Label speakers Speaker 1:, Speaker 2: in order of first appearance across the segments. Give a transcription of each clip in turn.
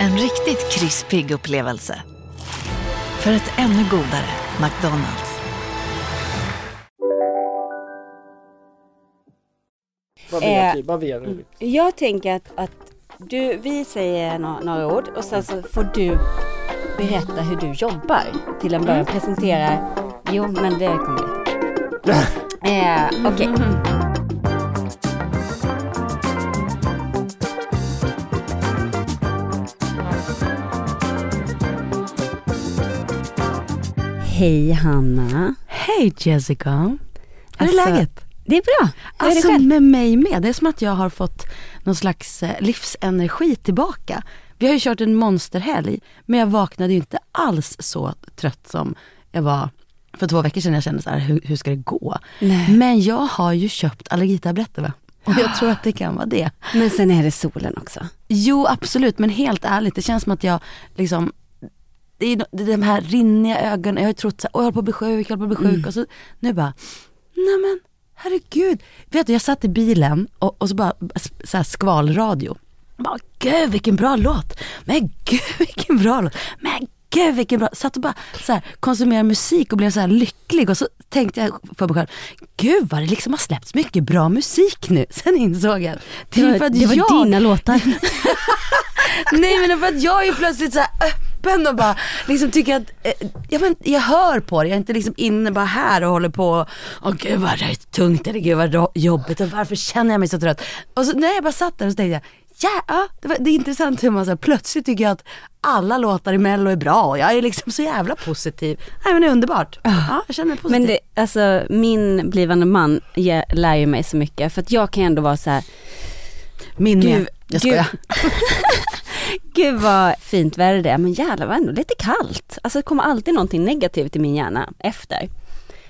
Speaker 1: En riktigt krispig upplevelse. För ett ännu godare McDonalds.
Speaker 2: Vad vill
Speaker 3: Eh,
Speaker 2: jag? Vad vill jag?
Speaker 3: Jag tänker att, att du, vi säger no några ord och sen så får du berätta hur du jobbar. Till en början presentera. Jo, men det kommer lite. Eh, Okej. Hej Hanna.
Speaker 4: Hej Jessica! Hur
Speaker 3: Alltså,
Speaker 4: är läget?
Speaker 3: Det är bra. Hur är
Speaker 4: Alltså
Speaker 3: själv?
Speaker 4: med mig med. Det är som att jag har fått någon slags eh, livsenergi tillbaka. Vi har ju kört en monsterhelg, men jag vaknade ju inte alls så trött som jag var för två veckor sedan. Jag kände så här, hur, hur ska det gå?
Speaker 3: Nej.
Speaker 4: Men jag har ju köpt allergitabletter va? Och jag tror att det kan vara det.
Speaker 3: Men sen är det solen också.
Speaker 4: Jo absolut, men helt ärligt, det känns som att jag liksom det är, det är de här rinniga ögonen, jag har ju trott såhär, åh jag håller på att bli sjuk, jag håller på att bli sjuk. Och så nu bara, nej men herregud. Vet du, jag satt i bilen och, och så bara så här skvalradio. Bara, gud vilken bra låt. Men gud vilken bra låt. Men gud vilken bra. Satt och bara så här, konsumerade musik och blev så här lycklig. Och så tänkte jag för mig själv, gud vad det liksom har släppts mycket bra musik nu. Sen insåg jag, det för att
Speaker 3: det var
Speaker 4: jag
Speaker 3: dina låtar.
Speaker 4: Nej men det är för att jag är plötsligt så här öppen och bara liksom tycker att, eh, ja men jag hör på det, jag är inte liksom inne bara här och håller på, åh gud vad det är tungt eller gud vad jobbigt och varför känner jag mig så trött? Och så när jag bara satt där och så tänkte jag, ja, det, var, det är intressant hur man så här, plötsligt tycker jag att alla låtar i mello är bra och jag är liksom så jävla positiv. Nej men det är underbart. Ja, jag känner mig positiv.
Speaker 3: Men det, alltså min blivande man lär ju mig så mycket för att jag kan ju ändå vara så här.
Speaker 4: Min
Speaker 3: Gud,
Speaker 4: med. Jag skojar.
Speaker 3: Gud vad fint väder det är men jävlar var ändå lite kallt. Alltså det kommer alltid någonting negativt i min hjärna efter.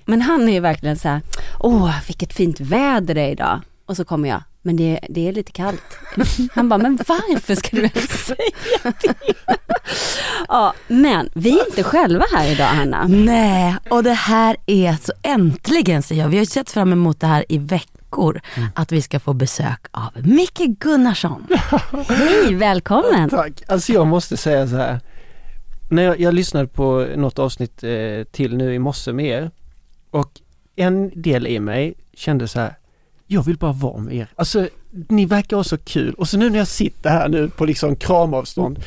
Speaker 3: Men han är ju verkligen så här, åh vilket fint väder det är idag. Och så kommer jag, men det, det är lite kallt. Han bara, men varför ska du ens säga det? Ja, men vi är inte själva här idag Hanna.
Speaker 4: Nej, och det här är så äntligen säger jag. Vi har ju sett fram emot det här i veckor. Att vi ska få besök av Micke Gunnarsson.
Speaker 3: Hej, välkommen.
Speaker 2: Tack. Alltså jag måste säga så här. När jag, jag lyssnade på något avsnitt eh, till nu i morse med er och en del i mig kände så här. Jag vill bara vara med er. Alltså ni verkar ha så kul och så nu när jag sitter här nu på liksom kramavstånd.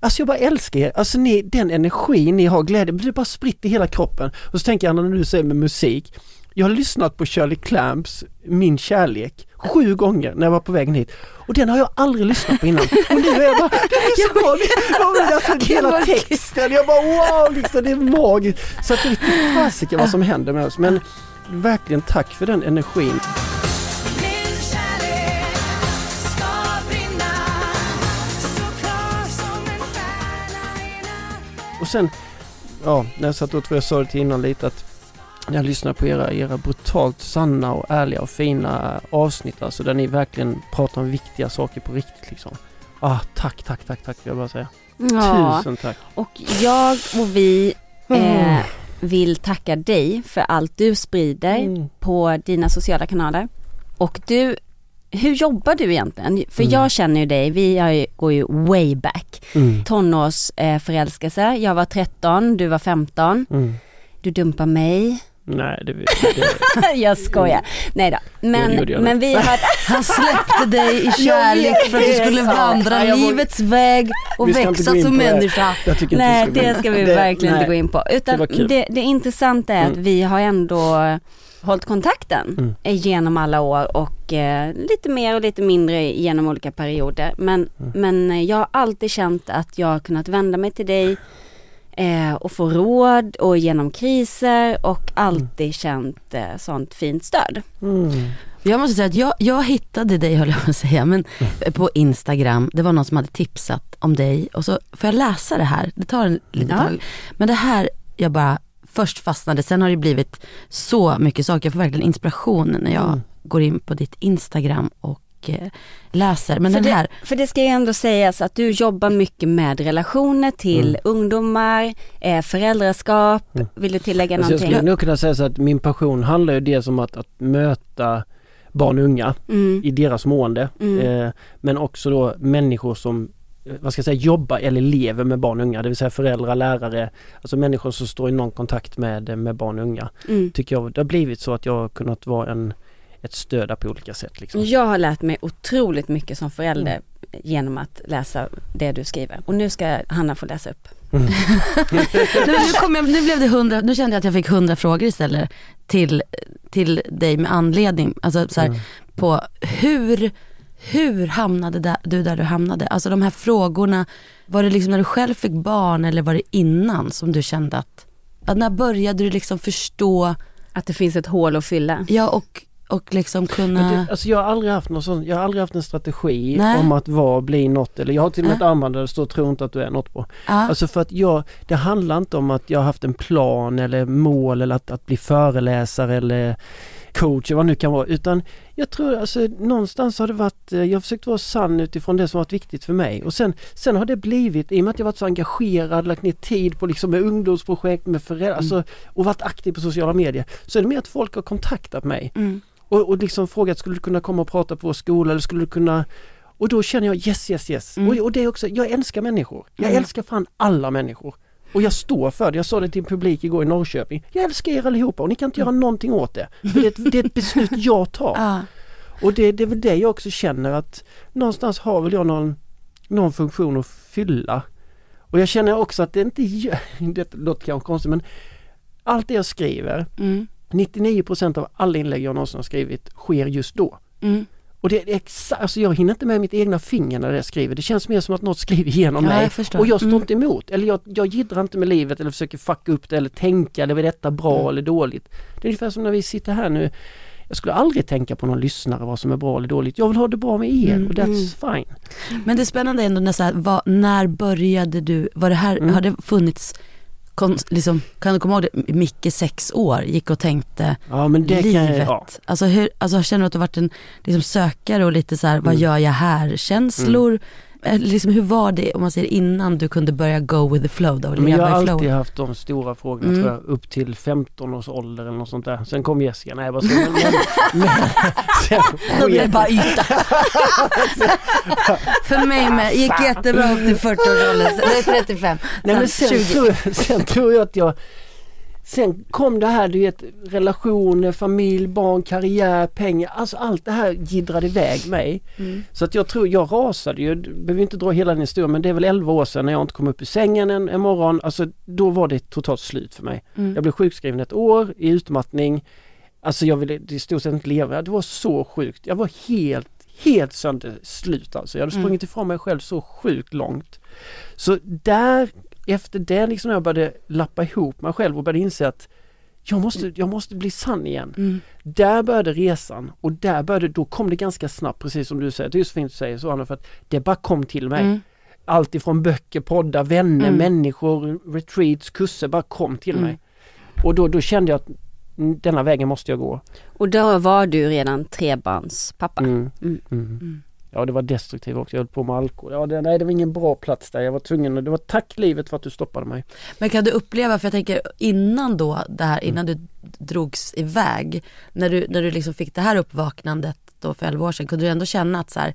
Speaker 2: Alltså jag bara älskar er. Alltså ni, den energi ni har, glädje, det bara spritt i hela kroppen. Och så tänker jag när du säger med musik. Jag har lyssnat på Shirley Clamps Min kärlek sju gånger när jag var på vägen hit. Och den har jag aldrig lyssnat på innan. Och nu är jag bara, det är så bra! Alltså, hela texten, jag bara wow, liksom, det är magiskt. Så att det är fasiken vad som händer med oss. Men verkligen tack för den energin. Och sen, ja, när jag satt och tror jag sa det till innan lite att jag lyssnar på era, era brutalt sanna och ärliga och fina avsnitt alltså där ni verkligen pratar om viktiga saker på riktigt liksom. Ah, tack, tack, tack, tack vill jag bara säga.
Speaker 3: Ja,
Speaker 2: Tusen tack.
Speaker 3: och jag och vi eh,
Speaker 2: Mm.
Speaker 3: vill tacka dig för allt du sprider
Speaker 2: Mm.
Speaker 3: på dina sociala kanaler. Och du, hur jobbar du egentligen? För
Speaker 2: Mm.
Speaker 3: jag känner ju dig, vi ju, går ju way back.
Speaker 2: Mm.
Speaker 3: Tonårsförälskelse, eh, jag var 13, du var 15.
Speaker 2: Mm.
Speaker 3: Du dumpar mig.
Speaker 2: Nej, det, det,
Speaker 3: jag skojar. Nej då.
Speaker 2: det
Speaker 3: Men,
Speaker 2: jag
Speaker 3: men vi har...
Speaker 4: Han släppte dig i kärlek för att du skulle vandra
Speaker 2: Nej,
Speaker 4: livets väg och växa som
Speaker 2: det.
Speaker 4: människa.
Speaker 3: Nej det ska vi
Speaker 2: Det-
Speaker 3: verkligen inte gå in på. Utan
Speaker 2: Det
Speaker 3: det, det intressanta är att
Speaker 2: Mm.
Speaker 3: vi har ändå hållit kontakten
Speaker 2: Mm.
Speaker 3: genom alla år och eh, lite mer och lite mindre genom olika perioder. Men,
Speaker 2: Mm.
Speaker 3: men jag har alltid känt att jag har kunnat vända mig till dig eh, och få råd och genom kriser och alltid känt eh, sånt fint stöd.
Speaker 2: Mm.
Speaker 4: Jag måste säga att jag, jag hittade dig höll jag på att säga, men på Instagram. Det var någon som hade tipsat om dig och så får jag läsa det här. Det tar en liten
Speaker 3: Ja.
Speaker 4: tag. Men det här, jag bara först fastnade, sen har det blivit så mycket saker. Jag får verkligen inspiration när jag går in på ditt Instagram och eh, läser. Men
Speaker 3: för,
Speaker 4: den här,
Speaker 3: det, för det ska ju ändå sägas att du jobbar mycket med relationer till
Speaker 2: Mm.
Speaker 3: ungdomar, eh, föräldraskap. Vill du tillägga
Speaker 2: Alltså jag
Speaker 3: någonting?
Speaker 2: skulle nog kunna säga så att min passion handlar ju dels om att, att möta barn och unga
Speaker 3: Mm.
Speaker 2: i deras mående.
Speaker 3: Mm.
Speaker 2: Eh, men också då människor som eh, vad ska jag säga, jobbar eller lever med barn och unga, det vill säga föräldrar, lärare, alltså människor som står i någon kontakt med, med barn och unga.
Speaker 3: Mm.
Speaker 2: Tycker jag, det har blivit så att jag har kunnat vara en, ett stöd där på olika sätt. Liksom.
Speaker 3: Jag har lärt mig otroligt mycket som förälder genom att läsa det du skriver. Och nu ska Hanna få läsa upp.
Speaker 4: nu, nu, kom jag, nu blev det hundra, nu kände jag att jag fick hundra frågor istället till, till dig med anledning, alltså så här,
Speaker 2: Mm.
Speaker 4: på hur, hur hamnade där, du där du hamnade? Alltså de här frågorna, var det liksom när du själv fick barn eller var det innan som du kände att, att när började du liksom förstå,
Speaker 3: Att det finns ett hål att fylla.
Speaker 4: ja och, och liksom kunna,
Speaker 2: det, alltså jag har aldrig haft någon sån, jag har aldrig haft en strategi
Speaker 4: Nej.
Speaker 2: om att vara, bli något eller jag har till och med ett armband där det står tro inte att du är något på.
Speaker 4: ja,
Speaker 2: Alltså för att jag, det handlar inte om att jag har haft en plan eller mål eller att, att bli föreläsare eller coach eller vad det nu kan vara utan jag tror alltså någonstans har det varit, eh, jag har försökt vara sann utifrån det som varit viktigt för mig. Och sen, sen har det blivit, i och med att jag varit så engagerad, lagt ner tid på liksom med ungdomsprojekt, med föräldrar, alltså, och varit aktiv på sociala medier så är det mer att folk har kontaktat mig.
Speaker 4: Mm,
Speaker 2: och, och liksom frågat, skulle du kunna komma och prata på vår skola eller skulle du kunna och då känner jag yes, yes, yes.
Speaker 4: Mm.
Speaker 2: Och, och det är också, jag älskar människor. Jag
Speaker 4: Mm.
Speaker 2: älskar fan alla människor. Och jag står för det. Jag sa det till en publik igår i Norrköping. Jag älskar er allihopa och ni kan inte göra någonting åt det. För det, är ett, det är ett beslut jag tar.
Speaker 4: ja,
Speaker 2: Och det, det är väl det jag också känner att någonstans har väl jag någon, någon funktion att fylla. Och jag känner också att det inte gör, det låter kanske konstigt men allt det jag skriver,
Speaker 4: mm,
Speaker 2: 99% av alla inlägg jag någonsin har skrivit sker just då.
Speaker 4: mm,
Speaker 2: Och det är exakt, alltså jag hinner inte med mitt egna finger när jag skriver. Det känns mer som att något skriver igenom
Speaker 4: Ja,
Speaker 2: mig.
Speaker 4: jag
Speaker 2: och jag står
Speaker 4: Mm.
Speaker 2: inte emot. Eller jag, jag jiddrar inte med livet eller försöker fucka upp det eller tänka, eller är detta bra
Speaker 4: Mm.
Speaker 2: eller dåligt. Det är ungefär som när vi sitter här nu. Jag skulle aldrig tänka på någon lyssnare vad som är bra eller dåligt. Jag vill ha det bra med er
Speaker 4: Mm,
Speaker 2: och that's fine.
Speaker 4: Men det är spännande ändå när, så här, vad, när började du, var det här,
Speaker 2: Mm.
Speaker 4: har det funnits, kon, liksom, kan du komma ihåg det, Micke sex år gick och tänkte
Speaker 2: Ja men det kan
Speaker 4: livet.
Speaker 2: jag, ja.
Speaker 4: Alltså, hur, alltså känner du att du varit en liksom, sökare och lite så här, vad
Speaker 2: Mm.
Speaker 4: gör jag här känslor? Eller Liksom, hur var det om man säger innan du kunde börja go with the flow då?
Speaker 2: Men jag har
Speaker 4: i flow?
Speaker 2: alltid haft de stora frågorna
Speaker 4: Mm.
Speaker 2: tror jag, upp till 15 års ålder eller något sånt där. Sen kom Jessica, nej vad ska men, men, men, sen,
Speaker 4: Då blev det bara yta. För mig med, gick jättebra upp till 40-årsåldern, nej 35,
Speaker 2: Nej men sen,
Speaker 4: 20.
Speaker 2: tror sen tror jag att jag Sen kom det här du vet relationer, familj, barn, karriär, pengar. Alltså allt det här giddrade iväg mig.
Speaker 4: Mm.
Speaker 2: Så att jag tror, jag rasade ju, behöver inte dra hela den historien men det är väl 11 år sedan när jag inte kom upp ur sängen en, en morgon. Alltså då var det totalt slut för mig.
Speaker 4: Mm.
Speaker 2: Jag blev sjukskriven ett år i utmattning. Alltså jag ville i stort sett inte leva. Det var så sjukt. Jag var helt, helt sönder slut alltså. Jag hade
Speaker 4: Mm.
Speaker 2: sprungit ifrån mig själv så sjukt långt. Så där, efter det liksom när jag började lappa ihop mig själv och började inse att jag måste, jag måste bli sann igen.
Speaker 4: Mm.
Speaker 2: Där började resan och där började, då kom det ganska snabbt precis som du säger. Det är så fint att säga så Anna för att det bara kom till mig.
Speaker 4: Mm.
Speaker 2: Allt ifrån böcker, poddar, vänner,
Speaker 4: Mm.
Speaker 2: människor, retreats, kurser bara kom till
Speaker 4: Mm.
Speaker 2: mig. Och då, då kände jag att mm, denna vägen måste jag gå.
Speaker 3: Och då var du redan trebarnspappa.
Speaker 2: Mm.
Speaker 3: Mm.
Speaker 2: Mm. Ja det var destruktivt också, jag höll på med alkohol. Ja, det, nej det var ingen bra plats där, jag var tvungen, det var tack livet för att du stoppade mig.
Speaker 4: Men kan du uppleva, för jag tänker innan då det här, innan du drogs iväg, när du, när du liksom fick det här uppvaknandet då för 11 år sedan, kunde du ändå känna att så här,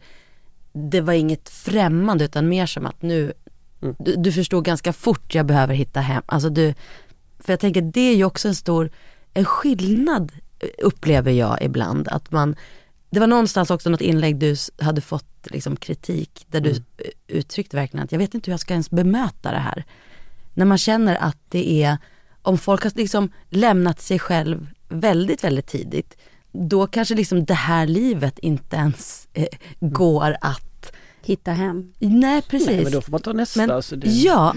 Speaker 4: det var inget främmande utan mer som att nu,
Speaker 2: Mm.
Speaker 4: du, du förstod ganska fort jag behöver hitta hem, alltså du, för jag tänker det är ju också en stor, en skillnad eh, upplever jag ibland, att man, det var någonstans också något inlägg du hade fått liksom kritik där du
Speaker 2: Mm.
Speaker 4: uttryckte verkligen att jag vet inte hur jag ska ens bemöta det här när man känner att det är, om folk har liksom lämnat sig själv väldigt, väldigt tidigt, då kanske liksom det här livet inte ens eh, går att,
Speaker 3: Hitta hem.
Speaker 4: nej precis.
Speaker 2: Nej men då får man ta nästa.
Speaker 4: Men-
Speaker 2: alltså, det,
Speaker 4: ja.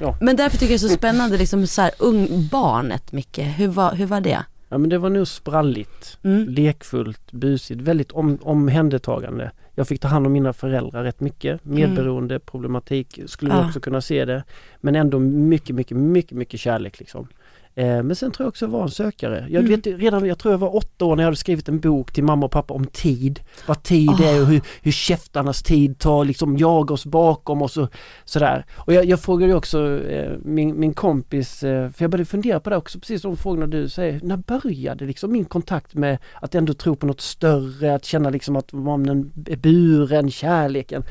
Speaker 2: ja.
Speaker 4: Men därför tycker jag det är så spännande, liksom så här, ung barnet Micke, hur var, hur var det?
Speaker 2: Ja men det var nog spralligt,
Speaker 4: Mm.
Speaker 2: lekfullt, busigt, väldigt om, omhändertagande. Jag fick ta hand om mina föräldrar rätt mycket. Medberoende, problematik skulle
Speaker 4: Mm. Ja.
Speaker 2: också kunna se det. Men ändå mycket, mycket, mycket, mycket kärlek liksom. Eh, men sen tror jag också jag var en sökare. Jag,
Speaker 4: Mm.
Speaker 2: vet, redan, jag tror jag var åtta år när jag hade skrivit en bok till mamma och pappa om tid. Vad tid är och hur, hur käftarnas tid tar liksom jaga oss bakom och så, sådär. Och jag, jag frågade ju också eh, min, min kompis, eh, för jag började fundera på det också, precis de frågorna du säger. När började liksom min kontakt med att ändå tro på något större, att känna liksom att man är buren, kärleken.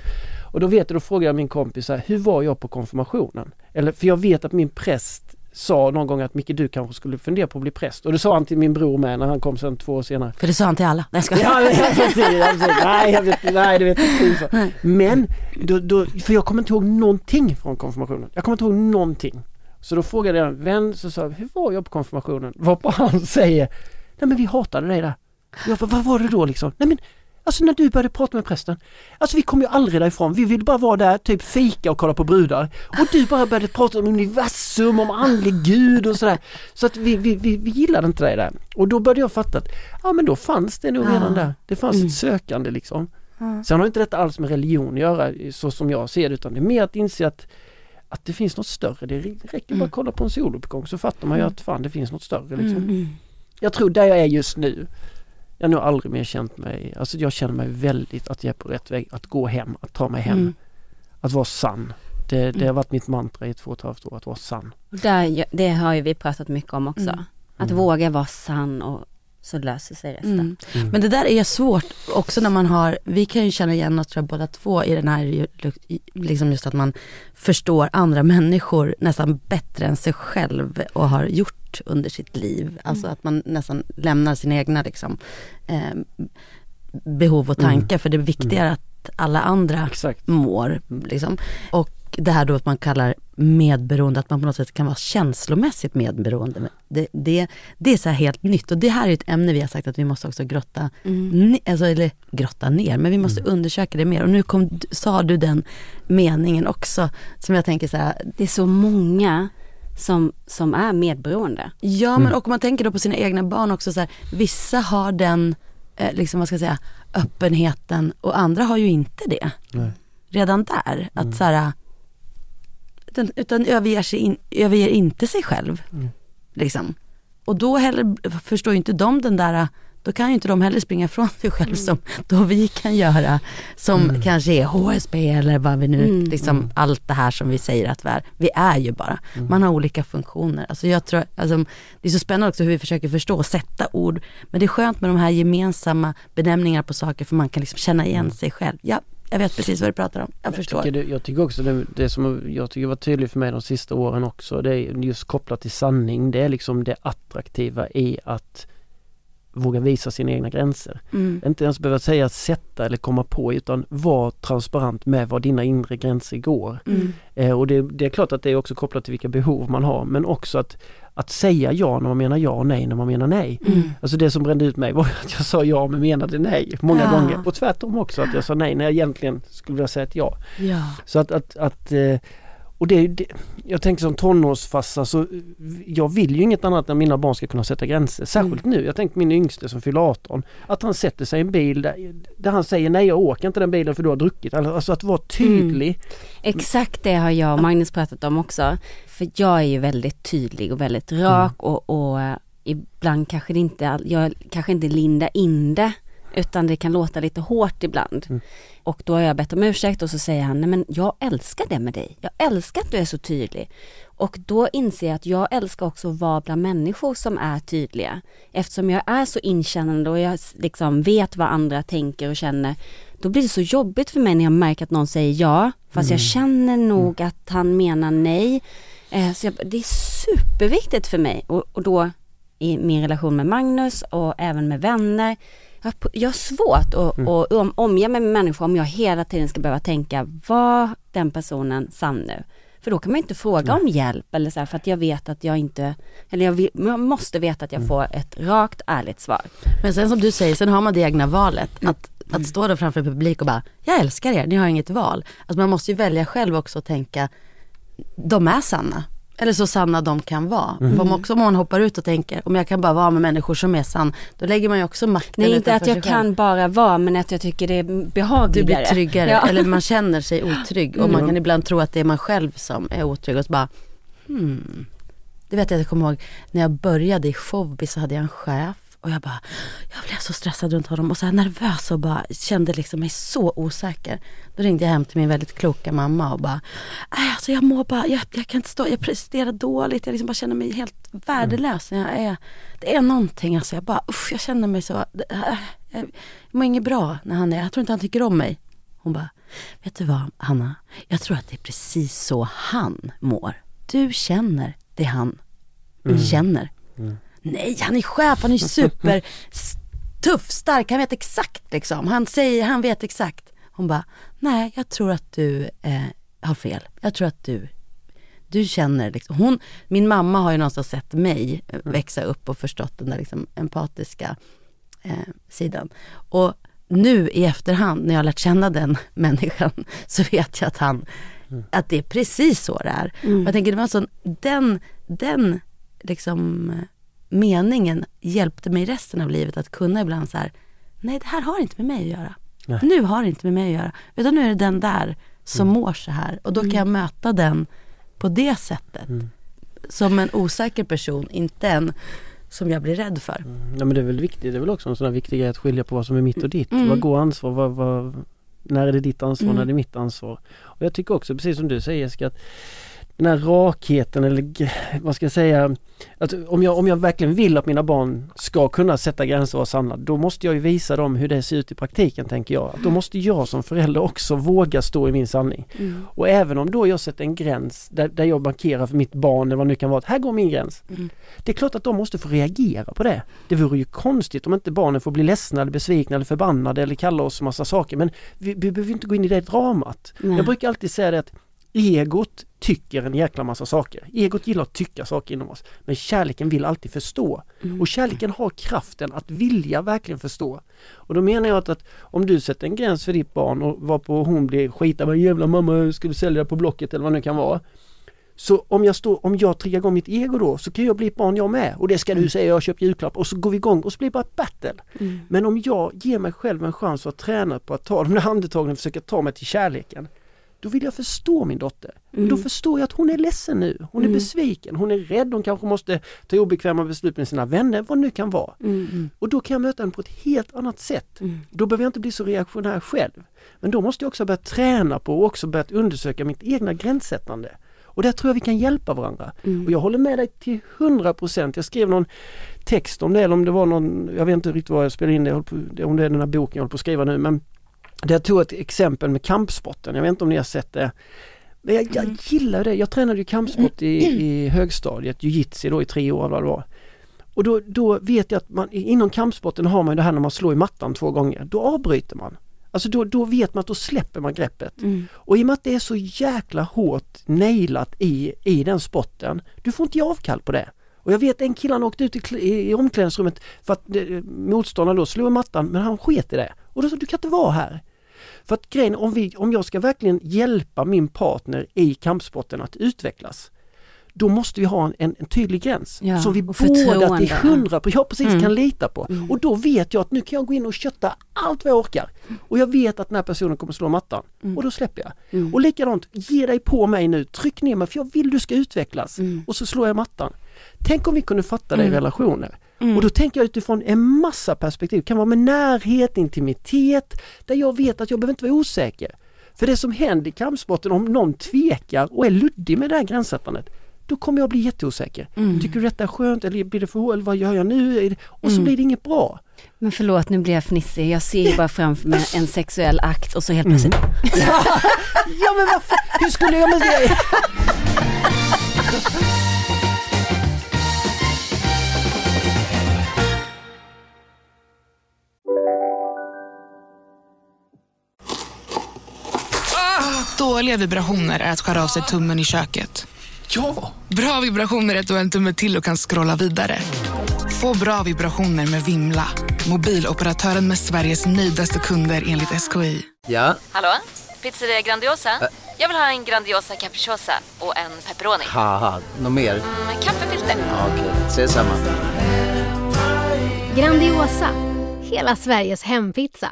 Speaker 2: Och då vet jag, då frågade jag min kompis här, hur var jag på konfirmationen? Eller, för jag vet att min präst sa någon gång att Micke du kanske skulle fundera på att bli präst. Och det sa han till min bror med när han kom sen två år senare.
Speaker 4: För det sa han till alla. Nej jag skojar.
Speaker 2: Ja, precis, precis. Nej, jag vet, nej, det vet inte.
Speaker 4: Nej.
Speaker 2: Men, då, då, för jag kommer inte ihåg någonting från konfirmationen. Jag kommer inte ihåg någonting. Så då frågade jag en vän, så sa hur var jag på konfirmationen? Varpå han säger, nej men vi hatade dig där. Jag bara, vad var det då liksom? Nej men, alltså när du började prata med prästen, alltså vi kom ju aldrig därifrån. Vi ville bara vara där, typ fika och kolla på brudar. Och du bara började prata om universum, om andlig gud och sådär. Så att vi, vi, vi, vi gillade inte dig där. Och då började jag fatta att, ja men då fanns det nog redan där. Det fanns
Speaker 4: Mm.
Speaker 2: ett sökande liksom.
Speaker 4: Ja.
Speaker 2: Sen har inte detta alls med religion att göra så som jag ser det utan det är mer att inse att att det finns något större. Det räcker bara att kolla på en soluppgång så fattar man ju att fan det finns något större. Liksom.
Speaker 4: Mm.
Speaker 2: Jag tror där jag är just nu. Jag har nog aldrig mer känt mig, alltså jag känner mig väldigt att jag är på rätt väg. Att gå hem, att ta mig hem.
Speaker 4: Mm.
Speaker 2: Att vara sann. Det, det har varit mitt mantra i två och ett halvt år, att vara sann.
Speaker 3: Där, det har ju vi pratat mycket om också.
Speaker 4: Mm.
Speaker 3: Att våga vara sann och så löser sig resten.
Speaker 4: Mm.
Speaker 2: Mm.
Speaker 4: Men det där är svårt också när man har, vi kan ju känna igen oss tror jag båda två i den här, liksom just att man förstår andra människor nästan bättre än sig själv och har gjort under sitt liv. Alltså att man nästan lämnar sina egna liksom, eh, behov och tankar för det är viktigare att alla andra
Speaker 2: Exakt.
Speaker 4: mår. Liksom. Och det här då att man kallar medberoende, att man på något sätt kan vara känslomässigt medberoende. Det, det, det är så helt nytt och det här är ett ämne vi har sagt att vi måste också grotta, ne- alltså, eller grotta ner, men vi måste undersöka det mer. Och nu kom, sa du den meningen också som jag tänker så här,
Speaker 3: Det är så många som, som är medberoende.
Speaker 4: Ja men och om man tänker då på sina egna barn också så här, vissa har den, eh, liksom vad ska jag säga, öppenheten och andra har ju inte det.
Speaker 2: Nej.
Speaker 4: Redan där, att så här, utan, utan överger, sig in, överger inte sig själv. Liksom. Och då heller förstår ju inte de den där, då kan ju inte de heller springa ifrån sig själv som då vi kan göra. Som kanske är HSB eller vad vi nu,
Speaker 3: Mm.
Speaker 4: liksom allt det här som vi säger att vi är. Vi är ju bara, man har olika funktioner. Alltså jag tror, alltså, det är så spännande också hur vi försöker förstå och sätta ord. Men det är skönt med de här gemensamma benämningarna på saker för man kan liksom känna igen sig själv. Ja, jag vet precis vad du pratar om. Jag förstår.
Speaker 2: tycker det, jag tycker också det, det som jag tycker var tydligt för mig de sista åren också, det är just kopplat till sanning. Det är liksom det attraktiva i att våga visa sina egna gränser.
Speaker 4: Mm.
Speaker 2: Inte ens behöva säga sätta eller komma på utan var transparent med var dina inre gränser går.
Speaker 4: Mm.
Speaker 2: Eh, och det, det är klart att det är också kopplat till vilka behov man har men också att, att säga ja när man menar ja och nej när man menar nej.
Speaker 4: Mm.
Speaker 2: Alltså det som brände ut mig var att jag sa ja men menade nej många
Speaker 4: Ja.
Speaker 2: gånger. Och tvärtom också att jag sa nej när jag egentligen skulle vilja säga ett ja.
Speaker 4: Ja.
Speaker 2: Så att, att, att eh, och det, det, jag tänker som tonårsfarsa så jag vill ju inget annat än att mina barn ska kunna sätta gränser. Särskilt nu. Jag tänker min yngste som fyller 18. Att han sätter sig i en bil där, där han säger nej jag åker inte den bilen för du har druckit. Alltså att vara tydlig.
Speaker 3: Exakt det har jag och Magnus pratat om också. För jag är ju väldigt tydlig och väldigt rak och, och eh, ibland kanske det inte, jag kanske inte lindar in det. Utan det kan låta lite hårt ibland. Och då har jag bett om ursäkt och så säger han, nej men jag älskar det med dig. Jag älskar att du är så tydlig. Och då inser jag att jag älskar också att vara bland människor som är tydliga. Eftersom jag är så inkännande och jag liksom vet vad andra tänker och känner. Då blir det så jobbigt för mig när jag märker att någon säger ja, fast jag känner nog att han menar nej. Eh, så jag, det är superviktigt för mig. Och, och då i min relation med Magnus och även med vänner. Jag, jag har svårt att, att om, omge mig med människor om jag hela tiden ska behöva tänka, var den personen sann nu? För då kan man inte fråga om hjälp eller så här, för att jag vet att jag inte, eller jag, vill, jag måste veta att jag får ett rakt, ärligt svar.
Speaker 4: Men sen som du säger, sen har man det egna valet. Att, att stå där framför publik och bara, jag älskar er, ni har inget val. Alltså man måste ju välja själv också och tänka, de är sanna. Eller så sanna de kan vara. För om också om man hoppar ut och tänker, om jag kan bara vara med människor som är sann, då lägger man ju också makten
Speaker 3: Nej inte att jag
Speaker 4: själv.
Speaker 3: kan bara vara men att jag tycker det är
Speaker 4: Du
Speaker 3: behagligare.
Speaker 4: blir tryggare,
Speaker 3: Ja.
Speaker 4: eller man känner sig otrygg. Och man kan ibland tro att det är man själv som är otrygg och så bara, hmm. Det vet jag, jag kommer ihåg när jag började i Showbiz så hade jag en chef och jag bara, jag blev så stressad runt honom och så nervös och bara kände liksom mig så osäker. Då ringde jag hem till min väldigt kloka mamma och bara, "Nej, alltså jag mår bara, jag, jag kan inte stå, jag presterar dåligt, jag liksom bara känner mig helt värdelös. Jag är, det är någonting alltså, jag bara, usch, jag känner mig så, det- äh, jag mår inget bra när han är, jag tror inte han tycker om mig. Hon bara, vet du vad Hanna, jag tror att det är precis så han mår. Du känner det han känner. Nej, han är chef, han är super tuff, stark, han vet exakt liksom. Han säger, han vet exakt. Hon bara, nej jag tror att du eh, har fel. Jag tror att du, du känner liksom. Hon, min mamma har ju någonstans sett mig växa upp och förstått den där liksom empatiska eh, sidan. Och nu i efterhand när jag har lärt känna den människan så vet jag att han, att det är precis så det är. Och jag tänker det var sån, den, den liksom meningen hjälpte mig resten av livet att kunna ibland så här, nej det här har inte med mig att göra.
Speaker 2: Nej.
Speaker 4: Nu har det inte med mig att göra. Utan nu är det den där som mår så här. Och då kan jag möta den på det sättet. Som en osäker person, inte en som jag blir rädd för.
Speaker 2: Ja men det är väl viktigt, det är väl också en sån här viktig grej att skilja på vad som är mitt och ditt.
Speaker 4: Mm.
Speaker 2: Vad går ansvar, vad, vad, när är det ditt ansvar,
Speaker 4: Mm.
Speaker 2: när är det mitt ansvar. Och jag tycker också precis som du säger Jessica att den här rakheten eller vad ska jag säga, att om jag, om jag verkligen vill att mina barn ska kunna sätta gränser och vara sanna, då måste jag ju visa dem hur det ser ut i praktiken tänker jag. Då måste jag som förälder också våga stå i min sanning. Och även om då jag sätter en gräns där, där jag markerar för mitt barn eller vad det nu kan vara, att här går min gräns. Det är klart att de måste få reagera på det. Det vore ju konstigt om inte barnen får bli ledsna eller besvikna eller förbannade eller kalla oss massa saker men vi, vi behöver inte gå in i det dramat.
Speaker 3: Nej.
Speaker 2: Jag brukar alltid säga det att egot tycker en jäkla massa saker. Egot gillar att tycka saker inom oss. Men kärleken vill alltid förstå. Och kärleken har kraften att vilja verkligen förstå. Och då menar jag att, att om du sätter en gräns för ditt barn och varpå hon blir skitad, vad jävla mamma ska du sälja på Blocket eller vad det nu kan vara. Så om jag, står, om jag triggar igång mitt ego då så kan jag bli ett barn jag med och det ska du säga, jag har köpt julklapp och så går vi igång och så blir det bara ett battle. Men om jag ger mig själv en chans att träna på att ta de där andetagen och försöka ta mig till kärleken då vill jag förstå min dotter. Och Då förstår jag att hon är ledsen nu, hon är besviken, hon är rädd, hon kanske måste ta obekväma beslut med sina vänner, vad det nu kan vara. Och då kan jag möta henne på ett helt annat sätt. Då behöver jag inte bli så reaktionär själv. Men då måste jag också börja träna på och också börja undersöka mitt egna gränssättande. Och där tror jag vi kan hjälpa varandra. Och jag håller med dig till 100%. Jag skrev någon text om det, eller om det var någon, jag vet inte riktigt vad jag spelade in det, om det är den här boken jag håller på att skriva nu, men jag tog ett exempel med kampsporten. Jag vet inte om ni har sett det. Men jag, jag gillar det. Jag tränade ju kampsport i, i högstadiet, jiu-jitsu då i tre år vad det var. Och då, då vet jag att man, inom kampsporten har man det här när man slår i mattan två gånger. Då avbryter man. Alltså då, då vet man att då släpper man greppet. Och i och med att det är så jäkla hårt nailat i, i den sporten, du får inte ge avkall på det. Och jag vet en kille han åkte ut i, i, i omklädningsrummet för att eh, motståndaren då slog i mattan men han sket i det. Och då sa du kan inte vara här. För att grejen, om, vi, om jag ska verkligen hjälpa min partner i kampsporten att utvecklas då måste vi ha en, en, en tydlig gräns
Speaker 3: Ja,
Speaker 2: som vi båda till hundra på, ja, precis,
Speaker 4: Mm.
Speaker 2: kan lita på. Och då vet jag att nu kan jag gå in och kötta allt vad jag orkar. Och jag vet att den här personen kommer slå mattan. Och då släpper jag. Och likadant, ge dig på mig nu, tryck ner mig för jag vill du ska utvecklas. Och så slår jag mattan. Tänk om vi kunde fatta det i relationer. Och då tänker jag utifrån en massa perspektiv. Det kan vara med närhet, intimitet, där jag vet att jag behöver inte vara osäker. För det som händer i kampsporten, om någon tvekar och är luddig med det här gränssättandet, då kommer jag bli jätteosäker. Tycker du detta är skönt eller blir det för eller vad gör jag nu? Och så blir det inget bra.
Speaker 3: Men förlåt, nu blir jag fnissig. Jag ser ju bara framför mig en sexuell akt och så helt plötsligt.
Speaker 2: Ja men varför? Hur skulle jag
Speaker 5: Dåliga vibrationer är att skära av sig tummen i köket.
Speaker 6: Ja!
Speaker 5: Bra vibrationer är att du har en tumme till och kan scrolla vidare. Få bra vibrationer med Vimla. Mobiloperatören med Sveriges nöjdaste kunder enligt SKI.
Speaker 6: Ja,
Speaker 7: Hallå? Pizzeria Grandiosa?
Speaker 6: Jag vill ha en Grandiosa capriciosa och en pepperoni.
Speaker 7: Något mer?
Speaker 6: Med kaffefilter.
Speaker 7: Ja, Okej, ses samma.
Speaker 8: Grandiosa, hela Sveriges hempizza.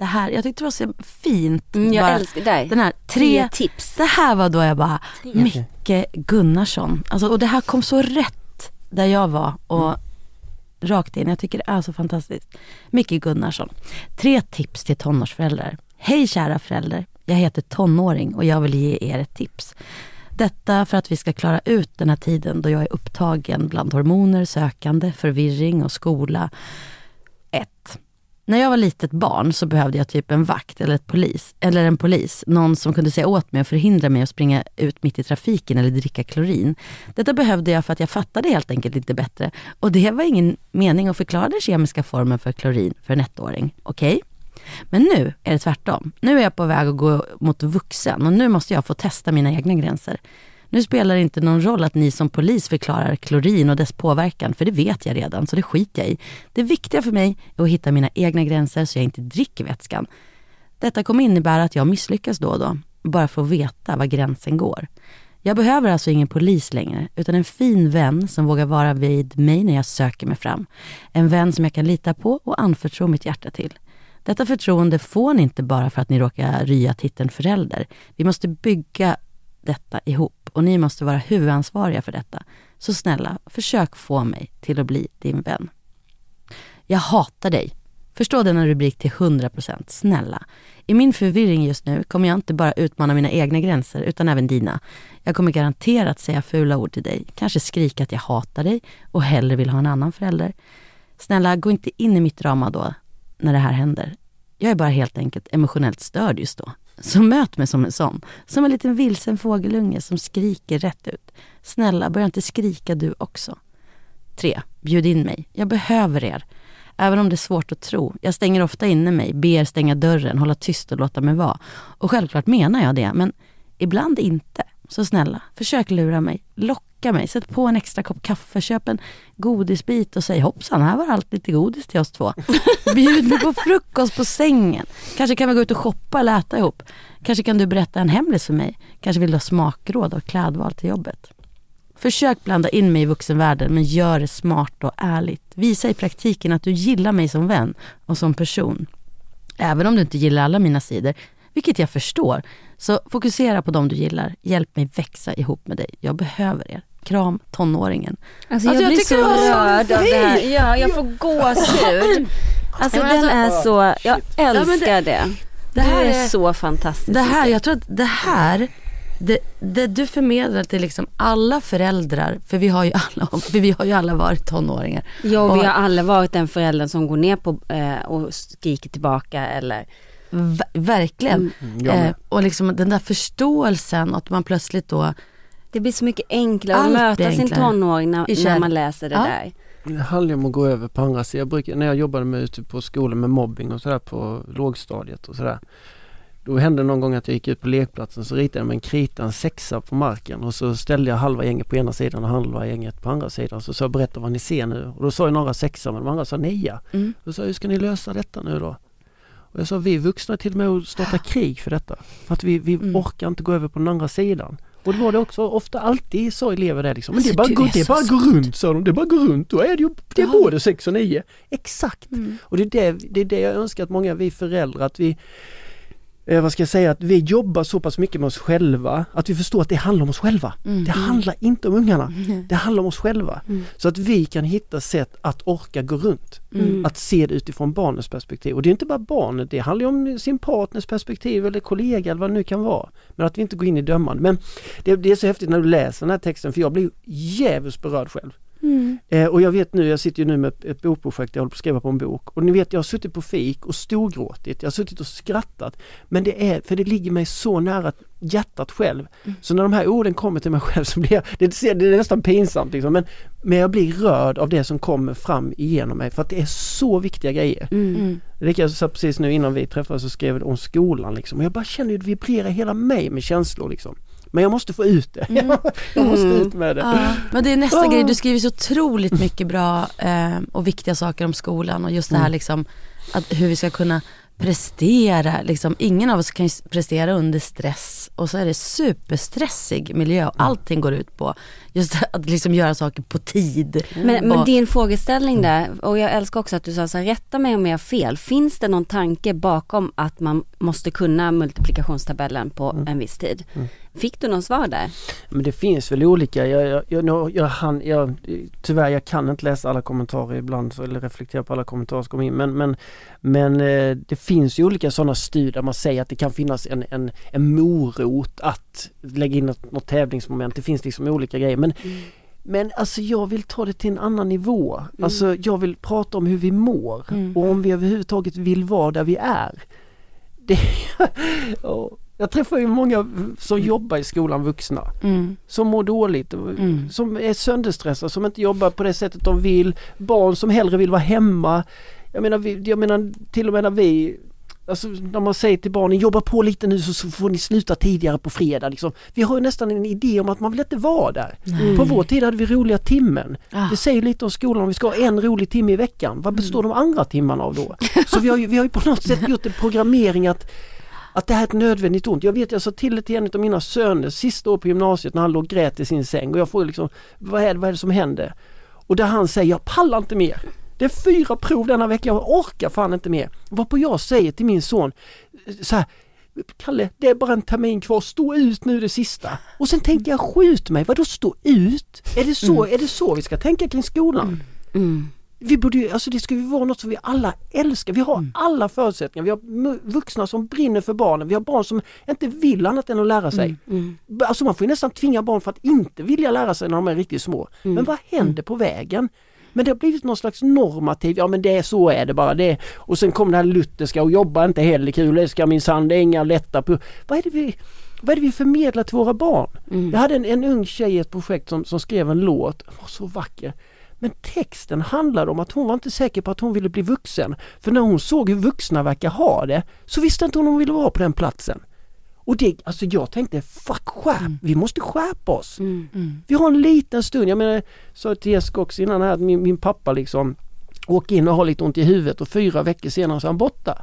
Speaker 4: Det här, jag tyckte det var så fint.
Speaker 3: Mm, jag
Speaker 4: bara,
Speaker 3: älskar dig.
Speaker 4: Den här, tre,
Speaker 3: Tre tips.
Speaker 4: Det här var då jag bara,
Speaker 3: Tre.
Speaker 4: Micke Gunnarsson. Alltså, och det här kom så rätt där jag var och rakt in. Jag tycker det är så fantastiskt. Micke Gunnarsson. Tre tips till tonårsföräldrar. Hej kära föräldrar. Jag heter tonåring och jag vill ge er ett tips. Detta för att vi ska klara ut den här tiden då jag är upptagen bland hormoner, sökande, förvirring och skola. 1. När jag var litet barn så behövde jag typ en vakt eller, ett polis, eller en polis. Någon som kunde säga åt mig och förhindra mig att springa ut mitt i trafiken eller dricka klorin. Detta behövde jag för att jag fattade helt enkelt inte bättre. Och det var ingen mening att förklara den kemiska formen för klorin för en ettåring. Okej? Men nu är det tvärtom. Nu är jag på väg att gå mot vuxen och nu måste jag få testa mina egna gränser. Nu spelar det inte någon roll att ni som polis förklarar klorin och dess påverkan, för det vet jag redan, så det skiter jag i. Det viktiga för mig är att hitta mina egna gränser så jag inte dricker vätskan. Detta kommer innebära att jag misslyckas då och då, bara för att veta var gränsen går. Jag behöver alltså ingen polis längre, utan en fin vän som vågar vara vid mig när jag söker mig fram. En vän som jag kan lita på och anförtro mitt hjärta till. Detta förtroende får ni inte bara för att ni råkar rya titeln förälder. Vi måste bygga detta ihop och ni måste vara huvudansvariga för detta. Så snälla, försök få mig till att bli din vän. Jag hatar dig. Förstå denna rubrik till 100%. Snälla. I min förvirring just nu kommer jag inte bara utmana mina egna gränser utan även dina. Jag kommer garanterat säga fula ord till dig, kanske skrika att jag hatar dig och hellre vill ha en annan förälder. Snälla, gå inte in i mitt drama då, när det här händer. Jag är bara helt enkelt emotionellt störd just då. Så möt mig som en sån. Som en liten vilsen fågelunge som skriker rätt ut. Snälla, börja inte skrika du också. 3. Bjud in mig. Jag behöver er. Även om det är svårt att tro. Jag stänger ofta inne mig, ber stänga dörren, hålla tyst och låta mig vara. Och självklart menar jag det, men ibland inte. Så snälla, försök lura mig. Locka mig. Sätt på en extra kopp kaffe, köp en godisbit och säg hoppsan, här var allt lite godis till oss två. Bjud mig på frukost på sängen. Kanske kan vi gå ut och shoppa eller äta ihop. Kanske kan du berätta en hemlis för mig. Kanske vill du ha smakråd och klädval till jobbet. Försök blanda in mig i vuxenvärlden men gör det smart och ärligt. Visa i praktiken att du gillar mig som vän och som person. Även om du inte gillar alla mina sidor, vilket jag förstår, så fokusera på dem du gillar. Hjälp mig växa ihop med dig. Jag behöver er. Kram tonåringen.
Speaker 3: Alltså jag, blir så rörd av det här. Ja, jag får gåshud. Alltså
Speaker 4: Ja,
Speaker 3: den
Speaker 4: alltså-
Speaker 3: är så, jag
Speaker 4: men det-
Speaker 3: älskar det.
Speaker 4: det här
Speaker 3: är,
Speaker 4: är-
Speaker 3: så fantastisk.
Speaker 4: Det här, jag tror att det här, det, det du förmedlar till liksom alla föräldrar, för vi har ju alla, vi har ju alla varit tonåringar.
Speaker 3: Ja, och vi har alla varit den föräldern som går ner på eh, och skriker tillbaka eller
Speaker 4: V- verkligen.
Speaker 3: Mm.
Speaker 2: med.
Speaker 4: Eh, och liksom den där förståelsen att man plötsligt då
Speaker 3: Det blir så mycket enklare att möta
Speaker 4: blir
Speaker 3: sin
Speaker 4: enklare.
Speaker 3: tonåring när, när man läser det
Speaker 4: Ja.
Speaker 3: där.
Speaker 2: Det handlar om att gå över på andra sidan. Jag brukar, när jag jobbade med ute på skolan med mobbing och sådär på lågstadiet och sådär. Då hände någon gång att jag gick ut på lekplatsen så ritade jag med en krita en sexa på marken och så ställde jag halva gänget på ena sidan och halva gänget på andra sidan. Så sa jag berätta vad ni ser nu och då sa ju några sexa men de andra sa nia.
Speaker 4: Mm.
Speaker 2: Då sa jag hur ska ni lösa detta nu då? Och jag sa vi vuxna är till och med att starta krig för detta. För att vi, vi
Speaker 4: Mm.
Speaker 2: orkar inte gå över på den andra sidan. Och det var det också ofta alltid så elever där liksom. Men det bara,
Speaker 4: är
Speaker 2: det är
Speaker 4: så
Speaker 2: bara gå
Speaker 4: smart.
Speaker 2: runt sa de. Det bara gå runt. Då är det ju det är
Speaker 4: Ja.
Speaker 2: både 6 och 9. Exakt!
Speaker 4: Mm.
Speaker 2: Och det är det, det är det jag önskar att många vi föräldrar att vi eh, vad ska jag säga, att vi jobbar så pass mycket med oss själva att vi förstår att det handlar om oss själva.
Speaker 4: Mm.
Speaker 2: Det handlar inte om ungarna.
Speaker 4: Mm.
Speaker 2: Det handlar om oss själva.
Speaker 3: Mm.
Speaker 2: Så att vi kan hitta sätt att orka gå runt.
Speaker 4: Mm.
Speaker 2: Att se det utifrån barnets perspektiv. Och det är inte bara barnet, det handlar om sin partners perspektiv eller kollega eller vad det nu kan vara. Men att vi inte går in i dömande. Men det, det är så häftigt när du läser den här texten för jag blir djävulskt berörd själv.
Speaker 4: Mm.
Speaker 2: Eh, och jag vet nu, jag sitter ju nu med ett, ett bokprojekt, jag håller på att skriva på en bok. Och ni vet, jag har suttit på fik och storgråtit, jag har suttit och skrattat. Men det är, för det ligger mig så nära hjärtat själv. Så när de här orden kommer till mig själv så blir jag, det, ser- det är nästan pinsamt liksom, men, men jag blir rörd av det som kommer fram igenom mig för att det är så viktiga grejer.
Speaker 4: Mm.
Speaker 2: Rika sa precis nu innan vi träffades så skrev om skolan liksom. Och jag bara känner hur det vibrerar hela mig med känslor liksom. Men jag måste få ut det. jag måste ut med det.
Speaker 4: Ja, men det är nästa
Speaker 2: Ah.
Speaker 4: grej, du skriver så otroligt mycket bra eh, och viktiga saker om skolan och just det här
Speaker 2: Mm.
Speaker 4: liksom att hur vi ska kunna prestera, liksom, ingen av oss kan prestera under stress och så är det superstressig miljö och allting går ut på just att liksom göra saker på tid.
Speaker 3: Men, men
Speaker 4: Och-
Speaker 3: din frågeställning där, och jag älskar också att du sa så här, rätta mig om jag har fel. Finns det någon tanke bakom att man måste kunna multiplikationstabellen på
Speaker 2: Mm.
Speaker 3: en viss tid? Fick du någon svar där?
Speaker 2: Men det finns väl olika, jag, jag, jag, jag, jag, han, jag, tyvärr jag kan inte läsa alla kommentarer ibland så, eller reflektera på alla kommentarer som kommer in men, men, men eh, det finns ju olika sådana studier där man säger att det kan finnas en, en, en morot att lägga in något, något tävlingsmoment. Det finns liksom olika grejer men men alltså jag vill ta det till en annan nivå. Alltså jag vill prata om hur vi mår
Speaker 4: Mm.
Speaker 2: och om vi överhuvudtaget vill vara där vi är. Det, Ja, jag träffar ju många som jobbar i skolan, vuxna
Speaker 4: Mm.
Speaker 2: som mår dåligt, och
Speaker 4: Mm.
Speaker 2: som är sönderstressade, som inte jobbar på det sättet de vill. Barn som hellre vill vara hemma. Jag menar, jag menar till och med när vi Alltså när man säger till barnen jobba på lite nu så, får ni sluta tidigare på fredag. Liksom. Vi har ju nästan en idé om att man vill inte vara där.
Speaker 4: Nej.
Speaker 2: På vår tid hade vi roliga timmen.
Speaker 4: Ah.
Speaker 2: Det säger lite om skolan om vi ska ha en rolig timme i veckan. Vad består de andra timmarna av då? Så vi har ju, vi har ju på något sätt gjort en programmering att att det här är ett nödvändigt ont. Jag vet jag sa till det till en av mina söner sista år på gymnasiet när han låg och grät i sin säng och jag får liksom vad är, det, vad är det som händer? Och där han säger jag pallar inte mer. Det är fyra prov denna vecka, jag orkar fan inte mer. Varpå jag säger till min son så här, Kalle, det är bara en termin kvar, stå ut nu det sista. Och sen tänkte jag, skjut mig, vadå stå ut? Är det så, är det så vi ska tänka kring skolan? Vi borde ju, alltså det ska ju vara något som vi alla älskar. Vi har alla förutsättningar. Vi har vuxna som brinner för barnen. Vi har barn som inte vill annat än att lära sig. B- Alltså man får nästan tvinga barn för att inte vilja lära sig när de är riktigt små. Men vad händer på vägen? Men det har blivit någon slags normativ, ja men det är så är det bara det. Och sen kom det här lutherska och jobba inte heller kul, det ska minsann, det är inga lätta på. Vad är det vi, vad är det vi förmedlar till våra barn? Jag hade en, en ung tjej i ett projekt som, som skrev en låt, den var så vacker. Men texten handlade om att hon var inte säker på att hon ville bli vuxen. För när hon såg hur vuxna verkar ha det så visste inte hon om hon ville vara på den platsen. Och det, alltså jag tänkte fuck skärp, vi måste skärpa oss. Vi har en liten stund, jag menar, sa till Jessica också innan här att min, min pappa liksom åker in och har lite ont i huvudet och fyra veckor senare så är han borta.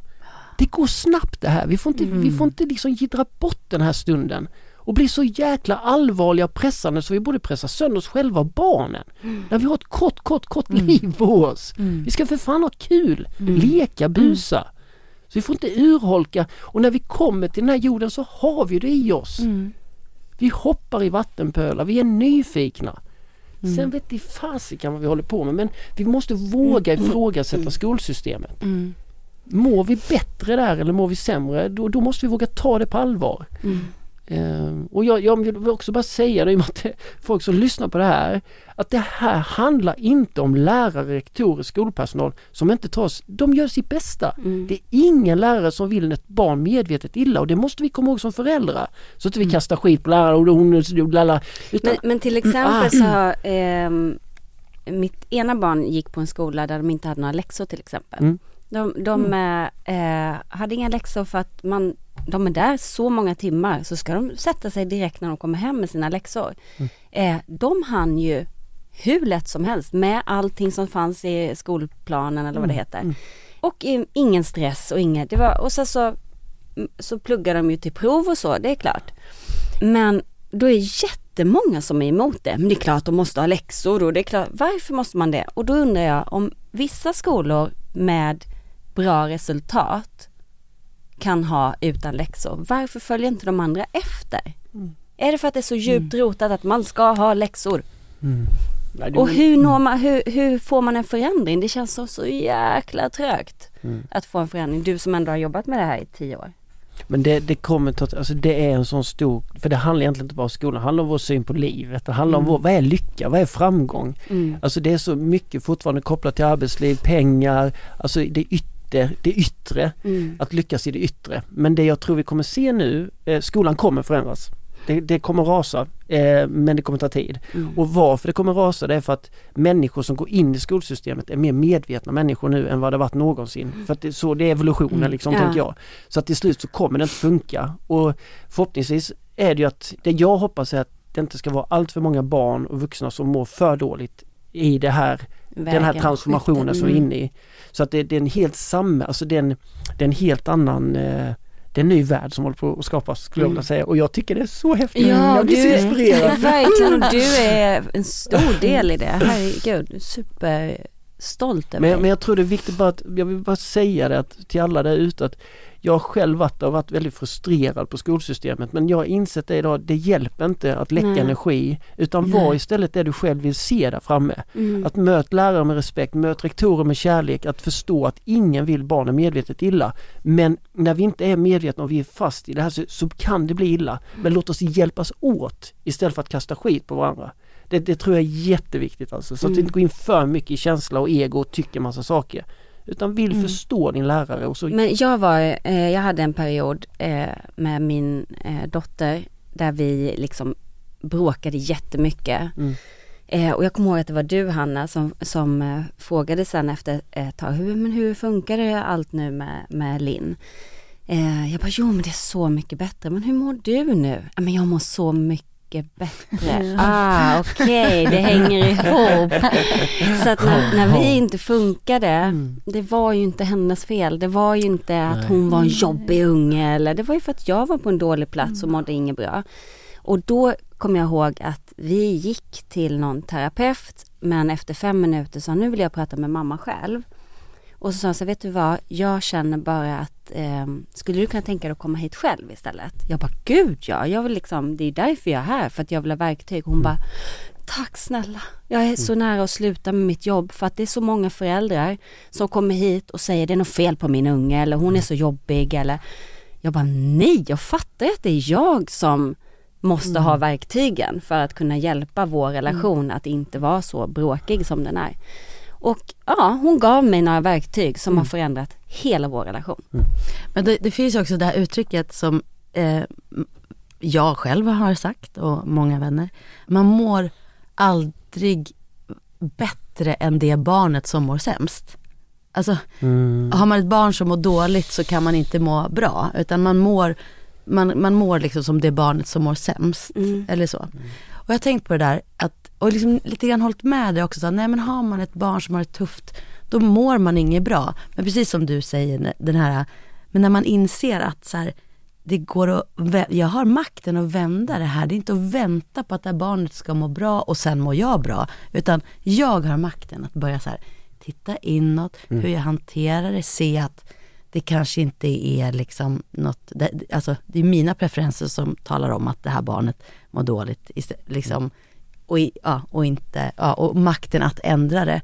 Speaker 2: Det går snabbt det här, vi får inte, vi får inte liksom gidra bort den här stunden och bli så jäkla allvarliga och pressande så vi borde pressa sönder oss själva och barnen. När vi har ett kort, kort, kort liv på oss. Vi ska för fan ha kul, leka, busa. Så vi får inte urholka och när vi kommer till den här jorden så har vi det i oss. Vi hoppar i vattenpölar, vi är nyfikna. Sen vet i fasiken vad vi håller på med men vi måste våga ifrågasätta skolsystemet. Mår vi bättre där eller mår vi sämre då, då måste vi våga ta det på allvar. Eh, och jag, jag vill också bara säga det i och med att det, folk som lyssnar på det här att det här handlar inte om lärare, rektorer, skolpersonal som inte tar s- de gör sitt bästa. Det är ingen lärare som vill ett barn medvetet illa och det måste vi komma ihåg som föräldrar. Så att vi kastar skit på lärare och hon lalla. Utan,
Speaker 3: Men, men till exempel
Speaker 2: Ah.
Speaker 3: så har ehm, mitt ena barn gick på en skola där de inte hade några läxor till exempel.
Speaker 2: Mm.
Speaker 3: De, de eh, hade inga läxor för att man, de är där så många timmar så ska de sätta sig direkt när de kommer hem med sina läxor. Eh, de hann ju hur lätt som helst med allting som fanns i skolplanen eller vad det heter. Och eh, ingen stress och inget, det var, och så, så, så pluggar de ju till prov och så, det är klart. Men då är jättemånga som är emot det. Men det är klart de måste ha läxor och det är klart, varför måste man det? Och då undrar jag om vissa skolor med bra resultat kan ha utan läxor. Varför följer inte de andra efter? Är det för att det är så djupt rotat att man ska ha läxor?
Speaker 2: Det-
Speaker 3: Och hur, når man, hur, hur får man en förändring? Det känns så, så jäkla trögt
Speaker 2: Mm.
Speaker 3: att få en förändring. Du som ändå har jobbat med det här i tio år.
Speaker 2: Men det, det kommer ta, alltså det är en sån stor, för det handlar egentligen inte bara om skolan, det handlar om vår syn på livet. Det handlar
Speaker 3: Mm.
Speaker 2: om vår, vad är lycka, vad är framgång?
Speaker 3: Mm.
Speaker 2: Alltså det är så mycket fortfarande kopplat till arbetsliv, pengar, alltså det ytter, det yttre.
Speaker 3: Mm.
Speaker 2: Att lyckas i det yttre. Men det jag tror vi kommer se nu, eh, skolan kommer förändras. Det, det kommer rasa, eh, men det kommer ta tid.
Speaker 3: Mm.
Speaker 2: Och varför det kommer rasa det är för att människor som går in i skolsystemet är mer medvetna människor nu än vad det varit någonsin. För att det, så det är evolutionen
Speaker 3: Mm.
Speaker 2: liksom,
Speaker 3: Ja.
Speaker 2: tänker jag. Så att till slut så kommer det inte funka. Och förhoppningsvis är det ju att, det jag hoppas är att det inte ska vara allt för många barn och vuxna som mår för dåligt i det här, den här
Speaker 3: Vägen,
Speaker 2: transformationen som vi är
Speaker 3: Mm.
Speaker 2: inne i. Så att det, det är en helt samma, alltså det är en, det är en helt annan eh, det är en ny värld som håller på att skapas skulle jag
Speaker 3: Mm.
Speaker 2: vilja säga och jag tycker det är så häftigt.
Speaker 3: Ja,
Speaker 2: jag blir
Speaker 3: du,
Speaker 2: så inspirerad.
Speaker 3: verkligen och du är en stor del i det. Herregud, superstolt över
Speaker 2: Men,
Speaker 3: dig.
Speaker 2: men jag tror det är viktigt bara att, jag vill bara säga det att, till alla där ute att jag har själv varit och varit väldigt frustrerad på skolsystemet men jag har insett det idag, det hjälper inte att läcka
Speaker 3: Nej.
Speaker 2: energi utan
Speaker 3: Nej.
Speaker 2: var istället det du själv vill se där framme.
Speaker 3: Mm.
Speaker 2: Att möta lärare med respekt, möt rektorer med kärlek, att förstå att ingen vill barnen medvetet illa. Men när vi inte är medvetna och vi är fast i det här så, så kan det bli illa. Men låt oss hjälpas åt istället för att kasta skit på varandra. Det, det tror jag är jätteviktigt alltså. Så att
Speaker 3: Mm.
Speaker 2: inte går in för mycket i känsla och ego och tycker massa saker. Utan vill
Speaker 3: Mm.
Speaker 2: förstå din lärare och så
Speaker 3: Men jag var, eh, jag hade en period eh, med min eh, dotter där vi liksom bråkade jättemycket.
Speaker 2: Mm.
Speaker 3: Eh, och jag kommer ihåg att det var du Hanna som, som eh, frågade sen efter ett tag, hur, men hur funkar det allt nu med, med Linn? Eh, jag bara, jo men det är så mycket bättre, men hur mår du nu? Ja, men jag mår så mycket bättre. Ah, okej, det hänger ihop. Så att när, när vi inte funkade, det var ju inte hennes fel. Det var ju inte att
Speaker 2: Nej.
Speaker 3: hon var en jobbig unge eller det var ju för att jag var på en dålig plats och mådde inget bra. Och då kommer jag ihåg att vi gick till någon terapeut men efter fem minuter sa nu vill jag prata med mamma själv. Och så sa så här, vet du vad, jag känner bara att ehm, skulle du kunna tänka dig att komma hit själv istället? Jag bara, gud ja, jag vill liksom, det är därför jag är här, för att jag vill ha verktyg. Hon bara, tack snälla, jag är så nära att sluta med mitt jobb för att det är så många föräldrar som kommer hit och säger det är något fel på min unge eller hon är så jobbig eller jag bara nej, jag fattar att det är jag som måste ha verktygen för att kunna hjälpa vår relation att inte vara så bråkig som den är. Och ja, hon gav mig några verktyg som har förändrat hela vår relation.
Speaker 4: Men det, det finns ju också det här uttrycket som eh, jag själv har sagt och många vänner. Man mår aldrig bättre än det barnet som mår sämst. Alltså
Speaker 2: Mm.
Speaker 4: har man ett barn som mår dåligt så kan man inte må bra utan man mår, man, man mår liksom som det barnet som mår sämst. Eller så. Och jag har tänkt på det där att, och liksom lite grann hållit med dig också, så, här, nej men har man ett barn som har det tufft då mår man inget bra. Men precis som du säger, den här, men när man inser att så här, det går att, jag har makten att vända det här. Det är inte att vänta på att det här barnet ska må bra och sen mår jag bra. Utan jag har makten att börja så här, titta inåt,
Speaker 2: Mm.
Speaker 4: hur jag hanterar det, se att det kanske inte är liksom något, det, alltså det är mina preferenser som talar om att det här barnet mår dåligt. Liksom, och, i, ja, och, inte, ja, och makten att ändra det.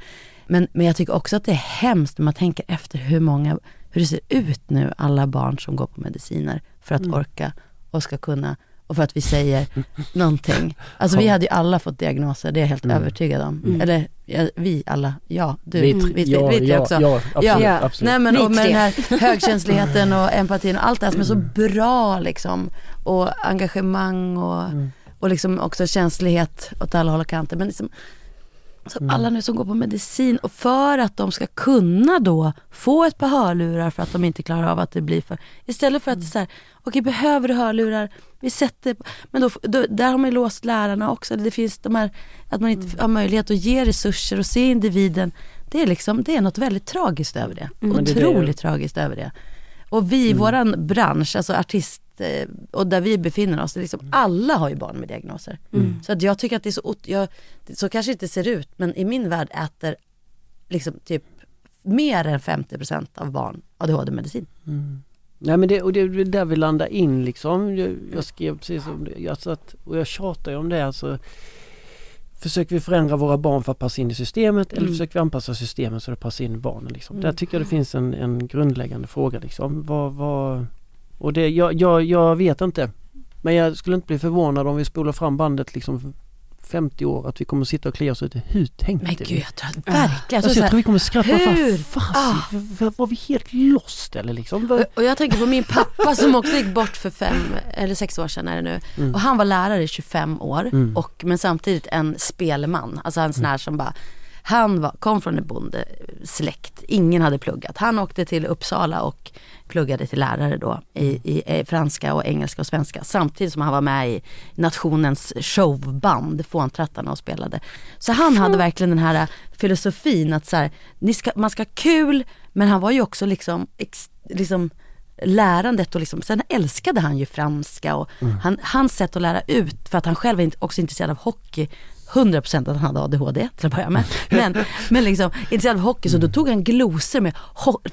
Speaker 4: Men, men jag tycker också att det är hemskt när man tänker efter hur många, hur det ser ut nu, alla barn som går på mediciner för att
Speaker 2: Mm.
Speaker 4: orka och ska kunna och för att vi säger någonting. Alltså vi hade ju alla fått diagnoser, det är jag helt
Speaker 2: Mm.
Speaker 4: övertygad om.
Speaker 2: Mm.
Speaker 4: Eller ja, vi alla, ja, du,
Speaker 2: Vi
Speaker 4: vi,
Speaker 2: tre-
Speaker 4: vi,
Speaker 2: ja,
Speaker 4: vi
Speaker 2: ja,
Speaker 4: också.
Speaker 2: ja, absolut, absolut.
Speaker 4: Nej men
Speaker 3: Vi
Speaker 4: och med den här högkänsligheten och empatin och allt det här som är så bra liksom. Och engagemang och, och liksom också känslighet åt alla håll och kanter. Men liksom, så alla nu som går på medicin och för att de ska kunna då få ett par hörlurar för att de inte klarar av att det blir för, istället för att det är så här, okej behöver du hörlurar, vi sätter, men då, då, där har man ju låst lärarna också, det finns de här, att man inte har möjlighet att ge resurser och se individen, det är liksom, det är något väldigt tragiskt över det,
Speaker 2: det är det-
Speaker 4: otroligt tragiskt över det. Och vi i våran bransch, alltså artist eh, och där vi befinner oss, det är liksom, alla har ju barn med diagnoser. Så att jag tycker att det är så, ot- jag, så kanske det inte ser ut, men i min värld äter liksom typ mer än 50% av barn ADHD-medicin.
Speaker 2: Nej men det, och det är där vi landar in liksom. Jag, jag skrev precis om det. Jag satt, och jag tjatar ju om det alltså. Försöker vi förändra våra barn för att passa in i systemet eller
Speaker 3: Mm.
Speaker 2: försöker vi anpassa systemet så det passar in i barnen? Liksom?
Speaker 3: Mm.
Speaker 2: Där tycker jag det finns en, en grundläggande fråga. Liksom. Vad, vad, Och det, jag, jag, jag vet inte. Men jag skulle inte bli förvånad om vi spolar fram bandet liksom 50 år att vi kommer sitta och klia oss ute. Hur tänkte
Speaker 4: Men
Speaker 2: vi?
Speaker 4: gud jag tror att verkligen.
Speaker 2: Alltså, jag tror vi kommer skratta
Speaker 4: hur?
Speaker 2: fan,
Speaker 4: Ah.
Speaker 2: var, vi helt lost eller liksom?
Speaker 4: Och- Och jag tänker på min pappa som också gick bort för fem eller sex år sedan är det nu.
Speaker 2: Mm.
Speaker 4: Och han var lärare i 25 år
Speaker 2: Mm.
Speaker 4: och, men samtidigt en spelman. Alltså en sån här som bara han var, kom från en bondesläkt, ingen hade pluggat. Han åkte till Uppsala och pluggade till lärare då i, i, eh, franska och engelska och svenska. Samtidigt som han var med i nationens showband, Fåntrattarna och spelade. Så han hade verkligen den här filosofin att så här, ska, man ska ha kul, men han var ju också liksom, ex, liksom lärandet och liksom, sen älskade han ju franska och han, hans sätt att lära ut, för att han själv inte- också intresserad av hockey, 100% att han hade ADHD till att börja med. Men, men liksom intresserad av hockey så då tog han glosor med,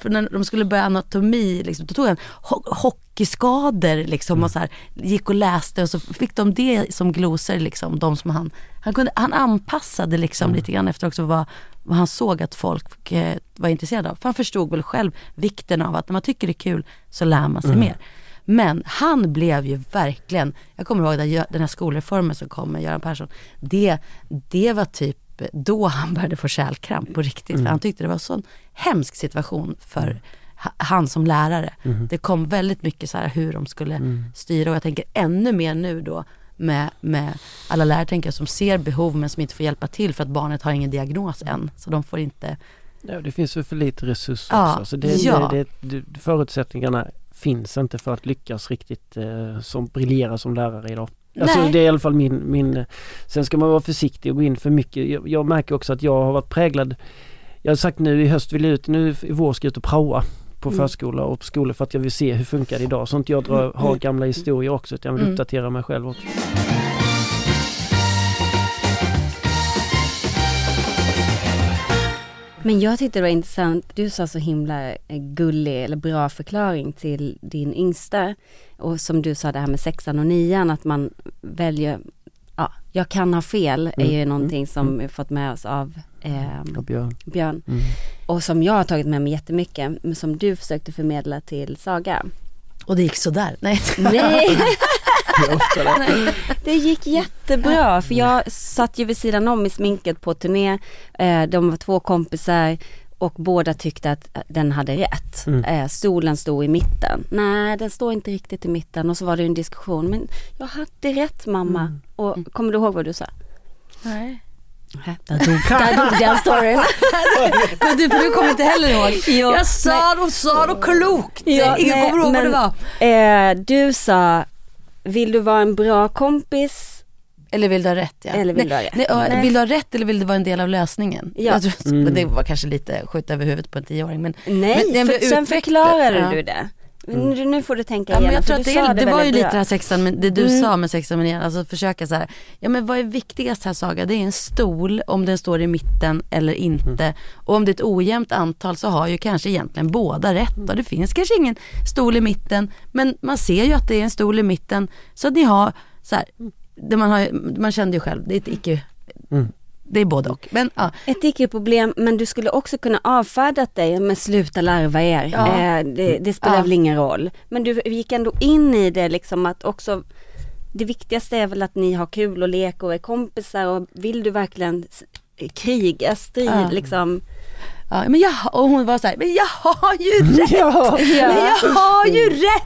Speaker 4: för när de skulle börja anatomi, liksom, då tog han ho- hockeyskador liksom och så här, gick och läste och så fick de det som glosor liksom, de som han, han, kunde, han anpassade liksom lite grann efter också vad, vad han såg att folk eh, var intresserade av. För han förstod väl själv vikten av att när man tycker det är kul så lär man sig
Speaker 2: Mm.
Speaker 4: mer. Men han blev ju verkligen, jag kommer ihåg den- här skolreformen som kom med Göran Persson. Det, det var typ då han började få kärlkramp på riktigt.
Speaker 2: Mm.
Speaker 4: För han tyckte det var en sån hemsk situation för ha- han som lärare.
Speaker 2: Mm.
Speaker 4: Det kom väldigt mycket så här hur de skulle
Speaker 2: Mm.
Speaker 4: styra och jag tänker ännu mer nu då med, med alla lärare tänker jag, som ser behov men som inte får hjälpa till för att barnet har ingen diagnos än. Så de får inte
Speaker 2: Ja, det finns ju för lite resurser
Speaker 4: Ja,
Speaker 2: också. Så det,
Speaker 4: ja.
Speaker 2: det, det, förutsättningarna finns inte för att lyckas riktigt eh, som briljera som lärare idag. Alltså det är i alla fall min, min... Sen ska man vara försiktig och gå in för mycket. Jag, jag märker också att jag har varit präglad Jag har sagt nu i höst vill jag ut, nu i vår ska jag ut och praoa på
Speaker 4: Mm.
Speaker 2: förskola och på skolor för att jag vill se hur funkar det idag. Så inte jag drar, har gamla historier också utan jag vill
Speaker 4: Mm.
Speaker 2: uppdatera mig själv också.
Speaker 3: Men jag tyckte det var intressant, du sa så himla eh, gullig eller bra förklaring till din yngsta. Och som du sa det här med sexan och nian, att man väljer, ja, jag kan ha fel är ju
Speaker 2: mm,
Speaker 3: någonting som
Speaker 2: mm.
Speaker 3: vi fått med oss av
Speaker 2: Och Björn.
Speaker 3: Björn.
Speaker 2: Mm.
Speaker 3: Och som jag har tagit med mig jättemycket, men som du försökte förmedla till Saga.
Speaker 4: Och det gick sådär. Nej.
Speaker 3: Nej.
Speaker 2: Det är ofta det.
Speaker 3: Gick jättebra för jag satt ju vid sidan om i sminket på turné. Eh, De var två kompisar och båda tyckte att eh, den hade rätt.
Speaker 2: Mm.
Speaker 3: Eh, Stolen stod i mitten. Nej, den står inte riktigt i mitten och så var det en diskussion. Men jag hade rätt mamma. Och kommer du ihåg vad du sa?
Speaker 4: Nej.
Speaker 3: Där dog, där dog den storyn.
Speaker 4: Men du, för du kommer inte heller ihåg.
Speaker 3: Jo,
Speaker 4: jag sa och sa och klokt.
Speaker 3: Ja,
Speaker 4: Ingen
Speaker 3: nej,
Speaker 4: kommer ihåg vad det var.
Speaker 3: Eh, du sa, vill du vara en bra kompis?
Speaker 4: Eller vill du ha rätt ja.
Speaker 3: Eller vill
Speaker 4: nej,
Speaker 3: du ha rätt?
Speaker 4: Nej,
Speaker 3: Nej.
Speaker 4: Vill du ha rätt eller vill du vara en del av lösningen?
Speaker 3: Ja.
Speaker 4: Jag tror,
Speaker 2: Mm.
Speaker 4: Det var kanske lite skjuta över huvudet på en tioåring men
Speaker 3: Nej,
Speaker 4: men,
Speaker 3: för, sen förklarade
Speaker 4: ja.
Speaker 3: du det. Nu, nu får du tänka
Speaker 4: Ja,
Speaker 3: igenom,
Speaker 4: jag tror att det,
Speaker 3: sa
Speaker 4: det, var ju
Speaker 3: väldigt
Speaker 4: lite
Speaker 3: bra.
Speaker 4: det här sexan, men det du
Speaker 3: Mm.
Speaker 4: sa med sexan men alltså försöka så här, ja men vad är viktigast här Saga? Det är en stol, om den står i mitten eller inte. Och om det är ett ojämnt antal så har ju kanske egentligen båda rätt. Och det finns kanske ingen stol i mitten, men man ser ju att det är en stol i mitten. Så att ni har, så här, det man, har, man kände ju själv, det är ett icke,
Speaker 2: Mm.
Speaker 4: Det är både och. Men ja,
Speaker 3: Ett icke-problem, men du skulle också kunna avfärda dig med sluta larva er.
Speaker 4: Ja.
Speaker 3: Eh, det, det spelar
Speaker 4: Ja.
Speaker 3: väl ingen roll. Men du gick ändå in i det liksom att också det viktigaste är väl att ni har kul och leker och är kompisar och vill du verkligen kriga, strid
Speaker 4: Ja.
Speaker 3: liksom.
Speaker 4: Ja, men jag, och hon var så här, men jag har ju rätt!
Speaker 2: Ja.
Speaker 4: Men jag har ju rätt!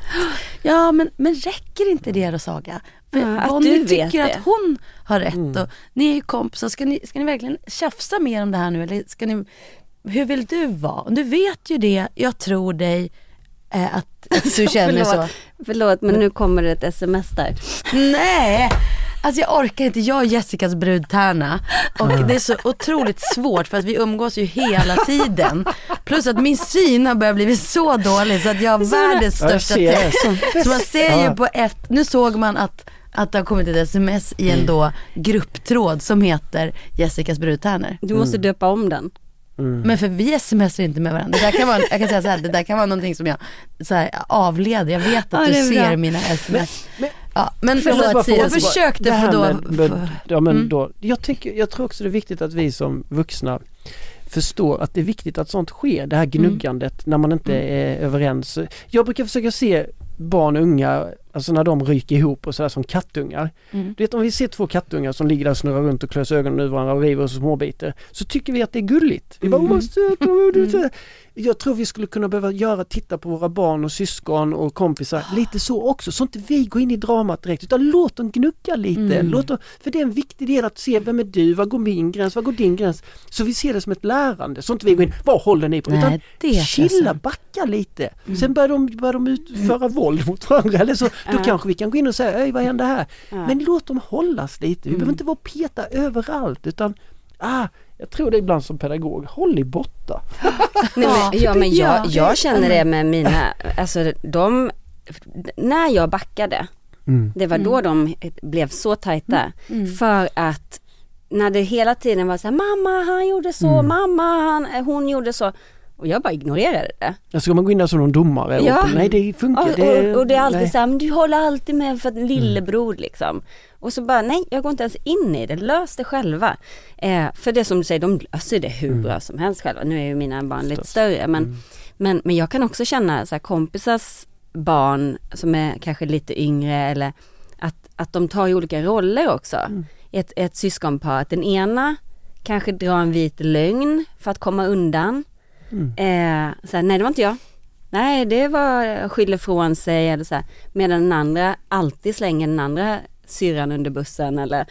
Speaker 4: Ja men, men räcker inte det då Saga?
Speaker 3: Att
Speaker 4: Bonnie
Speaker 3: du
Speaker 4: tycker
Speaker 3: det.
Speaker 4: att hon har rätt
Speaker 2: Mm.
Speaker 4: och ni är ju kompisar, ska ni, ska ni verkligen tjafsa mer om det här nu eller ska ni, hur vill du vara? Du vet ju det, jag tror dig eh, att, att du känner så.
Speaker 3: Förlåt, förlåt men nu kommer det ett sms där.
Speaker 4: Nej! Alltså jag orkar inte, jag är Jessicas brudtärna och det är så otroligt svårt för att vi umgås ju hela tiden. Plus att min syn har börjat bli så dålig så att jag har världens största text. Så man ser ju på ett, nu såg man att att det har kommit ett sms i en då grupptråd som heter Jessicas brudtärnor.
Speaker 3: Du måste döpa om den.
Speaker 2: Mm.
Speaker 4: Men för vi smsar inte med varandra. Det där kan vara, jag kan säga så här, det där kan vara någonting som jag så här, avleder. Jag vet att
Speaker 3: Ja,
Speaker 4: du
Speaker 3: är bra.
Speaker 4: ser mina sms. ja, men
Speaker 2: Jag måste bara
Speaker 4: förlåt, jag
Speaker 2: fråga-
Speaker 4: försökte för då.
Speaker 2: med- med- ja, men
Speaker 4: Mm.
Speaker 2: då, jag, tycker, jag tror också det är viktigt att vi som vuxna förstår att det är viktigt att sånt sker, det här gnuggandet när man inte är överens. Jag brukar försöka se barn och unga, alltså när de ryker ihop och sådär som kattungar.
Speaker 4: Mm.
Speaker 2: Du vet om vi ser två kattungar som ligger där och snurrar runt och klös ögonen ur varandra och river oss i småbitar. Så tycker vi att det är gulligt. Vi bara,
Speaker 4: Mm.
Speaker 2: så-" Jag tror vi skulle kunna behöva göra, titta på våra barn och syskon och kompisar lite så också. Så inte vi går in i dramat direkt utan låt dem gnugga lite.
Speaker 4: Mm.
Speaker 2: Låt dem, för det är en viktig del att se, vem är du, vad går min gräns, vad går din gräns? Så vi ser det som ett lärande. Så inte vi går in, vad håller ni på?
Speaker 4: Nej,
Speaker 2: utan
Speaker 4: det
Speaker 2: chilla, backa lite. Sen börjar de, börjar de utföra våld mot varandra eller så. Då kanske vi kan gå in och säga, Öj, vad hände här? Men låt dem hållas lite. Vi behöver inte vara peta överallt utan ah, jag tror det ibland som pedagog, håll i botta.
Speaker 3: Nej, men, ja, men jag,
Speaker 4: Ja.
Speaker 3: jag känner det med mina, alltså de, när jag backade,
Speaker 2: Mm.
Speaker 3: det var då de blev så tajta. För att när det hela tiden var så här, mamma han gjorde så,
Speaker 2: Mm.
Speaker 3: mamma han, hon gjorde så. Och jag bara ignorerade det.
Speaker 2: Ja, Ska man gå in där som någon domare?
Speaker 3: Ja.
Speaker 2: Och, nej det funkar.
Speaker 3: Och,
Speaker 2: det,
Speaker 3: och, och det är alltid
Speaker 2: nej.
Speaker 3: så här, men du håller alltid med för en lillebror liksom. Och så bara, nej jag går inte ens in i det, lös det själva. Eh, för det som du säger, de löser det hur bra som helst själva. Nu är ju mina barn lite större men, men, men jag kan också känna så här, kompisars barn som är kanske lite yngre eller att, att de tar ju olika roller också. Ett, ett syskonpar, att den ena kanske drar en vit lögn för att komma undan. Eh, så här, nej det var inte jag. Nej det var skyller från sig eller så här. Medan den andra alltid slänger den andra syrran under bussen eller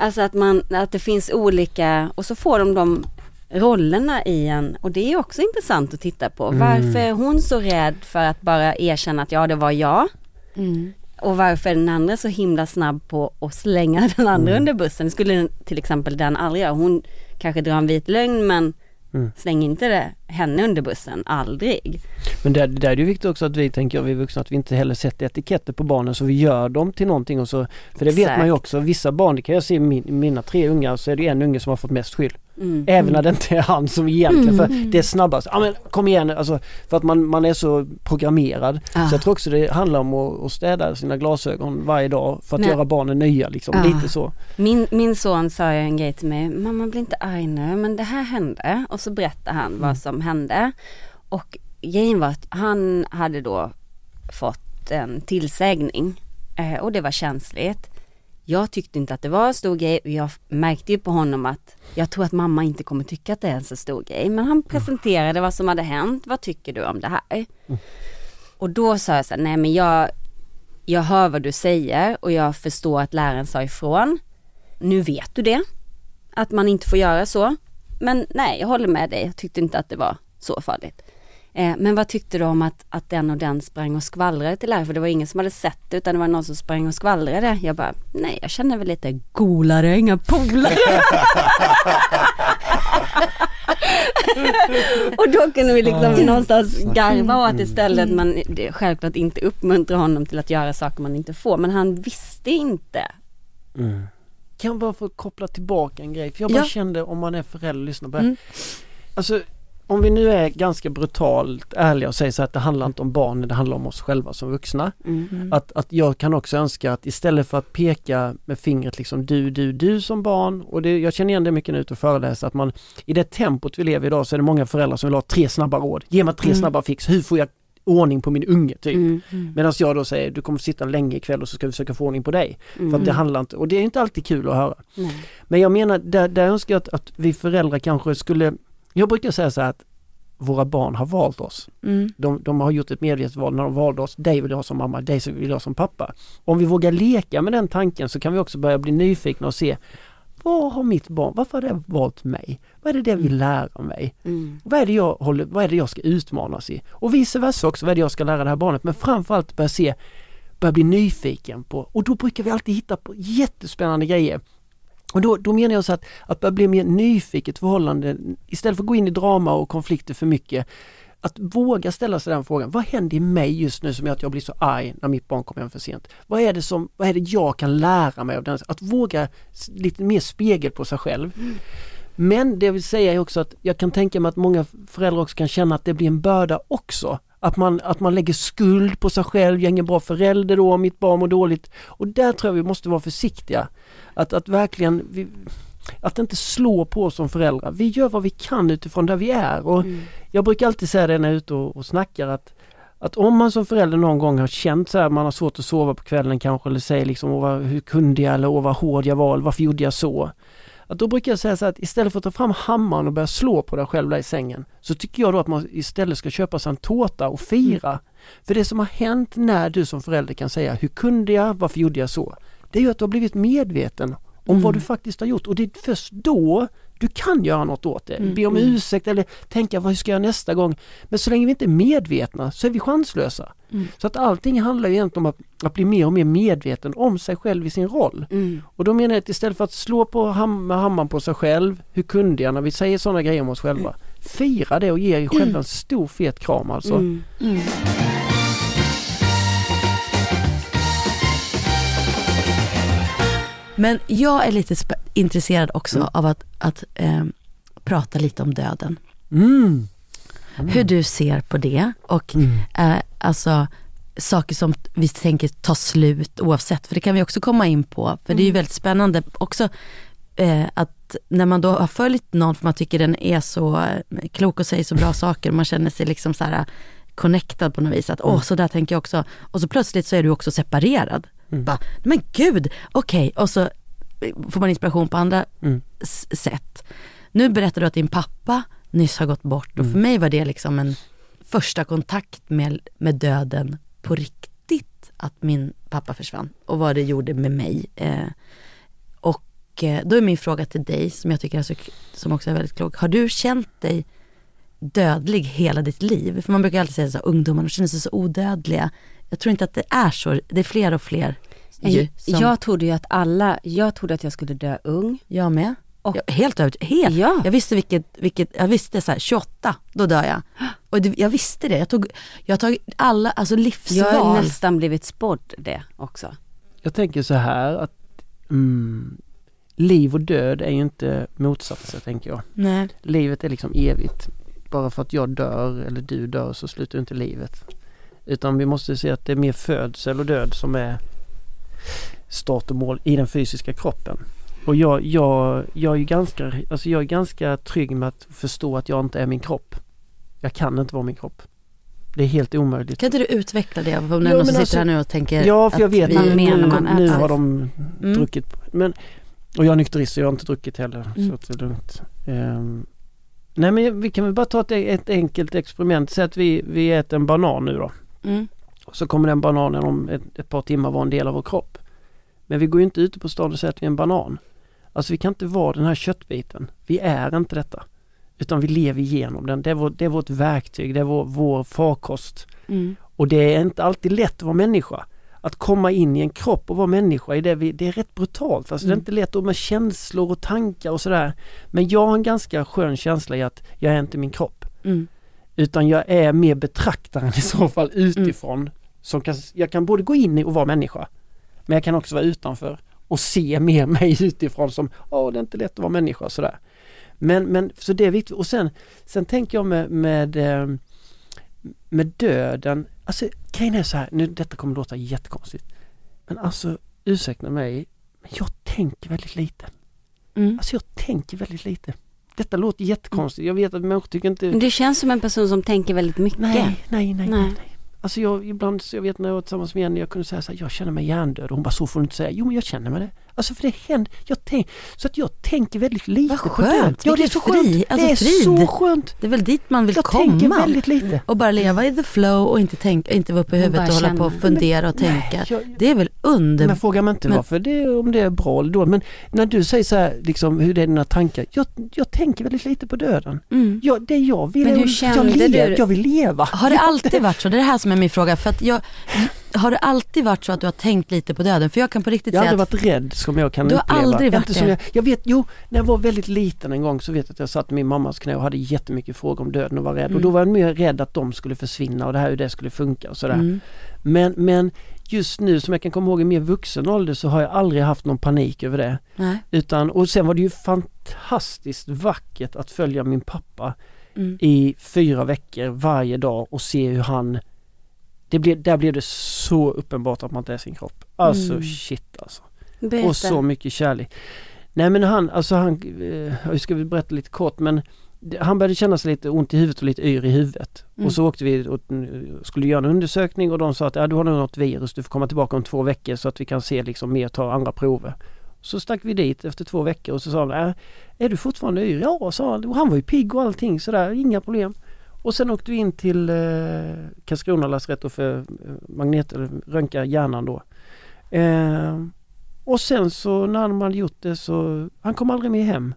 Speaker 3: alltså att man, att det finns olika och så får de de rollerna i en och det är också intressant att titta på. Varför är hon så rädd för att bara erkänna att ja det var jag?
Speaker 4: Mm.
Speaker 3: Och varför är den andra så himla snabb på att slänga den andra under bussen? Det skulle till exempel den aldrig göra. Hon kanske drar en vit lögn men släng inte det, henne under bussen, aldrig.
Speaker 2: Men där, där är det ju viktigt också att vi tänker, vi vuxna, att vi inte heller sätter etiketter på barnen så vi gör dem till någonting och så För det vet man ju
Speaker 3: Exakt.
Speaker 2: också, vissa barn, det kan jag se min, mina tre ungar så är det en unge som har fått mest skydd.
Speaker 3: Mm.
Speaker 2: Även när det inte är han som egentligen, för det är snabbast. Ja men kom igen alltså, för att man, man är så programmerad.
Speaker 3: Ah.
Speaker 2: Så jag tror också det handlar om att, att städa sina glasögon varje dag för att
Speaker 3: Men-
Speaker 2: göra barnen nya liksom,
Speaker 3: Ah.
Speaker 2: lite så.
Speaker 3: Min, min son sa ju en grej till mig, mamma bli inte arg nu men det här hände och så berättade han vad som hände. Och grejen var att han hade då fått en tillsägning eh, och det var känsligt. Jag tyckte inte att det var en stor grej och jag märkte ju på honom att jag tror att mamma inte kommer tycka att det är en så stor grej. Men han presenterade vad som hade hänt, vad tycker du om det här? Och då sa jag så här, nej men jag, jag hör vad du säger och jag förstår att läraren sa ifrån. Nu vet du det, att man inte får göra så. Men nej, jag håller med dig, jag tyckte inte att det var så farligt. Eh, men vad tyckte du om att, att den och den sprang och skvallrade till läraren? För det var ingen som hade sett det utan det var någon som sprang och skvallrade. Jag bara, nej jag känner väl lite golare, inga polare. och då kunde vi liksom någonstans garva åt istället men det, självklart inte uppmuntra honom till att göra saker man inte får. Men han visste inte.
Speaker 2: Kan jag bara få koppla tillbaka en grej? För jag bara
Speaker 4: Ja.
Speaker 2: kände om man är förälder och lyssnar på det
Speaker 4: Mm.
Speaker 2: Alltså om vi nu är ganska brutalt ärliga och säger så att det handlar inte om barnen, det handlar om oss själva som vuxna.
Speaker 3: Mm.
Speaker 2: Att, att jag kan också önska att istället för att peka med fingret liksom du, du, du som barn och det, jag känner igen det mycket nu ute och föreläsa att man i det tempot vi lever idag så är det många föräldrar som vill ha tre snabba råd. Ge mig tre
Speaker 4: Mm.
Speaker 2: snabba fix, hur får jag ordning på min unge typ.
Speaker 3: Mm.
Speaker 2: Medan jag då säger du kommer sitta länge ikväll och så ska vi försöka få ordning på dig. För att det handlar inte, och det är inte alltid kul att höra.
Speaker 3: Nej.
Speaker 2: Men jag menar, där, där önskar jag att, att vi föräldrar kanske skulle, jag brukar säga så här att våra barn har valt oss.
Speaker 4: Mm.
Speaker 2: De, de har gjort ett medvetet val när de valde oss, dig vill jag ha som mamma, dig vill jag ha som pappa. Om vi vågar leka med den tanken så kan vi också börja bli nyfikna och se vad har mitt barn, varför har det valt mig? Vad är det det vill lära mig?
Speaker 3: Mm.
Speaker 2: Vad är det jag håller, vad är det jag ska utmanas i? Och vice versa också, vad är det jag ska lära det här barnet? Men framförallt börja se, börja bli nyfiken på, och då brukar vi alltid hitta på jättespännande grejer. Och då, då menar jag så att, att börja bli mer nyfiket förhållande, istället för att gå in i drama och konflikter för mycket, att våga ställa sig den frågan, vad händer i mig just nu som gör att jag blir så arg när mitt barn kommer hem för sent? Vad är det som, vad är det jag kan lära mig av den? Att våga lite mer spegel på sig själv. Men det jag vill säga är också att jag kan tänka mig att många föräldrar också kan känna att det blir en börda också. Att man, att man lägger skuld på sig själv, jag är ingen bra förälder då mitt barn mår dåligt. Och där tror jag vi måste vara försiktiga. Att, att verkligen, vi, att inte slå på oss som föräldrar. Vi gör vad vi kan utifrån där vi är. Och Jag brukar alltid säga det när jag är ute och, och snackar att, Att om man som förälder någon gång har känt så här, man har svårt att sova på kvällen kanske eller säger liksom hur kunde jag eller åh, vad hård jag var eller varför gjorde jag så? Att då brukar jag säga så att istället för att ta fram hammaren och börja slå på dig själv där i sängen så tycker jag då att man istället ska köpa sig en tårta och fira. För det som har hänt när du som förälder kan säga hur kunde jag, varför gjorde jag så? Det är ju att du har blivit medveten om
Speaker 4: Mm.
Speaker 2: vad du faktiskt har gjort och det är först då du kan göra något åt det.
Speaker 4: Mm,
Speaker 2: Be om
Speaker 4: mm.
Speaker 2: ursäkt eller tänka vad ska jag göra nästa gång? Men så länge vi inte är medvetna så är vi chanslösa.
Speaker 4: Mm.
Speaker 2: Så att allting handlar ju egentligen om att, att bli mer och mer medveten om sig själv i sin roll.
Speaker 3: Mm.
Speaker 2: Och då menar jag att istället för att slå på ham hammaren på sig själv, hur kunde jag när vi säger sådana grejer om oss själva? Fira det och ge er själva en stor fet kram alltså.
Speaker 4: Men jag är lite intresserad också
Speaker 2: Mm.
Speaker 4: av att, att ehm, prata lite om döden.
Speaker 2: Mm.
Speaker 4: Hur du ser på det och eh, alltså saker som vi tänker ta slut oavsett. För det kan vi också komma in på. För det är ju väldigt spännande också eh, att när man då har följt någon för man tycker den är så eh, klok och säger så bra saker. Man känner sig liksom så här connectad på något vis. Att åh, så där tänker jag också. Och så plötsligt så är du också separerad. Bara, men gud, okej. Och så eh, får man inspiration på andra
Speaker 2: Mm.
Speaker 4: sätt. Nu berättar du att din pappa nyss har gått bort och för mig var det liksom en första kontakt med, med döden på riktigt. Att min pappa försvann och vad det gjorde med mig. Eh, och eh, då är min fråga till dig som jag tycker är så, som också är väldigt klok. Har du känt dig dödlig hela ditt liv? För man brukar alltid säga så ungdomar, de känner sig så odödliga. Jag tror inte att det är så. Det är fler och fler. Ju, som,
Speaker 3: Jag trodde ju att alla, jag trodde att jag skulle dö ung.
Speaker 4: jag med.
Speaker 3: Och-
Speaker 4: jag, helt övertygad. Helt.
Speaker 3: Ja.
Speaker 4: Jag visste vilket, vilket jag visste så här, 28, då dör jag. Och det, jag visste det. Jag tog, jag har tagit alla, alltså livsval.
Speaker 3: Jag har nästan blivit spådd det också.
Speaker 2: Jag tänker så här att mm, liv och död är ju inte motsatser tänker jag.
Speaker 4: Nej.
Speaker 2: Livet är liksom evigt. Bara för att jag dör eller du dör så slutar inte livet. Utan vi måste se att det är mer födsel och död som är start och mål i den fysiska kroppen. Och jag, jag, jag, är ganska, alltså jag är ganska trygg med att förstå att jag inte är min kropp. Jag kan inte vara min kropp. Det är helt omöjligt.
Speaker 4: Kan inte du utveckla det? Om någon som sitter
Speaker 2: alltså-
Speaker 4: här nu och tänker
Speaker 2: Ja, för jag
Speaker 4: att
Speaker 2: vet
Speaker 4: vi
Speaker 2: nu, nu, har de
Speaker 4: Mm.
Speaker 2: druckit. Men, och jag är nykterist så jag har inte druckit heller.
Speaker 4: Mm.
Speaker 2: Så att det är lugnt. Ehm, nej men vi kan väl bara ta ett, ett enkelt experiment. Säg att vi, vi äter en banan nu då.
Speaker 4: Mm.
Speaker 2: Så kommer den bananen om ett, ett par timmar vara en del av vår kropp. Men vi går ju inte ute på stan och säger att vi är en banan. Alltså vi kan inte vara den här köttbiten. Vi är inte detta. Utan vi lever igenom den. Det är, vår, det är vårt verktyg, det är vår, vår farkost.
Speaker 4: Mm.
Speaker 2: Och det är inte alltid lätt att vara människa. Att komma in i en kropp och vara människa, är det, vi, det är rätt brutalt. Alltså det är
Speaker 4: Mm.
Speaker 2: inte lätt med känslor och tankar och sådär. Men jag har en ganska skön känsla i att jag är inte min kropp.
Speaker 4: Mm.
Speaker 2: Utan jag är mer betraktaren i så fall utifrån. Som kan, jag kan både gå in i och vara människa. Men jag kan också vara utanför och se mer mig utifrån som, åh det är inte lätt att vara människa och sådär. Men, men så det är viktigt. Och sen, sen tänker jag med, med, eh, med döden, alltså grejen är så här, nu detta kommer låta jättekonstigt. Men alltså ursäkta mig, men jag tänker väldigt lite.
Speaker 4: Mm.
Speaker 2: Alltså jag tänker väldigt lite. Detta låter jättekonstigt, jag vet att människor tycker inte...
Speaker 3: Men du känns som en person som tänker väldigt mycket.
Speaker 2: Nej, nej, nej, nej.
Speaker 3: Nej.
Speaker 2: Nej. Alltså jag ibland, så jag vet när jag var tillsammans med Jenny, jag kunde säga så här, jag känner mig hjärndöd och hon bara så får du inte säga. Jo men jag känner mig det. Alltså för det händer, jag tänk, så att jag tänker väldigt lite
Speaker 4: Vad
Speaker 2: på
Speaker 4: skönt,
Speaker 2: Ja det är så skönt.
Speaker 4: fri, alltså
Speaker 2: det är
Speaker 4: frid.
Speaker 2: så skönt.
Speaker 4: Det är väl dit man vill
Speaker 2: Jag
Speaker 4: komma.
Speaker 2: tänker väldigt lite.
Speaker 4: Och bara leva i the flow och inte, tänka, inte vara uppe i huvudet och hålla på och
Speaker 3: känna.
Speaker 4: fundera och tänka.
Speaker 2: jag-
Speaker 4: Det är väl under...
Speaker 2: Men fråga mig inte
Speaker 4: Men-
Speaker 2: varför det, om det är bra eller dåligt. Men när du säger så här, liksom hur det är dina tankar. Jag, jag tänker väldigt lite på döden.
Speaker 4: Mm.
Speaker 2: Jag, det jag vill
Speaker 3: Men
Speaker 2: är
Speaker 3: hur
Speaker 2: jag, lever,
Speaker 3: du-
Speaker 2: jag vill leva.
Speaker 4: Har det alltid varit så? Det är det här som är min fråga. För att jag, har det alltid varit så att du har tänkt lite på döden? För jag kan på riktigt
Speaker 2: Jag har
Speaker 4: säga
Speaker 2: aldrig
Speaker 4: att
Speaker 2: varit rädd som jag kan
Speaker 4: Du har
Speaker 2: uppleva.
Speaker 4: aldrig varit
Speaker 2: Inte som
Speaker 4: det?
Speaker 2: Jag, jag vet, jo, när jag var väldigt liten en gång så vet jag att jag satt i min mammas knä och hade jättemycket frågor om döden och var rädd. Och
Speaker 4: Mm.
Speaker 2: då var jag mer rädd att de skulle försvinna och det här hur det skulle funka och sådär.
Speaker 4: Mm.
Speaker 2: Men, men just nu som jag kan komma ihåg i mer vuxen ålder så har jag aldrig haft någon panik över det.
Speaker 4: Nej.
Speaker 2: Utan, och sen var det ju fantastiskt vackert att följa min pappa
Speaker 4: Mm.
Speaker 2: i fyra veckor varje dag och se hur han det blev, där blev det så uppenbart att man inte är sin kropp. Alltså
Speaker 4: Mm.
Speaker 2: shit alltså.
Speaker 3: Berätta.
Speaker 2: Och så mycket kärlek. Nej men han, alltså han, eh, jag ska vi berätta lite kort men han började känna sig lite ont i huvudet och lite yr i huvudet.
Speaker 4: Mm.
Speaker 2: Och så åkte vi och mm, skulle göra en undersökning och de sa att ja, du har nog något virus, du får komma tillbaka om två veckor så att vi kan se liksom mer, ta andra prover. Så stack vi dit efter två veckor och så sa de, äh, är du fortfarande yr? Ja, sa han. Och han var ju pigg och allting sådär, inga problem. Och sen åkte vi in till eh, Karlskrona lasarett och för eh, magnet, röntga hjärnan då. Eh, och sen så när han hade gjort det så, han kom aldrig med hem.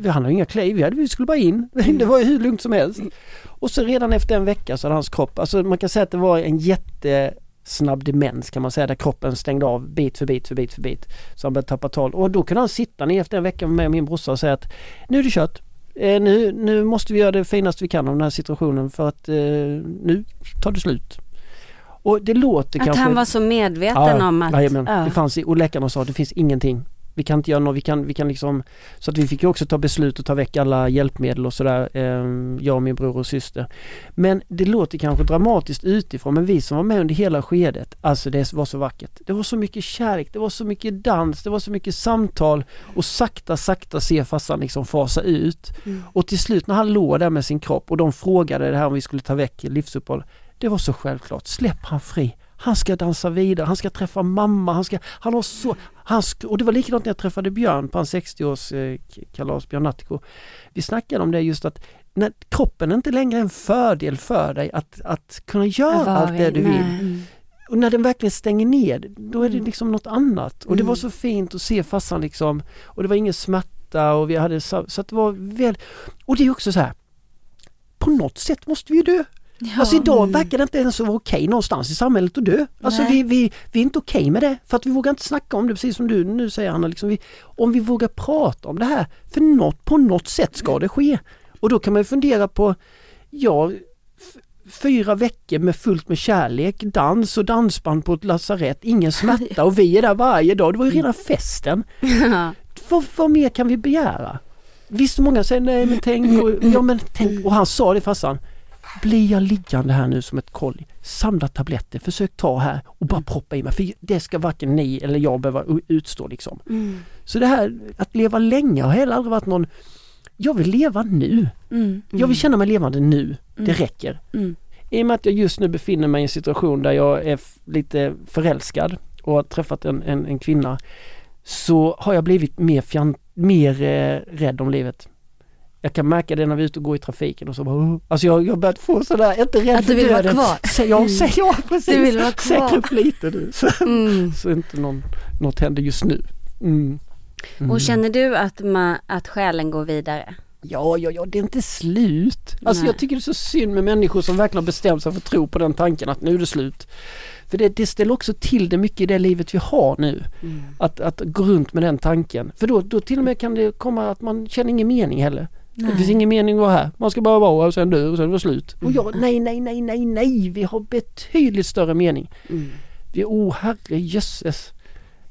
Speaker 2: Vi Han har inga kläder, vi, hade, vi skulle bara in. Det var ju hur lugnt som helst. Och så redan efter en vecka så hade hans kropp, alltså man kan säga att det var en jättesnabb demens kan man säga där kroppen stängde av bit för bit för bit för bit. Så han började tappa tal och då kunde han sitta ner efter en vecka med mig och min brorsa och säga att nu är det kört. Eh, nu, nu måste vi göra det finaste vi kan av den här situationen för att eh, nu tar det slut. Och det låter
Speaker 3: Att
Speaker 2: kanske...
Speaker 3: han var så medveten om att... ja.
Speaker 2: det fanns, i- och läkarna sa att det finns ingenting. Vi kan inte göra något, vi kan, vi kan liksom... Så att vi fick ju också ta beslut och ta väck alla hjälpmedel och sådär, eh, jag och min bror och syster. Men det låter kanske dramatiskt utifrån men vi som var med under hela skedet, alltså det var så vackert. Det var så mycket kärlek, det var så mycket dans, det var så mycket samtal och sakta, sakta se farsan liksom fasa ut.
Speaker 3: Mm.
Speaker 2: Och till slut när han låg där med sin kropp och de frågade det här om vi skulle ta väck livsuppehåll. Det var så självklart, släpp han fri. Han ska dansa vidare, han ska träffa mamma, han ska, han har så, han sk- och det var likadant när jag träffade Björn på hans 60-årskalas, Björn Nattiko. Vi snackade om det just att när kroppen är inte längre är en fördel för dig att, att kunna göra
Speaker 3: Var
Speaker 2: allt det du
Speaker 3: nej.
Speaker 2: vill. Och när den verkligen stänger ner, då är det liksom något annat. Och det
Speaker 3: Mm.
Speaker 2: var så fint att se farsan liksom, och det var ingen smärta och vi hade så, så att det var väl, och det är också så här, på något sätt måste vi ju dö. Alltså idag verkar det inte ens vara okej någonstans i samhället att dö. Alltså
Speaker 4: Nej.
Speaker 2: vi, vi, vi är inte okej med det för att vi vågar inte snacka om det precis som du nu säger Hanna. Liksom vi, om vi vågar prata om det här, för något, på något sätt ska det ske. Och då kan man ju fundera på, ja, fyra veckor med fullt med kärlek, dans och dansband på ett lasarett, ingen smärta och vi är där varje dag. Det var ju redan festen. Vad, vad mer kan vi begära? Visst många säger nej men tänk och, ja, men tänk, och han sa det farsan. Blir jag liggande här nu som ett kolli, samla tabletter, försök ta här och bara proppa i mig för det ska varken ni eller jag behöva utstå liksom.
Speaker 3: Mm.
Speaker 2: Så det här att leva länge har heller aldrig varit någon Jag vill leva nu.
Speaker 4: Mm.
Speaker 2: Jag vill känna mig levande nu. Det
Speaker 4: Mm.
Speaker 2: räcker.
Speaker 4: Mm.
Speaker 2: I och med att jag just nu befinner mig i en situation där jag är lite förälskad och har träffat en, en, en kvinna så har jag blivit mer, fjant, mer eh, rädd om livet. Jag kan märka det när vi är ute och går i trafiken och så bara, "Åh." Alltså jag jag har börjat få sådär, jag är inte rädd
Speaker 4: Att
Speaker 2: för
Speaker 4: du vill vara
Speaker 2: döden.
Speaker 4: kvar.
Speaker 2: Sä, ja,
Speaker 4: Mm.
Speaker 2: säg ja precis.
Speaker 4: Du vill vara kvar.
Speaker 2: Säkra upp lite nu så,
Speaker 3: Mm.
Speaker 2: så inte någon, något händer just nu. Mm. Mm.
Speaker 3: Och känner du att, ma, att själen går vidare?
Speaker 2: Ja, ja, ja, det är inte slut. Alltså
Speaker 3: Nej.
Speaker 2: jag tycker det är så synd med människor som verkligen har bestämt sig för att tro på den tanken att nu är det slut. För det, det ställer också till det mycket i det livet vi har nu.
Speaker 3: Mm.
Speaker 2: Att, att gå runt med den tanken. För då, då till och med kan det komma att man känner ingen mening heller. Det
Speaker 4: Nej.
Speaker 2: finns ingen mening att vara här. Man ska bara vara och sen dö och sen är det slut. Och
Speaker 3: Mm.
Speaker 2: ja, nej, nej, nej, nej, nej. Vi har betydligt större mening.
Speaker 3: Mm.
Speaker 2: Vi, oh herre jösses.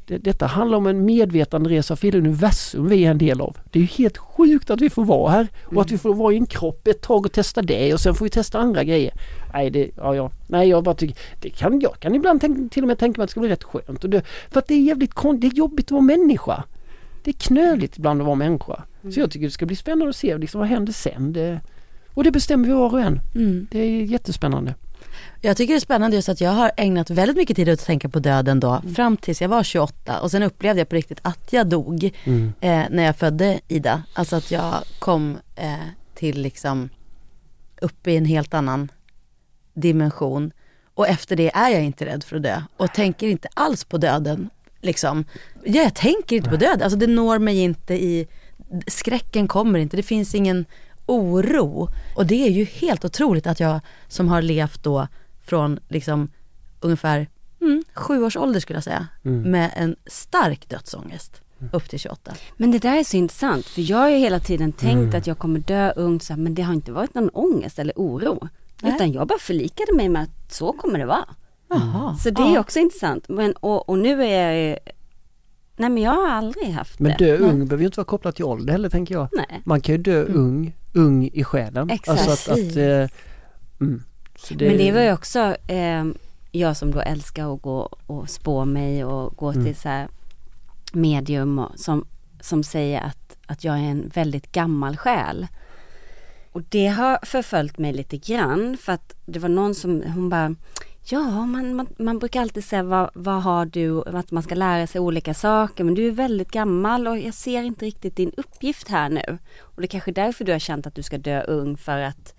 Speaker 2: Det, detta handlar om en medvetanderesa för hela universum vi är en del av. Det är ju helt sjukt att vi får vara här och att vi får vara i en kropp ett tag och testa det och sen får vi testa andra grejer. Nej, det, ja, ja. Nej jag bara tycker, det kan, jag kan ibland tänka, till och med tänka mig att det ska bli rätt skönt. Och det, för att det är jävligt kon, det är jobbigt att vara människa. Det är knöligt ibland att vara människa. Så jag tycker det ska bli spännande att se liksom, vad händer sen. Det, och det bestämmer vi var och en.
Speaker 4: Mm.
Speaker 2: Det är jättespännande.
Speaker 4: Jag tycker det är spännande just att jag har ägnat väldigt mycket tid åt att tänka på döden då, fram tills jag var 28 och sen upplevde jag på riktigt att jag dog
Speaker 2: Mm.
Speaker 4: eh, när jag födde Ida. Alltså att jag kom eh, till liksom upp i en helt annan dimension. Och efter det är jag inte rädd för att dö och tänker inte alls på döden. Liksom. Ja, jag tänker inte på döden, alltså det når mig inte i, skräcken kommer inte, det finns ingen oro. Och det är ju helt otroligt att jag som har levt då från liksom ungefär mm, sju års ålder skulle jag säga,
Speaker 3: Mm.
Speaker 4: med en stark dödsångest upp till 28.
Speaker 3: Men det där är så intressant för jag har ju hela tiden tänkt
Speaker 4: Mm.
Speaker 3: att jag kommer dö ung så här, men det har inte varit någon ångest eller oro.
Speaker 4: Nej.
Speaker 3: Utan jag bara förlikade mig med att så kommer det vara.
Speaker 4: Jaha.
Speaker 3: Så det är
Speaker 4: Ja.
Speaker 3: också intressant. Men, och, och nu är jag Nej men jag har aldrig haft
Speaker 2: Men
Speaker 3: det.
Speaker 2: dö ung behöver ju inte vara kopplat till ålder heller tänker jag.
Speaker 3: Nej.
Speaker 2: Man kan ju dö ung, ung i själen.
Speaker 3: Exakt.
Speaker 2: Alltså att, att, eh, mm. Så
Speaker 3: Men det var ju också eh, jag som då älskar att gå och spå mig och gå
Speaker 2: Mm.
Speaker 3: till så här medium och, som, som säger att, att jag är en väldigt gammal själ. och det har förföljt mig lite grann för att det var någon som, hon bara Ja, man, man, man brukar alltid säga vad, vad har du, att man ska lära sig olika saker men du är väldigt gammal och jag ser inte riktigt din uppgift här nu. Och det är kanske därför du har känt att du ska dö ung för att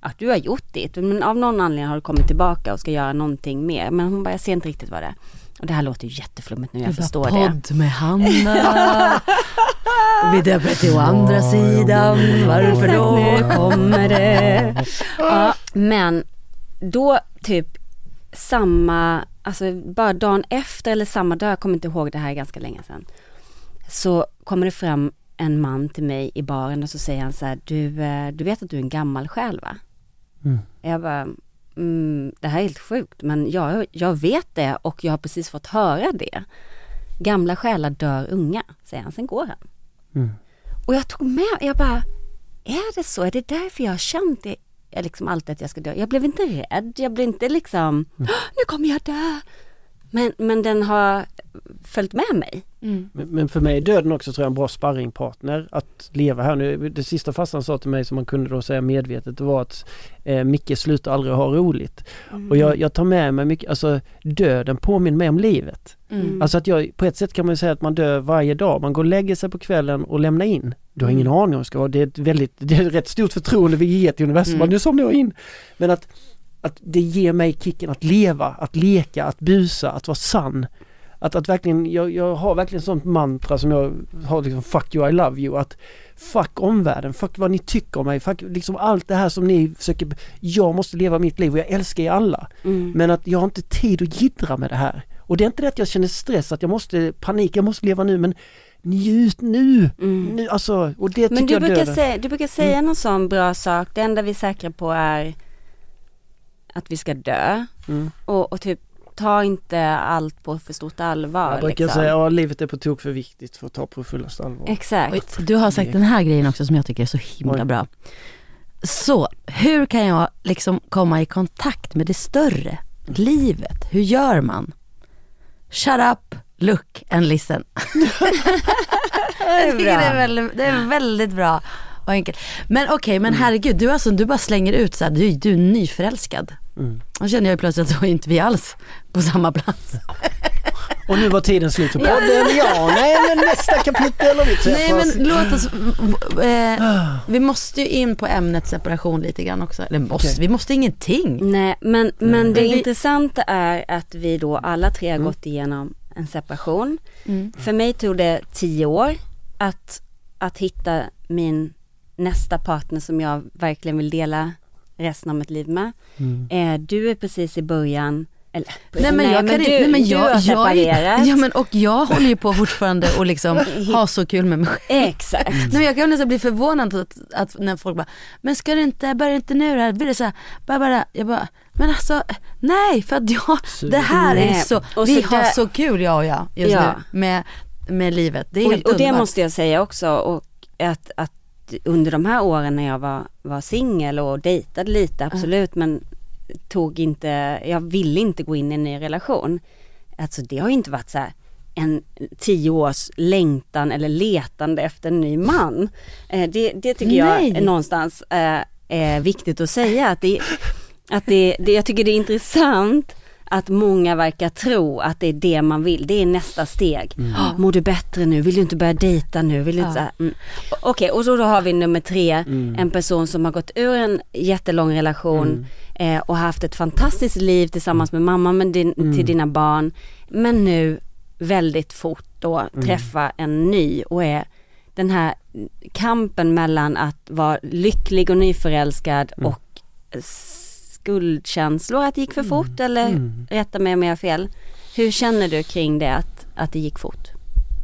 Speaker 3: att du har gjort ditt men av någon anledning har du kommit tillbaka och ska göra någonting mer. Men hon bara, jag ser inte riktigt vad det är. Och det här låter ju jätteflummigt nu, jag
Speaker 4: Det
Speaker 3: förstår det.
Speaker 4: podd med Hanna. Vid öppet å andra sidan, varför då?
Speaker 3: Kommer det. Ja, men då typ samma, alltså bara dagen efter eller samma dag, jag kommer inte ihåg det här är ganska länge sedan. Så kommer det fram en man till mig i baren och så säger han så här, du, eh, du vet att du är en gammal själ va?
Speaker 2: Mm.
Speaker 3: Jag bara, mm, det här är helt sjukt men jag, jag vet det och jag har precis fått höra det. Gamla själar dör unga, säger han, sen går han.
Speaker 2: Mm.
Speaker 3: Och jag tog med, jag bara, är det så? Är det därför jag har känt det? Jag liksom alltid att jag ska dö. Jag blev inte rädd, jag blev inte liksom, nu kommer jag dö. Men, men den har följt med mig.
Speaker 2: Men, men för mig är döden också tror jag en bra sparringpartner att leva här nu. Det sista farsan sa till mig som man kunde då säga medvetet det var att eh, Micke slutar aldrig ha roligt. Och jag, jag tar med mig mycket, alltså döden påminner mig om livet.
Speaker 4: Mm.
Speaker 2: Alltså att jag, på ett sätt kan man ju säga att man dör varje dag. Man går och lägger sig på kvällen och lämnar in. Du har ingen aning om det ska vara. Det är ett väldigt, det är ett rätt stort förtroende vi ger till universum.
Speaker 4: Mm.
Speaker 2: Nu somnar jag in. Men att, att det ger mig kicken att leva, att leka, att busa, att vara sann. Att, att verkligen, jag, jag har verkligen sånt mantra som jag har liksom fuck you, I love you. Att fuck omvärlden, fuck vad ni tycker om mig, fuck liksom allt det här som ni försöker, jag måste leva mitt liv och jag älskar er alla.
Speaker 3: Mm.
Speaker 2: Men att jag har inte tid att jiddra med det här. Och det är inte det att jag känner stress, att jag måste panik, jag måste leva nu men njut nu! nu alltså, och det
Speaker 3: Men du
Speaker 2: jag
Speaker 3: brukar, säga, du brukar säga någon sån bra sak, det enda vi är säkra på är att vi ska dö.
Speaker 2: Mm.
Speaker 3: Och, och typ ta inte allt på för stort allvar.
Speaker 2: Jag brukar
Speaker 3: liksom.
Speaker 2: säga, ja livet är på tok för viktigt för att ta på fullaste allvar.
Speaker 3: Exakt.
Speaker 4: Du har sagt den här grejen också som jag tycker är så himla
Speaker 2: Oj.
Speaker 4: bra. Så, hur kan jag liksom komma i kontakt med det större? Livet, hur gör man? Shut up, look and listen. jag tycker det är väldigt, det är väldigt bra och enkelt. Men okej, men herregud, du, alltså, du bara slänger ut så här, du, du är nyförälskad.
Speaker 2: Mm.
Speaker 4: Då känner jag ju plötsligt att då är inte vi alls på samma plats.
Speaker 2: Och nu var tiden slut för
Speaker 4: Ja.
Speaker 2: podden, ja nej men nästa kapitel och vi träffas.
Speaker 4: Nej men låt oss, eh, vi måste ju in på ämnet separation lite grann också. Eller måste,
Speaker 2: Okej.
Speaker 4: vi måste ingenting.
Speaker 3: Nej, men, men det
Speaker 4: Men vi-
Speaker 3: intressanta är att vi då alla tre har
Speaker 2: Mm.
Speaker 3: gått igenom en separation.
Speaker 4: Mm.
Speaker 3: För mig tog det tio år att, att hitta min nästa partner som jag verkligen vill dela resten av mitt liv med.
Speaker 2: Mm.
Speaker 3: Eh, du är precis i början, eller
Speaker 4: Nej men jag kan
Speaker 3: du,
Speaker 4: inte, nej men
Speaker 3: du
Speaker 4: jag, jag,
Speaker 3: separerat.
Speaker 4: ja men och jag håller ju på fortfarande och liksom ha så kul med mig själv.
Speaker 3: Exakt.
Speaker 4: Nej, men jag kan nästan bli förvånad att, att när folk bara, men ska du inte, börja inte nu då? Blir det så här, bara, bara, jag bara, men alltså nej för att jag, det här är
Speaker 3: Nej.
Speaker 4: så,
Speaker 3: Och
Speaker 4: vi
Speaker 3: så
Speaker 4: har
Speaker 3: där-
Speaker 4: så kul jag och jag just
Speaker 3: Ja.
Speaker 4: nu med, med livet. Det är helt
Speaker 3: och, och det måste jag säga också och att, att under de här åren när jag var, var singel och dejtade lite absolut men tog inte, jag ville inte gå in i en ny relation. Alltså det har ju inte varit så här en tio års längtan eller letande efter en ny man. Eh, det, det tycker jag
Speaker 4: Nej.
Speaker 3: någonstans eh, är viktigt att säga. Att det, att det, det, jag tycker det är intressant att många verkar tro att det är det man vill, det är nästa steg.
Speaker 4: Mm.
Speaker 3: Ah, Mår du bättre nu? Vill du inte börja dejta nu? Vill du inte,
Speaker 4: Ja.
Speaker 3: mm. Okej, och så då har vi nummer tre,
Speaker 4: Mm.
Speaker 3: en person som har gått ur en jättelång relation eh, och haft ett fantastiskt liv tillsammans med mamma med din,
Speaker 4: Mm.
Speaker 3: till dina barn. Men nu väldigt fort då
Speaker 4: Mm.
Speaker 3: träffa en ny och är den här kampen mellan att vara lycklig och nyförälskad
Speaker 4: Mm.
Speaker 3: och skuldkänslor att det gick för fort eller
Speaker 2: Mm.
Speaker 3: rätta mig om jag har fel. Hur känner du kring det att, att det gick fort?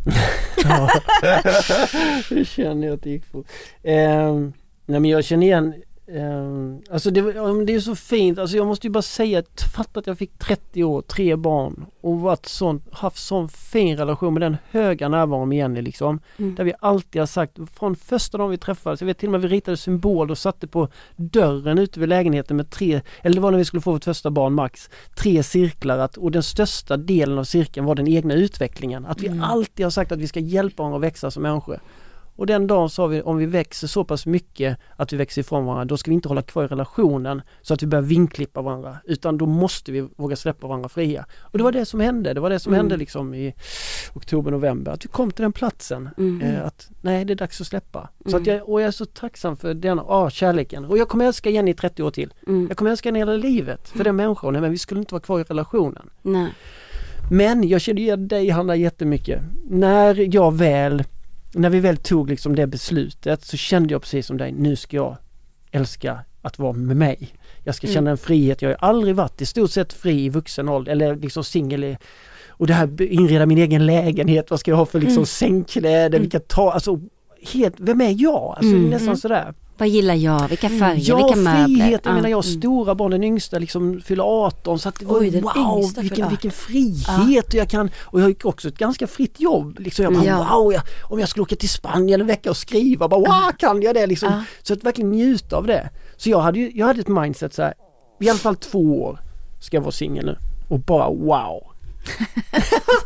Speaker 2: Hur känner jag att det gick fort? Ehm, nej men jag känner igen ehm, Alltså det, det är så fint, alltså jag måste ju bara säga att fatta att jag fick 30 år, tre barn och varit sån, haft sån fin relation med den höga närvaron med Jenny liksom.
Speaker 3: Mm.
Speaker 2: Där vi alltid har sagt, från första dagen vi träffades, jag vet till och med vi ritade symbol och satte på dörren ute vid lägenheten med tre, eller det var när vi skulle få vårt första barn Max, tre cirklar att, och den största delen av cirkeln var den egna utvecklingen. Att vi
Speaker 4: Mm.
Speaker 2: alltid har sagt att vi ska hjälpa varandra att växa som människor. Och den dagen sa vi om vi växer så pass mycket att vi växer ifrån varandra, då ska vi inte hålla kvar i relationen så att vi börjar vinklippa varandra. Utan då måste vi våga släppa varandra fria. Och det var det som hände. Det var det som
Speaker 3: Mm.
Speaker 2: hände liksom i oktober, november. Att vi kom till den platsen.
Speaker 3: Mm.
Speaker 2: Eh, att nej, det är dags att släppa. Så
Speaker 3: Mm.
Speaker 2: att jag, och jag är så tacksam för den ah, kärleken. Och jag kommer älska Jenny i 30 år till.
Speaker 3: Mm.
Speaker 2: Jag kommer älska henne hela livet. För den människan. Men vi skulle inte vara kvar i relationen.
Speaker 3: Nej.
Speaker 2: Men jag känner igen dig Hanna jättemycket. När jag väl, när vi väl tog liksom det beslutet så kände jag precis som dig, nu ska jag älska att vara med mig. Jag ska
Speaker 3: Mm.
Speaker 2: känna en frihet, jag har aldrig varit i stort sett fri i vuxen ålder eller liksom singel och det här inreda min egen lägenhet, vad ska jag ha för liksom
Speaker 3: Mm.
Speaker 2: sängkläder, vilka ta, alltså helt, vem är jag? Alltså
Speaker 3: Mm.
Speaker 2: nästan
Speaker 3: Mm.
Speaker 2: sådär.
Speaker 3: Vad gillar jag? Vilka färger?
Speaker 2: Ja,
Speaker 3: vilka möbler?
Speaker 2: frihet. Jag
Speaker 3: Ja.
Speaker 2: menar jag har
Speaker 3: Mm.
Speaker 2: stora barn, den yngsta liksom fyller 18 så att
Speaker 4: Oj, den
Speaker 2: wow,
Speaker 4: yngsta
Speaker 2: vilken, vilken frihet och jag kan, och jag har också ett ganska fritt jobb. Liksom jag bara
Speaker 3: Ja.
Speaker 2: wow, jag, om jag skulle åka till Spanien en vecka och skriva, bara wow, kan jag det liksom?
Speaker 4: Ja.
Speaker 2: Så att verkligen njuta av det. Så jag hade ju, jag hade ett mindset så här, i alla fall två år ska jag vara singel nu och bara wow.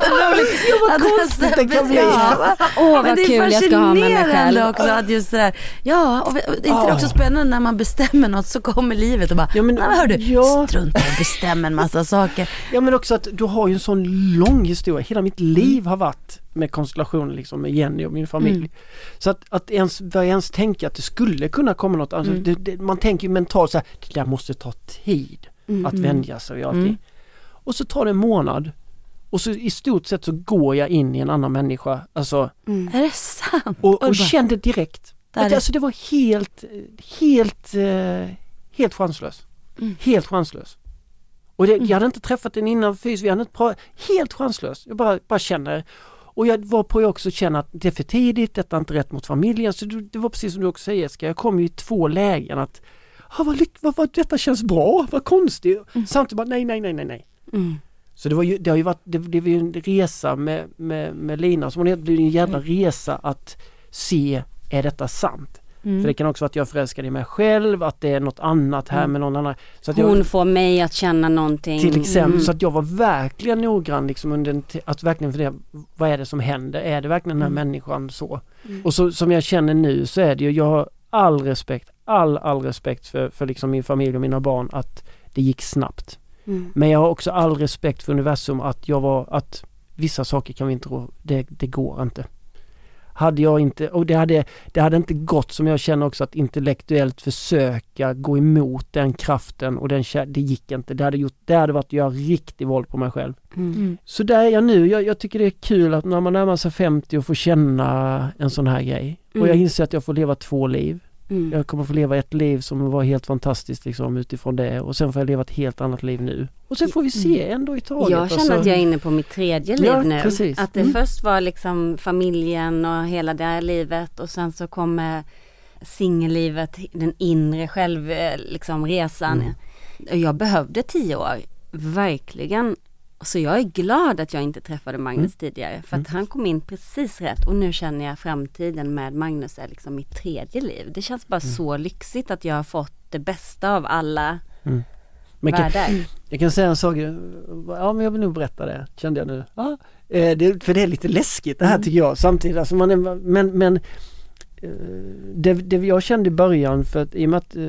Speaker 4: Roligt.
Speaker 2: Ja, vad konstigt det kan bli.
Speaker 4: Ja,
Speaker 3: Åh, vad
Speaker 4: det är
Speaker 3: kul jag ska ha med mig
Speaker 4: fascinerande
Speaker 3: själv.
Speaker 4: också att just sådär, ja och är inte det också spännande när man bestämmer något så kommer livet och bara,
Speaker 2: Ja, men-
Speaker 4: hör du,
Speaker 2: ja.
Speaker 4: strunta i att bestämma en massa saker.
Speaker 2: Ja men också att du har ju en sån lång historia. Hela mitt liv har varit med konstellationen liksom med Jenny och min familj.
Speaker 4: Mm.
Speaker 2: Så att, att ens börja ens tänka att det skulle kunna komma något annat.
Speaker 4: Mm.
Speaker 2: Det, det, man tänker ju mentalt så här, det där måste ta tid
Speaker 3: Mm.
Speaker 2: att vänja sig vid allting.
Speaker 4: Mm.
Speaker 2: Och så tar det en månad och så i stort sett så går jag in i en annan människa. Alltså,
Speaker 3: Mm.
Speaker 4: Är det sant?
Speaker 2: och, och kände direkt. Att, alltså det var helt, helt, eh, helt chanslös.
Speaker 4: Mm.
Speaker 2: Helt chanslös. Och det, jag hade inte träffat den innan fysiskt, vi hade inte pratat, helt chanslös. Jag bara, bara känner. Och jag var på att också känna att det är för tidigt, detta är inte rätt mot familjen. Så det, det var precis som du också säger Jessica, jag kom ju i två lägen att ah, vad, lyck- vad, vad, detta känns bra, vad konstigt. Samtidigt bara nej, nej, nej, nej, nej.
Speaker 3: Mm.
Speaker 2: Så det, var ju, det har ju varit, det, var ju en resa med, med, med Lina som det blev en jävla resa att se, är detta sant?
Speaker 4: Mm.
Speaker 2: För det kan också vara att jag är förälskad i mig själv, att det är något annat här
Speaker 4: Mm.
Speaker 2: med någon annan. Så att
Speaker 3: Hon
Speaker 2: jag,
Speaker 3: får mig att känna någonting.
Speaker 2: till exempel,
Speaker 3: Mm.
Speaker 2: så att jag var verkligen noggrann liksom under att verkligen fundera, vad är det som händer? Är det verkligen den här
Speaker 4: Mm.
Speaker 2: människan så?
Speaker 3: Mm.
Speaker 2: Och så, som jag känner nu så är det ju, jag har all respekt, all, all respekt för, för liksom min familj och mina barn att det gick snabbt.
Speaker 3: Mm.
Speaker 2: Men jag har också all respekt för universum att jag var, att vissa saker kan vi inte rå, det, det går inte. Hade jag inte, och det hade, det hade inte gått som jag känner också att intellektuellt försöka gå emot den kraften och den det gick inte. Det hade, gjort, det hade varit att göra riktig våld på mig själv.
Speaker 3: Mm.
Speaker 2: Så där är jag nu. Jag, jag tycker det är kul att när man närmar sig 50 och får känna en sån här grej. Och jag
Speaker 3: Mm.
Speaker 2: inser att jag får leva två liv.
Speaker 3: Mm.
Speaker 2: Jag kommer få leva ett liv som var helt fantastiskt liksom utifrån det och sen får jag leva ett helt annat liv nu. Och sen får vi se en dag i taget.
Speaker 3: Jag känner
Speaker 2: alltså.
Speaker 3: att jag är inne på mitt tredje liv
Speaker 2: Ja,
Speaker 3: nu.
Speaker 2: precis.
Speaker 3: Att det
Speaker 2: Mm.
Speaker 3: först var liksom familjen och hela det här livet och sen så kommer singellivet, den inre själv, eh, liksom resan.
Speaker 2: Mm.
Speaker 3: Jag behövde tio år, verkligen. Så jag är glad att jag inte träffade Magnus
Speaker 2: Mm.
Speaker 3: tidigare för att han kom in precis rätt och nu känner jag framtiden med Magnus är liksom mitt tredje liv. Det känns bara
Speaker 2: Mm.
Speaker 3: så lyxigt att jag har fått det bästa av alla
Speaker 2: Men kan, jag kan säga en sak, ja men jag vill nog berätta det, kände jag nu. Ja, eh, det, för det är lite läskigt det här tycker jag samtidigt. Alltså man är, men men eh, det, det jag kände i början för att i och med att eh,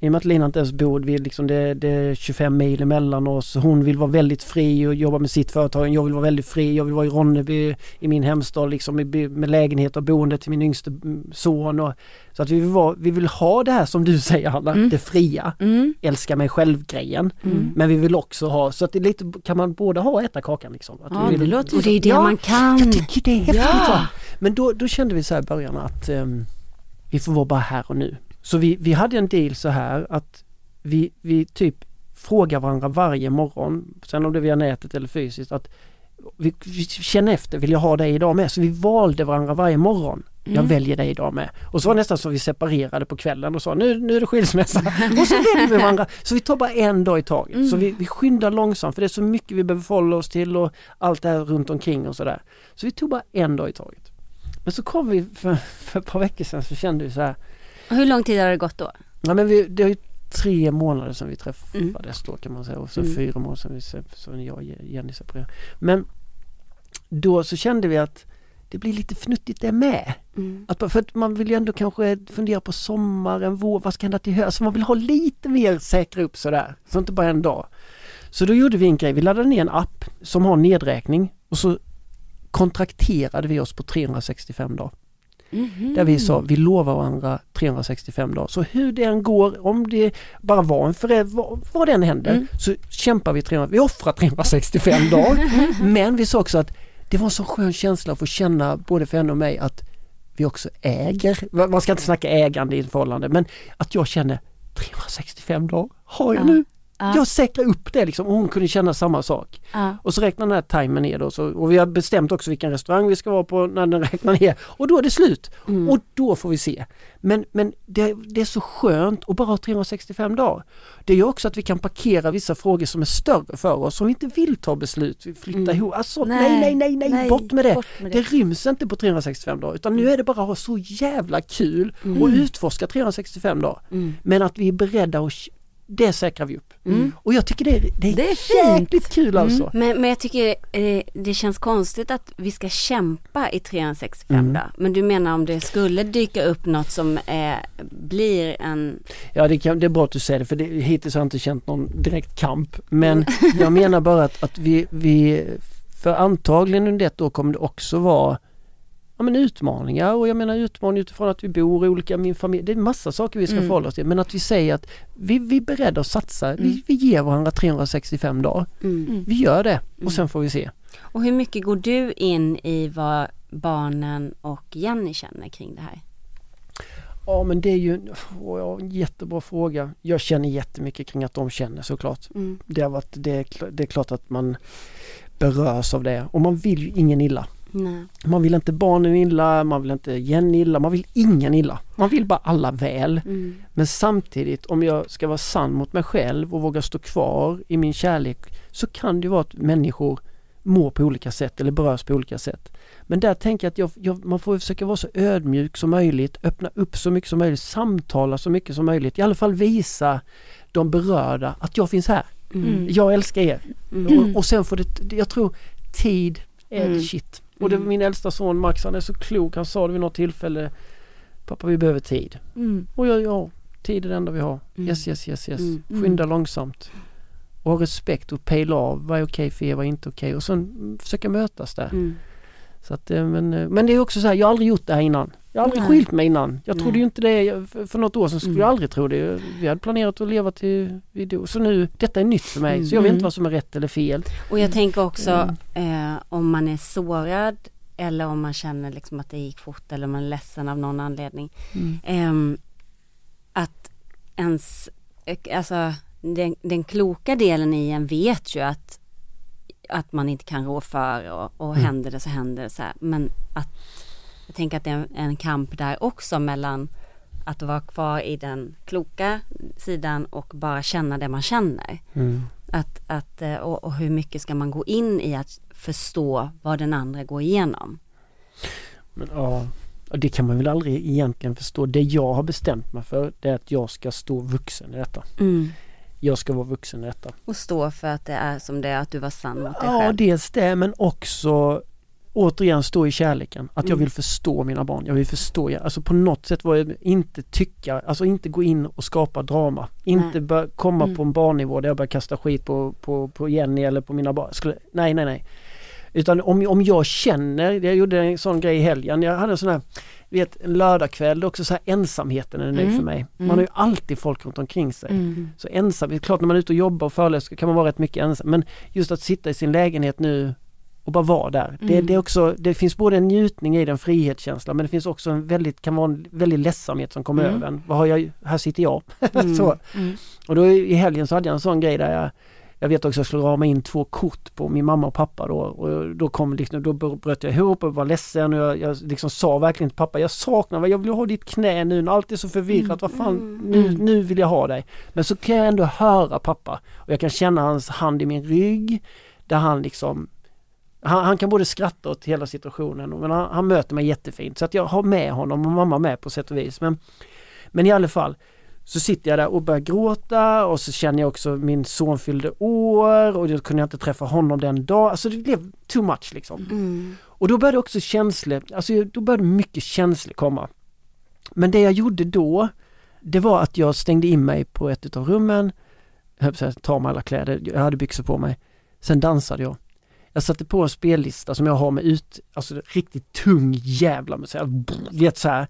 Speaker 2: i och med att Lina inte ens bor vid liksom det, det är 25 mil emellan oss. Hon vill vara väldigt fri och jobba med sitt företag. Jag vill vara väldigt fri. Jag vill vara i Ronneby i min hemstad liksom med, lägenhet och boende till min yngste mm, son. Och, så att vi vill, vara, vi vill ha det här som du säger Hanna,
Speaker 4: Mm.
Speaker 2: det fria.
Speaker 4: Mm.
Speaker 2: Älska mig själv-grejen.
Speaker 4: Mm.
Speaker 2: Men vi vill också ha, så att det är lite, kan man båda ha och äta kakan liksom? Att
Speaker 4: Ja,
Speaker 2: vi vill,
Speaker 4: det låter
Speaker 3: Och det är det
Speaker 2: Ja,
Speaker 3: man kan.
Speaker 2: Jag tycker det är häftigt
Speaker 4: Ja.
Speaker 2: Men då, då kände vi så här i början att ehm, vi får vara bara här och nu. Så vi, vi hade en deal så här att vi, vi typ frågar varandra varje morgon, sen om det är via nätet eller fysiskt, att vi, vi känner efter, vill jag ha dig idag med? Så vi valde varandra varje morgon. Jag
Speaker 4: Mm.
Speaker 2: väljer dig idag med. Och så var det nästan så vi separerade på kvällen och sa nu, nu är det skilsmässa. Och så väljer vi varandra. Så vi tar bara en dag i taget.
Speaker 4: Mm.
Speaker 2: Så vi, vi skyndar långsamt för det är så mycket vi behöver förhålla oss till och allt det här runt omkring och sådär. Så vi tog bara en dag i taget. Men så kom vi för, för ett par veckor sedan så kände vi så här.
Speaker 3: Hur lång tid har det gått då?
Speaker 2: Ja men vi, det är ju tre månader sedan vi träffades då kan man säga och så
Speaker 3: Mm.
Speaker 2: fyra månader sedan vi se- så jag och Jenny separerade. Men då så kände vi att det blir lite fnuttigt det med. Att, för att man vill ju ändå kanske fundera på sommaren, vår, vad ska hända till höst? Man vill ha lite mer säkra upp sådär, så inte bara en dag. Så då gjorde vi en grej, vi laddade ner en app som har nedräkning och så kontrakterade vi oss på 365 dagar. Där vi sa, vi lovar varandra 365 dagar. Så hur det än går, om det bara var en förälder, vad, vad det än händer,
Speaker 4: Mm.
Speaker 2: så kämpar vi 300, vi offrar 365 dagar. Men vi sa också att det var en så skön känsla att få känna både för henne och mig att vi också äger, man ska inte snacka ägande i ett förhållande, men att jag känner 365 dagar har jag
Speaker 4: Ja.
Speaker 2: nu.
Speaker 4: Ja.
Speaker 2: Jag säkrar upp det liksom och hon kunde känna samma sak.
Speaker 4: Ja.
Speaker 2: Och så räknar den här timern ner då så, och vi har bestämt också vilken restaurang vi ska vara på när den räknar ner och då är det slut.
Speaker 4: Mm.
Speaker 2: Och då får vi se. Men, men det, det är så skönt att bara ha 365 dagar. Det gör också att vi kan parkera vissa frågor som är större för oss som vi inte vill ta beslut, vi flytta
Speaker 4: Mm.
Speaker 2: ihop. Alltså,
Speaker 4: Nej,
Speaker 2: nej, nej, nej, nej, bort med det.
Speaker 4: bort med
Speaker 2: det.
Speaker 4: det.
Speaker 2: ryms inte på 365 dagar utan nu är det bara att ha så jävla kul
Speaker 4: Mm.
Speaker 2: och utforska 365 dagar.
Speaker 4: Mm.
Speaker 2: Men att vi är beredda att det säkrar vi upp.
Speaker 3: Mm.
Speaker 2: Och jag tycker det är, det är,
Speaker 4: Det är
Speaker 2: jäkligt kul alltså.
Speaker 3: Men, men jag tycker eh, det känns konstigt att vi ska kämpa i 365
Speaker 2: Mm.
Speaker 3: dagar. Men du menar om det skulle dyka upp något som eh, blir en...
Speaker 2: Ja det, kan, det är bra att du säger det för det, hittills har jag inte känt någon direkt kamp. Men jag menar bara att, att vi, vi, för antagligen under ett år kommer det också vara ja, men utmaningar och jag menar utmaningar utifrån att vi bor i olika, min familj, det är massa saker vi ska
Speaker 4: Mm.
Speaker 2: förhålla oss till. Men att vi säger att vi, vi är beredda att satsa, vi, vi ger varandra 365 dagar.
Speaker 3: Mm.
Speaker 2: Vi gör det och sen får vi se.
Speaker 3: Och hur mycket går du in i vad barnen och Jenny känner kring det här?
Speaker 2: Ja men det är ju åh, ja, en jättebra fråga. Jag känner jättemycket kring att de känner såklart.
Speaker 3: Mm.
Speaker 2: Det, har varit, det, är, det är klart att man berörs av det och man vill ju ingen illa.
Speaker 3: Nej.
Speaker 2: Man vill inte barnen illa, man vill inte Jenny illa, man vill ingen illa. Man vill bara alla väl.
Speaker 3: Mm.
Speaker 2: Men samtidigt om jag ska vara sann mot mig själv och våga stå kvar i min kärlek så kan det ju vara att människor mår på olika sätt eller berörs på olika sätt. Men där tänker jag att jag, jag, man får försöka vara så ödmjuk som möjligt, öppna upp så mycket som möjligt, samtala så mycket som möjligt. I alla fall visa de berörda att jag finns här.
Speaker 4: Mm.
Speaker 2: Jag älskar er.
Speaker 4: Mm.
Speaker 2: Och, och sen får det, jag tror tid är
Speaker 4: Mm.
Speaker 2: shit. Och det, min äldsta son Max han är så klok, han sa det vid något tillfälle Pappa vi behöver tid.
Speaker 4: Mm.
Speaker 2: Och jag, ja, tid är det enda vi har.
Speaker 4: Mm.
Speaker 2: Yes, yes, yes, yes.
Speaker 4: Mm.
Speaker 2: Skynda långsamt. Och ha respekt och pejla av vad är okej för er, vad är inte okej och sen mm, försöka mötas där.
Speaker 3: Mm.
Speaker 2: Så att, eh, men, eh, men det är också så här, jag har aldrig gjort det här innan. Jag har aldrig
Speaker 4: Nej.
Speaker 2: skilt mig innan. Jag trodde
Speaker 4: Nej.
Speaker 2: ju inte det, för, för något år sedan skulle
Speaker 4: Mm.
Speaker 2: jag aldrig tro det. Vi hade planerat att leva till vi dog. Så nu, detta är nytt för mig. Så jag vet
Speaker 4: Mm.
Speaker 2: inte vad som är rätt eller fel.
Speaker 3: Och jag tänker också
Speaker 2: Mm.
Speaker 3: eh, om man är sårad eller om man känner liksom att det gick fort eller man är ledsen av någon anledning.
Speaker 2: Mm.
Speaker 3: Ehm, att ens, eh, alltså den, den kloka delen i en vet ju att, att man inte kan rå för och, och
Speaker 2: Mm.
Speaker 3: händer det så händer det så här. Men att jag tänker att det är en, en kamp där också mellan att vara kvar i den kloka sidan och bara känna det man känner.
Speaker 2: Mm.
Speaker 3: Att, att, eh, och, och hur mycket ska man gå in i att förstå vad den andra går igenom?
Speaker 2: Men ja, det kan man väl aldrig egentligen förstå. Det jag har bestämt mig för det är att jag ska stå vuxen i detta. Jag ska vara vuxen i detta.
Speaker 3: Och stå för att det är som det är, att du var sann mot dig
Speaker 2: Ja,
Speaker 3: själv.
Speaker 2: dels det men också återigen stå i kärleken. Att jag
Speaker 3: Mm.
Speaker 2: vill förstå mina barn. Jag vill förstå, alltså på något sätt var jag inte tycka, alltså inte gå in och skapa drama. Inte bör, komma
Speaker 3: Mm.
Speaker 2: på en barnnivå där jag börjar kasta skit på, på, på Jenny eller på mina barn. Skulle, nej, nej, nej. Utan om, om jag känner, jag gjorde en sån grej i helgen, jag hade en sån här, vet en lördagkväll, det också så här ensamheten är ny
Speaker 4: Mm.
Speaker 2: för mig. Man
Speaker 4: Mm.
Speaker 2: har ju alltid folk runt omkring sig.
Speaker 4: Mm.
Speaker 2: Så ensam, det är klart när man är ute och jobbar och föreläser kan man vara rätt mycket ensam. Men just att sitta i sin lägenhet nu och bara vara där. Det,
Speaker 4: Mm.
Speaker 2: det, är också, det finns både en njutning i den frihetskänsla men det finns också en väldigt, kan vara en väldigt ledsamhet som kommer
Speaker 4: Mm.
Speaker 2: över en. Vad har jag, här sitter jag.
Speaker 3: Mm.
Speaker 2: så. Och då i helgen så hade jag en sån grej där jag jag vet också att jag skulle rama in två kort på min mamma och pappa då och då kom liksom, då bröt jag ihop och var ledsen och jag, jag liksom sa verkligen till pappa jag saknar jag vill ha ditt knä nu när allt är så förvirrat, vad fan, nu,
Speaker 4: Mm.
Speaker 2: nu vill jag ha dig. Men så kan jag ändå höra pappa och jag kan känna hans hand i min rygg där han liksom han, han kan både skratta åt hela situationen men han, han möter mig jättefint så att jag har med honom och mamma med på sätt och vis. Men, men i alla fall så sitter jag där och börjar gråta och så känner jag också min son fyllde år och då kunde jag inte träffa honom den dagen. Alltså det blev too much liksom.
Speaker 3: Mm.
Speaker 2: Och då började också känslor, alltså då började mycket känslor komma. Men det jag gjorde då, det var att jag stängde in mig på ett utav rummen, jag höll på att säga, ta med alla kläder, jag hade byxor på mig. Sen dansade jag. Jag satte på en spellista som jag har med ut, alltså riktigt tung jävla musik, vet så här.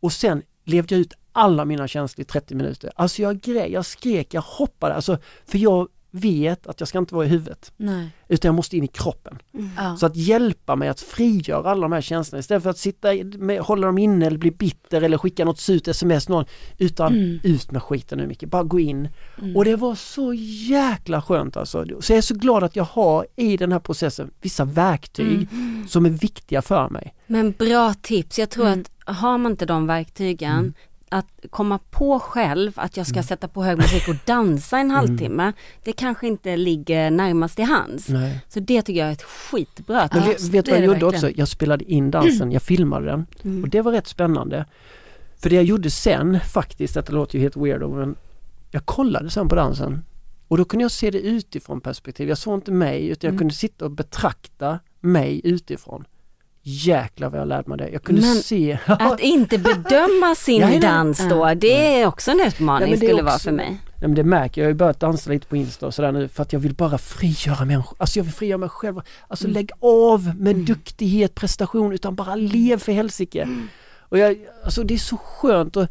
Speaker 2: Och sen levde jag ut alla mina känslor i 30 minuter. Alltså jag grej, jag skrek, jag hoppade, alltså för jag vet att jag ska inte vara i huvudet.
Speaker 4: Nej.
Speaker 2: Utan jag måste in i kroppen.
Speaker 4: Ja.
Speaker 2: Så att hjälpa mig att frigöra alla de här känslorna istället för att sitta med, hålla dem inne eller bli bitter eller skicka något surt sms någon. Utan
Speaker 4: Mm.
Speaker 2: ut med skiten nu Micke, bara gå in.
Speaker 4: Mm.
Speaker 2: Och det var så jäkla skönt alltså. Så jag är så glad att jag har i den här processen vissa verktyg
Speaker 3: Mm.
Speaker 2: som är viktiga för mig.
Speaker 3: Men bra tips. Jag tror
Speaker 4: Mm.
Speaker 3: att har man inte de verktygen
Speaker 2: Mm.
Speaker 3: Att komma på själv att jag ska sätta på hög musik och dansa en
Speaker 2: Mm.
Speaker 3: halvtimme. Det kanske inte ligger närmast i hands.
Speaker 2: Nej.
Speaker 3: Så det tycker jag är ett skitbra
Speaker 2: Men
Speaker 3: tips.
Speaker 2: vet, vet du vad jag gjorde också? Jag spelade in dansen, jag filmade den
Speaker 3: Mm.
Speaker 2: och det var rätt spännande. För det jag gjorde sen faktiskt, detta låter ju helt weirdo men jag kollade sen på dansen och då kunde jag se det utifrån perspektiv. Jag såg inte mig utan jag
Speaker 3: Mm.
Speaker 2: kunde sitta och betrakta mig utifrån. Jäklar vad jag lärde mig det. Jag kunde
Speaker 3: Men
Speaker 2: se...
Speaker 3: Att inte bedöma sin
Speaker 2: Ja,
Speaker 3: dans då, det är också en utmaning
Speaker 2: Ja, det
Speaker 3: skulle vara
Speaker 2: också-
Speaker 3: för mig.
Speaker 2: Ja, men det märker jag, jag har börjat dansa lite på Insta och sådär nu för att jag vill bara frigöra människor. Alltså jag vill frigöra mig själv. Alltså lägg av med duktighet, prestation utan bara lev för helsike. Och jag, alltså det är så skönt och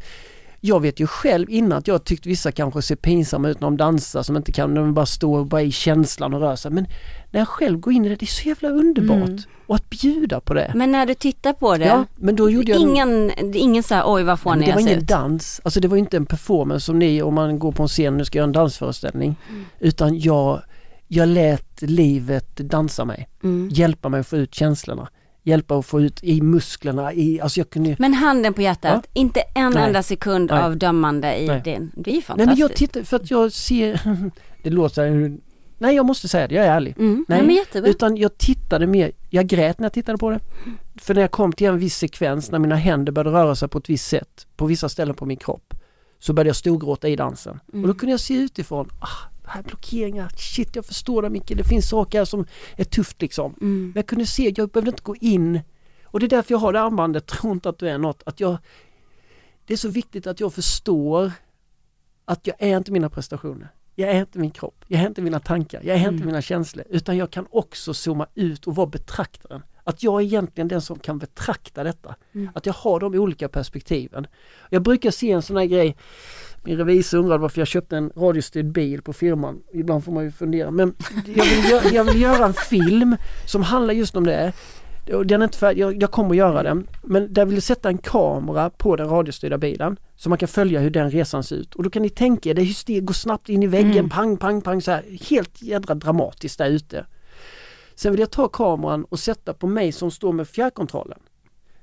Speaker 2: jag vet ju själv innan att jag tyckt vissa kanske ser pinsamma ut när de dansar som inte kan, de bara står bara i känslan och rör sig. Men när jag själv går in i det, det är så jävla underbart.
Speaker 3: Mm.
Speaker 2: Och att bjuda på det.
Speaker 3: Men när du tittar på det,
Speaker 2: Ja, men då gjorde jag
Speaker 3: ingen, är ingen så här, oj vad fånig
Speaker 2: men det var
Speaker 3: jag
Speaker 2: ingen
Speaker 3: ut.
Speaker 2: dans, alltså det var inte en performance som ni om man går på en scen och ska göra en dansföreställning.
Speaker 3: Mm.
Speaker 2: Utan jag, jag lät livet dansa mig,
Speaker 3: Mm.
Speaker 2: hjälpa mig att få ut känslorna, hjälpa att få ut i musklerna, i, alltså jag kunde
Speaker 3: Men handen på hjärtat, inte en
Speaker 2: Nej.
Speaker 3: enda sekund
Speaker 2: Nej.
Speaker 3: av dömande i
Speaker 2: Nej.
Speaker 3: din. Det är ju
Speaker 2: Nej
Speaker 3: fantastiskt.
Speaker 2: men jag tittar, för att jag ser, det låter nej jag måste säga det, jag är ärlig.
Speaker 3: Mm.
Speaker 2: Nej,
Speaker 3: Nej, men
Speaker 2: utan jag tittade mer, jag grät när jag tittade på det. För när jag kom till en viss sekvens, när mina händer började röra sig på ett visst sätt, på vissa ställen på min kropp, så började jag storgråta i dansen.
Speaker 3: Mm.
Speaker 2: Och då kunde jag se utifrån, ah, här är blockeringar, shit jag förstår det Micke, det finns saker här som är tufft liksom.
Speaker 3: Mm.
Speaker 2: Men jag kunde se, jag behövde inte gå in. Och det är därför jag har det armbandet, tro inte att du är något, att jag Det är så viktigt att jag förstår att jag är inte mina prestationer. Jag är inte min kropp, jag är inte mina tankar, jag är inte
Speaker 4: Mm.
Speaker 2: mina känslor utan jag kan också zooma ut och vara betraktaren. Att jag är egentligen den som kan betrakta detta.
Speaker 3: Mm.
Speaker 2: Att jag har de olika perspektiven. Jag brukar se en sån här grej, min revisor undrade varför jag köpte en radiostyrd bil på firman. Ibland får man ju fundera men jag vill, göra, jag vill göra en film som handlar just om det. Den är inte färdig, jag, jag kommer att göra den. Men där vill jag sätta en kamera på den radiostyrda bilen så man kan följa hur den resan ser ut. Och då kan ni tänka er, det det går snabbt in i väggen,
Speaker 4: Mm.
Speaker 2: pang, pang, pang så här. Helt jädra dramatiskt där ute. Sen vill jag ta kameran och sätta på mig som står med fjärrkontrollen.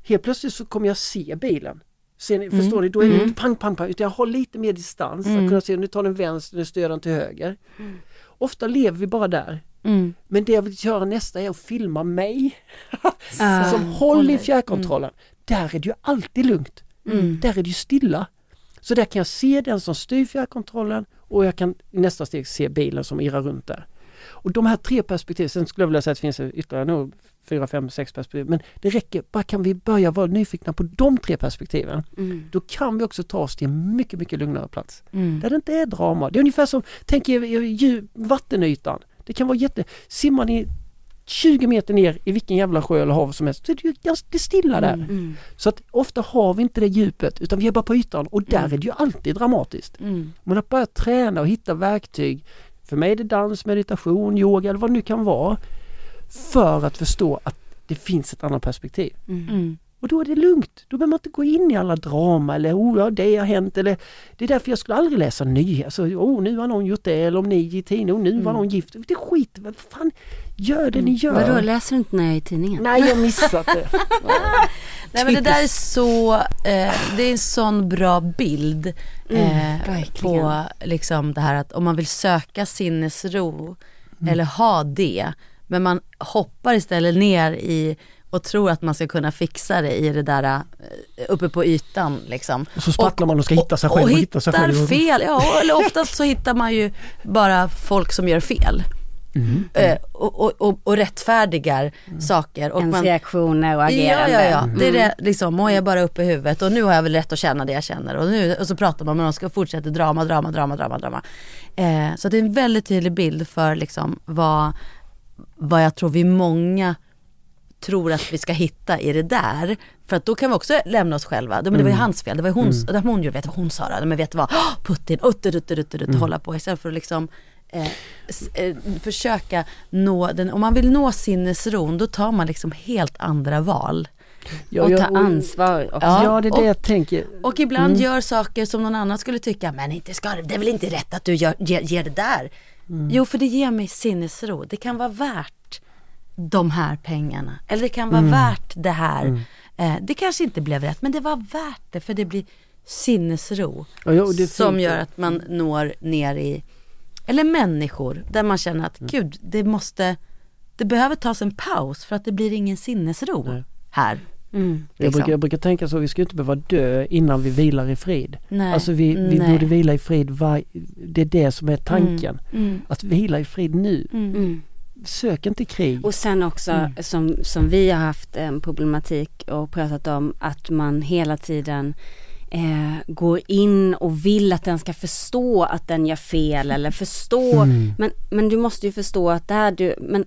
Speaker 2: Helt plötsligt så kommer jag se bilen. Ser ni,
Speaker 4: Mm.
Speaker 2: Förstår ni? Då är det
Speaker 4: Mm.
Speaker 2: inte pang, pang, pang utan jag har lite mer distans.
Speaker 4: Mm.
Speaker 2: Att kunna se, nu tar den vänster, nu styr den till höger. Ofta lever vi bara där.
Speaker 4: Mm.
Speaker 2: Men det jag vill göra nästa är att filma mig
Speaker 4: Ah.
Speaker 2: som håller i fjärrkontrollen. Där är det ju alltid lugnt.
Speaker 4: Mm.
Speaker 2: Där är det ju stilla. Så där kan jag se den som styr fjärrkontrollen och jag kan i nästa steg se bilen som irrar runt där. Och de här tre perspektiven, sen skulle jag vilja säga att det finns ytterligare nog fyra, fem, sex perspektiv. Men det räcker, bara kan vi börja vara nyfikna på de tre perspektiven.
Speaker 3: Mm.
Speaker 2: Då kan vi också ta oss till en mycket, mycket lugnare plats.
Speaker 4: Mm.
Speaker 2: Där det inte är drama. Det är ungefär som, tänk er vattenytan. Det kan vara jätte, simmar ni 20 meter ner i vilken jävla sjö eller hav som helst så är det ju ganska stilla där.
Speaker 3: Mm.
Speaker 2: Så att ofta har vi inte det djupet utan vi är bara på ytan och där
Speaker 4: Mm.
Speaker 2: är det ju alltid dramatiskt.
Speaker 4: Mm.
Speaker 2: Men att börja träna och hitta verktyg, för mig är det dans, meditation, yoga eller vad det nu kan vara, för att förstå att det finns ett annat perspektiv.
Speaker 4: Mm.
Speaker 2: Och då är det lugnt. Då behöver man inte gå in i alla drama eller oh ja, det har hänt eller det är därför jag skulle aldrig läsa nyheter. Alltså, oh, nu har någon gjort det eller om ni i tidningen, oh, nu var
Speaker 4: Mm.
Speaker 2: någon gift. Det är skit, vad fan, gör det ni gör.
Speaker 3: Vadå, läser du inte när jag är i tidningen?
Speaker 2: Nej, jag missat det.
Speaker 4: Nej men det där är så, eh, det är en sån bra bild eh,
Speaker 3: Mm,
Speaker 4: på liksom det här att om man vill söka sinnesro
Speaker 2: Mm.
Speaker 4: eller ha det, men man hoppar istället ner i och tror att man ska kunna fixa det i det där eh, uppe på ytan liksom.
Speaker 2: Och så sprattlar man och ska hitta sig själv
Speaker 4: och
Speaker 2: och hitta sig
Speaker 4: hittar
Speaker 2: själv.
Speaker 4: fel, ja eller oftast så hittar man ju bara folk som gör fel.
Speaker 2: Mm.
Speaker 4: eh, och, och, och, och rättfärdigar saker. Och
Speaker 3: Ens reaktioner och agerande.
Speaker 4: Ja, ja, ja. Det är
Speaker 3: Mm.
Speaker 4: det, liksom, och jag är bara uppe i huvudet och nu har jag väl rätt att känna det jag känner. Och, nu, och så pratar man med någon, ska fortsätta drama, drama, drama, drama, drama. Eh, så det är en väldigt tydlig bild för liksom vad, vad jag tror vi många tror att vi ska hitta i det där. För att då kan vi också lämna oss själva. Men det var ju
Speaker 2: Mm.
Speaker 4: hans fel, det var ju hon,
Speaker 2: Mm.
Speaker 4: hon gjorde, vet vad hon sa då? Men vet du vad, oh, Putin, utter, utter, utter, utter,
Speaker 2: Mm.
Speaker 4: hålla på istället för att liksom eh, eh, försöka nå den, om man vill nå sinnesron då tar man liksom helt andra val.
Speaker 2: Ja,
Speaker 3: och
Speaker 2: ja,
Speaker 3: ta
Speaker 2: och-
Speaker 3: ansvar också.
Speaker 2: Ja, det är det
Speaker 4: och-
Speaker 2: jag tänker.
Speaker 4: Och ibland
Speaker 2: Mm.
Speaker 4: gör saker som någon annan skulle tycka, men inte ska det, det är väl inte rätt att du gör, ger, ger det där.
Speaker 2: Mm.
Speaker 4: Jo, för det ger mig sinnesro. Det kan vara värt de här pengarna. Eller det kan vara
Speaker 2: Mm.
Speaker 4: värt det här.
Speaker 2: Mm.
Speaker 4: Eh, det kanske inte blev rätt, men det var värt det för det blir sinnesro.
Speaker 2: Ja, och det
Speaker 4: som gör att man når ner i, eller människor, där man känner
Speaker 2: Mm.
Speaker 4: att gud, det måste, det behöver tas en paus för att det blir ingen sinnesro här.
Speaker 3: Mm.
Speaker 2: Jag,
Speaker 4: liksom.
Speaker 2: brukar, jag brukar tänka så, vi ska inte behöva dö innan vi vilar i frid.
Speaker 4: Nej.
Speaker 2: Alltså vi, vi
Speaker 4: Nej.
Speaker 2: borde vila i frid, var, det är det som är tanken.
Speaker 4: Mm. Mm.
Speaker 2: Att vila i frid nu.
Speaker 3: Mm.
Speaker 2: Sök inte krig.
Speaker 3: Och sen också
Speaker 2: Mm.
Speaker 3: som, som vi har haft en problematik och pratat om att man hela tiden eh, går in och vill att den ska förstå att den gör fel eller förstå.
Speaker 2: Mm.
Speaker 3: Men, men du måste ju förstå att där du, men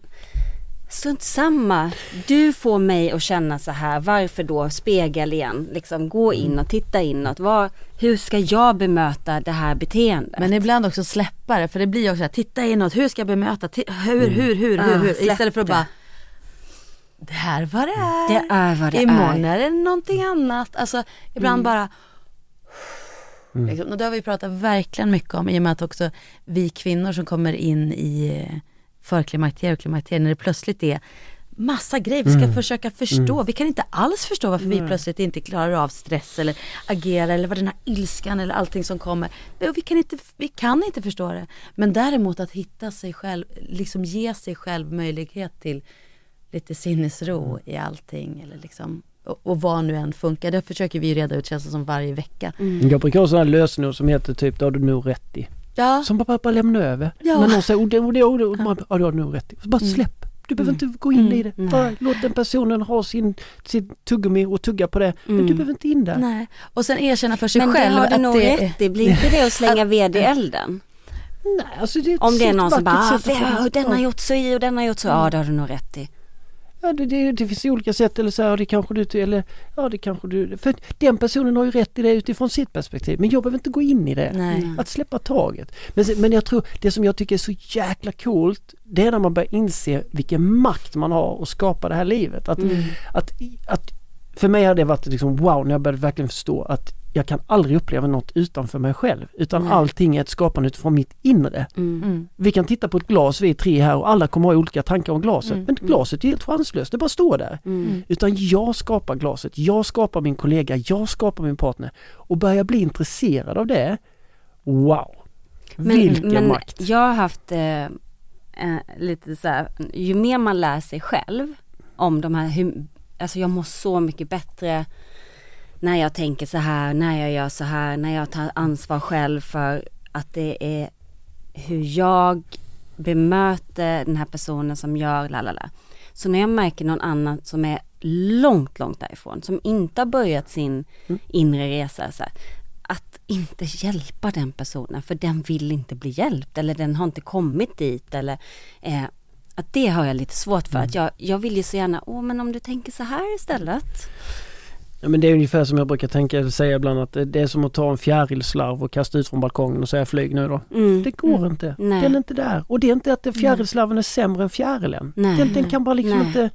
Speaker 3: strunt samma. Du får mig att känna så här, varför då? Spegel igen, liksom gå
Speaker 2: Mm.
Speaker 3: in och titta inåt. Vad, hur ska jag bemöta det här beteendet?
Speaker 4: Men ibland också släppa det, för det blir ju också så här, titta inåt, hur ska jag bemöta, Ti- hur,
Speaker 2: Mm.
Speaker 4: hur, hur,
Speaker 3: Ah,
Speaker 4: hur, hur, istället för att bara det här är vad det är.
Speaker 3: Det är vad det
Speaker 4: Imorgon
Speaker 3: är.
Speaker 4: är det någonting annat. Alltså ibland
Speaker 3: Mm.
Speaker 4: bara
Speaker 2: Mm.
Speaker 4: liksom, och det har vi pratat verkligen mycket om i och med att också vi kvinnor som kommer in i förklimakteriet och klimakteriet när det plötsligt är massa grejer vi ska
Speaker 2: Mm.
Speaker 4: försöka förstå.
Speaker 2: Mm.
Speaker 4: Vi kan inte alls förstå varför vi
Speaker 2: Nej.
Speaker 4: plötsligt inte klarar av stress eller agera eller vad den här ilskan eller allting som kommer. Vi kan, inte, vi kan inte förstå det. Men däremot att hitta sig själv, liksom ge sig själv möjlighet till lite sinnesro i allting eller liksom och, och vad nu än funkar. Det försöker vi ju reda ut känns som varje vecka.
Speaker 2: Jag brukar ha sådana lösenord som heter typ, det har du nog rätt i.
Speaker 4: Ja.
Speaker 2: Som bara, bara lämna över.
Speaker 4: Ja.
Speaker 2: När någon säger, oh, det, oh, det, oh, det, och man, ja det har du nog rätt bara
Speaker 4: Mm.
Speaker 2: släpp. Du behöver
Speaker 3: Mm.
Speaker 2: inte gå in
Speaker 3: Mm.
Speaker 2: i det.
Speaker 3: Nej.
Speaker 2: Bara låt den personen ha sin, sin tuggummi och tugga på det. Men
Speaker 3: Mm.
Speaker 2: du behöver inte in där.
Speaker 4: Nej. Och sen erkänna för sig
Speaker 3: Men det
Speaker 4: själv
Speaker 3: har du
Speaker 4: att
Speaker 3: nog
Speaker 4: det
Speaker 3: rätt i. Blir inte det att slänga ved i elden?
Speaker 2: Nej, alltså det är
Speaker 3: Om det är någon som bara, ah, den har gjort så i och den har gjort så. Ja, det har du nog rätt i.
Speaker 2: Ja, det, det, det finns olika sätt eller så här, det kanske du, eller ja det kanske du, för den personen har ju rätt i det utifrån sitt perspektiv men jag behöver inte gå in i det.
Speaker 4: Nej.
Speaker 2: Att släppa taget. Men, men jag tror, det som jag tycker är så jäkla coolt det är när man börjar inse vilken makt man har att skapa det här livet. Att,
Speaker 3: Mm.
Speaker 2: att, att, för mig har det varit liksom wow när jag började verkligen förstå att jag kan aldrig uppleva något utanför mig själv utan
Speaker 4: Nej.
Speaker 2: allting är ett skapande utifrån mitt inre.
Speaker 3: Mm.
Speaker 4: Mm.
Speaker 2: Vi kan titta på ett glas vi är tre här och alla kommer ha olika tankar om glaset.
Speaker 4: Mm.
Speaker 2: Men glaset är helt chanslöst, det bara står där.
Speaker 3: Mm.
Speaker 2: Utan jag skapar glaset, jag skapar min kollega, jag skapar min partner. Och börjar jag bli intresserad av det, wow! Vilken
Speaker 3: men
Speaker 2: makt!
Speaker 3: jag har haft eh, eh, lite så här, ju mer man lär sig själv om de här, hur, alltså jag mår så mycket bättre när jag tänker så här, när jag gör så här, när jag tar ansvar själv för att det är hur jag bemöter den här personen som gör la la la. Så när jag märker någon annan som är långt, långt därifrån, som inte har börjat sin
Speaker 2: Mm.
Speaker 3: inre resa, så här, att inte hjälpa den personen för den vill inte bli hjälpt eller den har inte kommit dit eller eh, att det har jag lite svårt för.
Speaker 2: Mm.
Speaker 3: Att jag, jag vill ju så gärna, åh men om du tänker så här istället.
Speaker 2: Ja, men det är ungefär som jag brukar tänka, säga ibland att det är som att ta en fjärilslarv och kasta ut från balkongen och säga flyg nu då.
Speaker 3: Mm.
Speaker 2: Det går
Speaker 3: Mm.
Speaker 2: inte.
Speaker 3: Nej.
Speaker 2: Den är inte där. Och det är inte att fjärilslarven är sämre än fjärilen.
Speaker 3: Nej.
Speaker 2: Den, den kan bara liksom
Speaker 3: Nej.
Speaker 2: inte,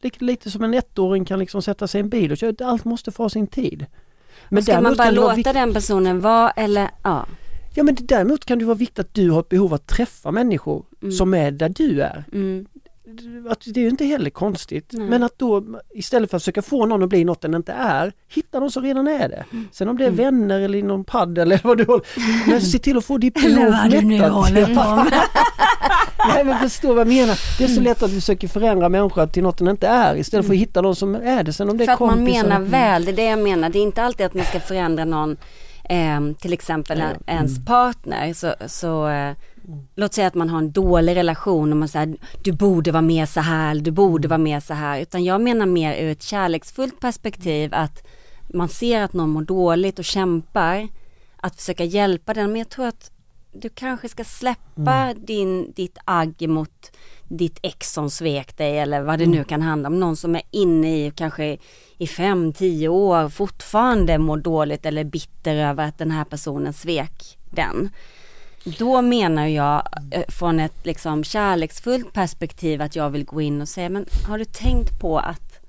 Speaker 2: lite, lite som en ettåring kan liksom sätta sig i en bil och köra. Allt måste få sin tid.
Speaker 3: Men ska man bara låta den personen vara eller, ja.
Speaker 2: Ja men däremot kan det vara viktigt att du har ett behov att träffa människor
Speaker 3: Mm.
Speaker 2: som är där du är.
Speaker 3: Mm.
Speaker 2: Att det är ju inte heller konstigt.
Speaker 3: Nej.
Speaker 2: Men att då istället för att försöka få någon att bli något den inte är, hitta någon som redan är det. Sen om det är
Speaker 3: Mm.
Speaker 2: vänner eller någon padd eller vad du håller Men se till att få ditt
Speaker 4: Eller
Speaker 2: behov
Speaker 4: vad du nu håller på med.
Speaker 2: Nej men förstå vad jag menar. Det är så lätt att vi försöker förändra människor till något den inte är istället för att hitta någon som är det. Sen om det är
Speaker 3: För att man menar väl, det är det jag menar. Det är inte alltid att man ska förändra någon, eh, till exempel en, ens partner. Så, så eh, låt säga att man har en dålig relation och man säger du borde vara mer så här, du borde vara mer så här. Utan jag menar mer ur ett kärleksfullt perspektiv att man ser att någon mår dåligt och kämpar. Att försöka hjälpa den. Men jag tror att du kanske ska släppa din, ditt agg mot ditt ex som svek dig eller vad det nu kan handla om. Någon som är inne i kanske i fem, tio år fortfarande mår dåligt eller bitter över att den här personen svek den. Då menar jag eh, från ett liksom kärleksfullt perspektiv att jag vill gå in och säga men har du tänkt på att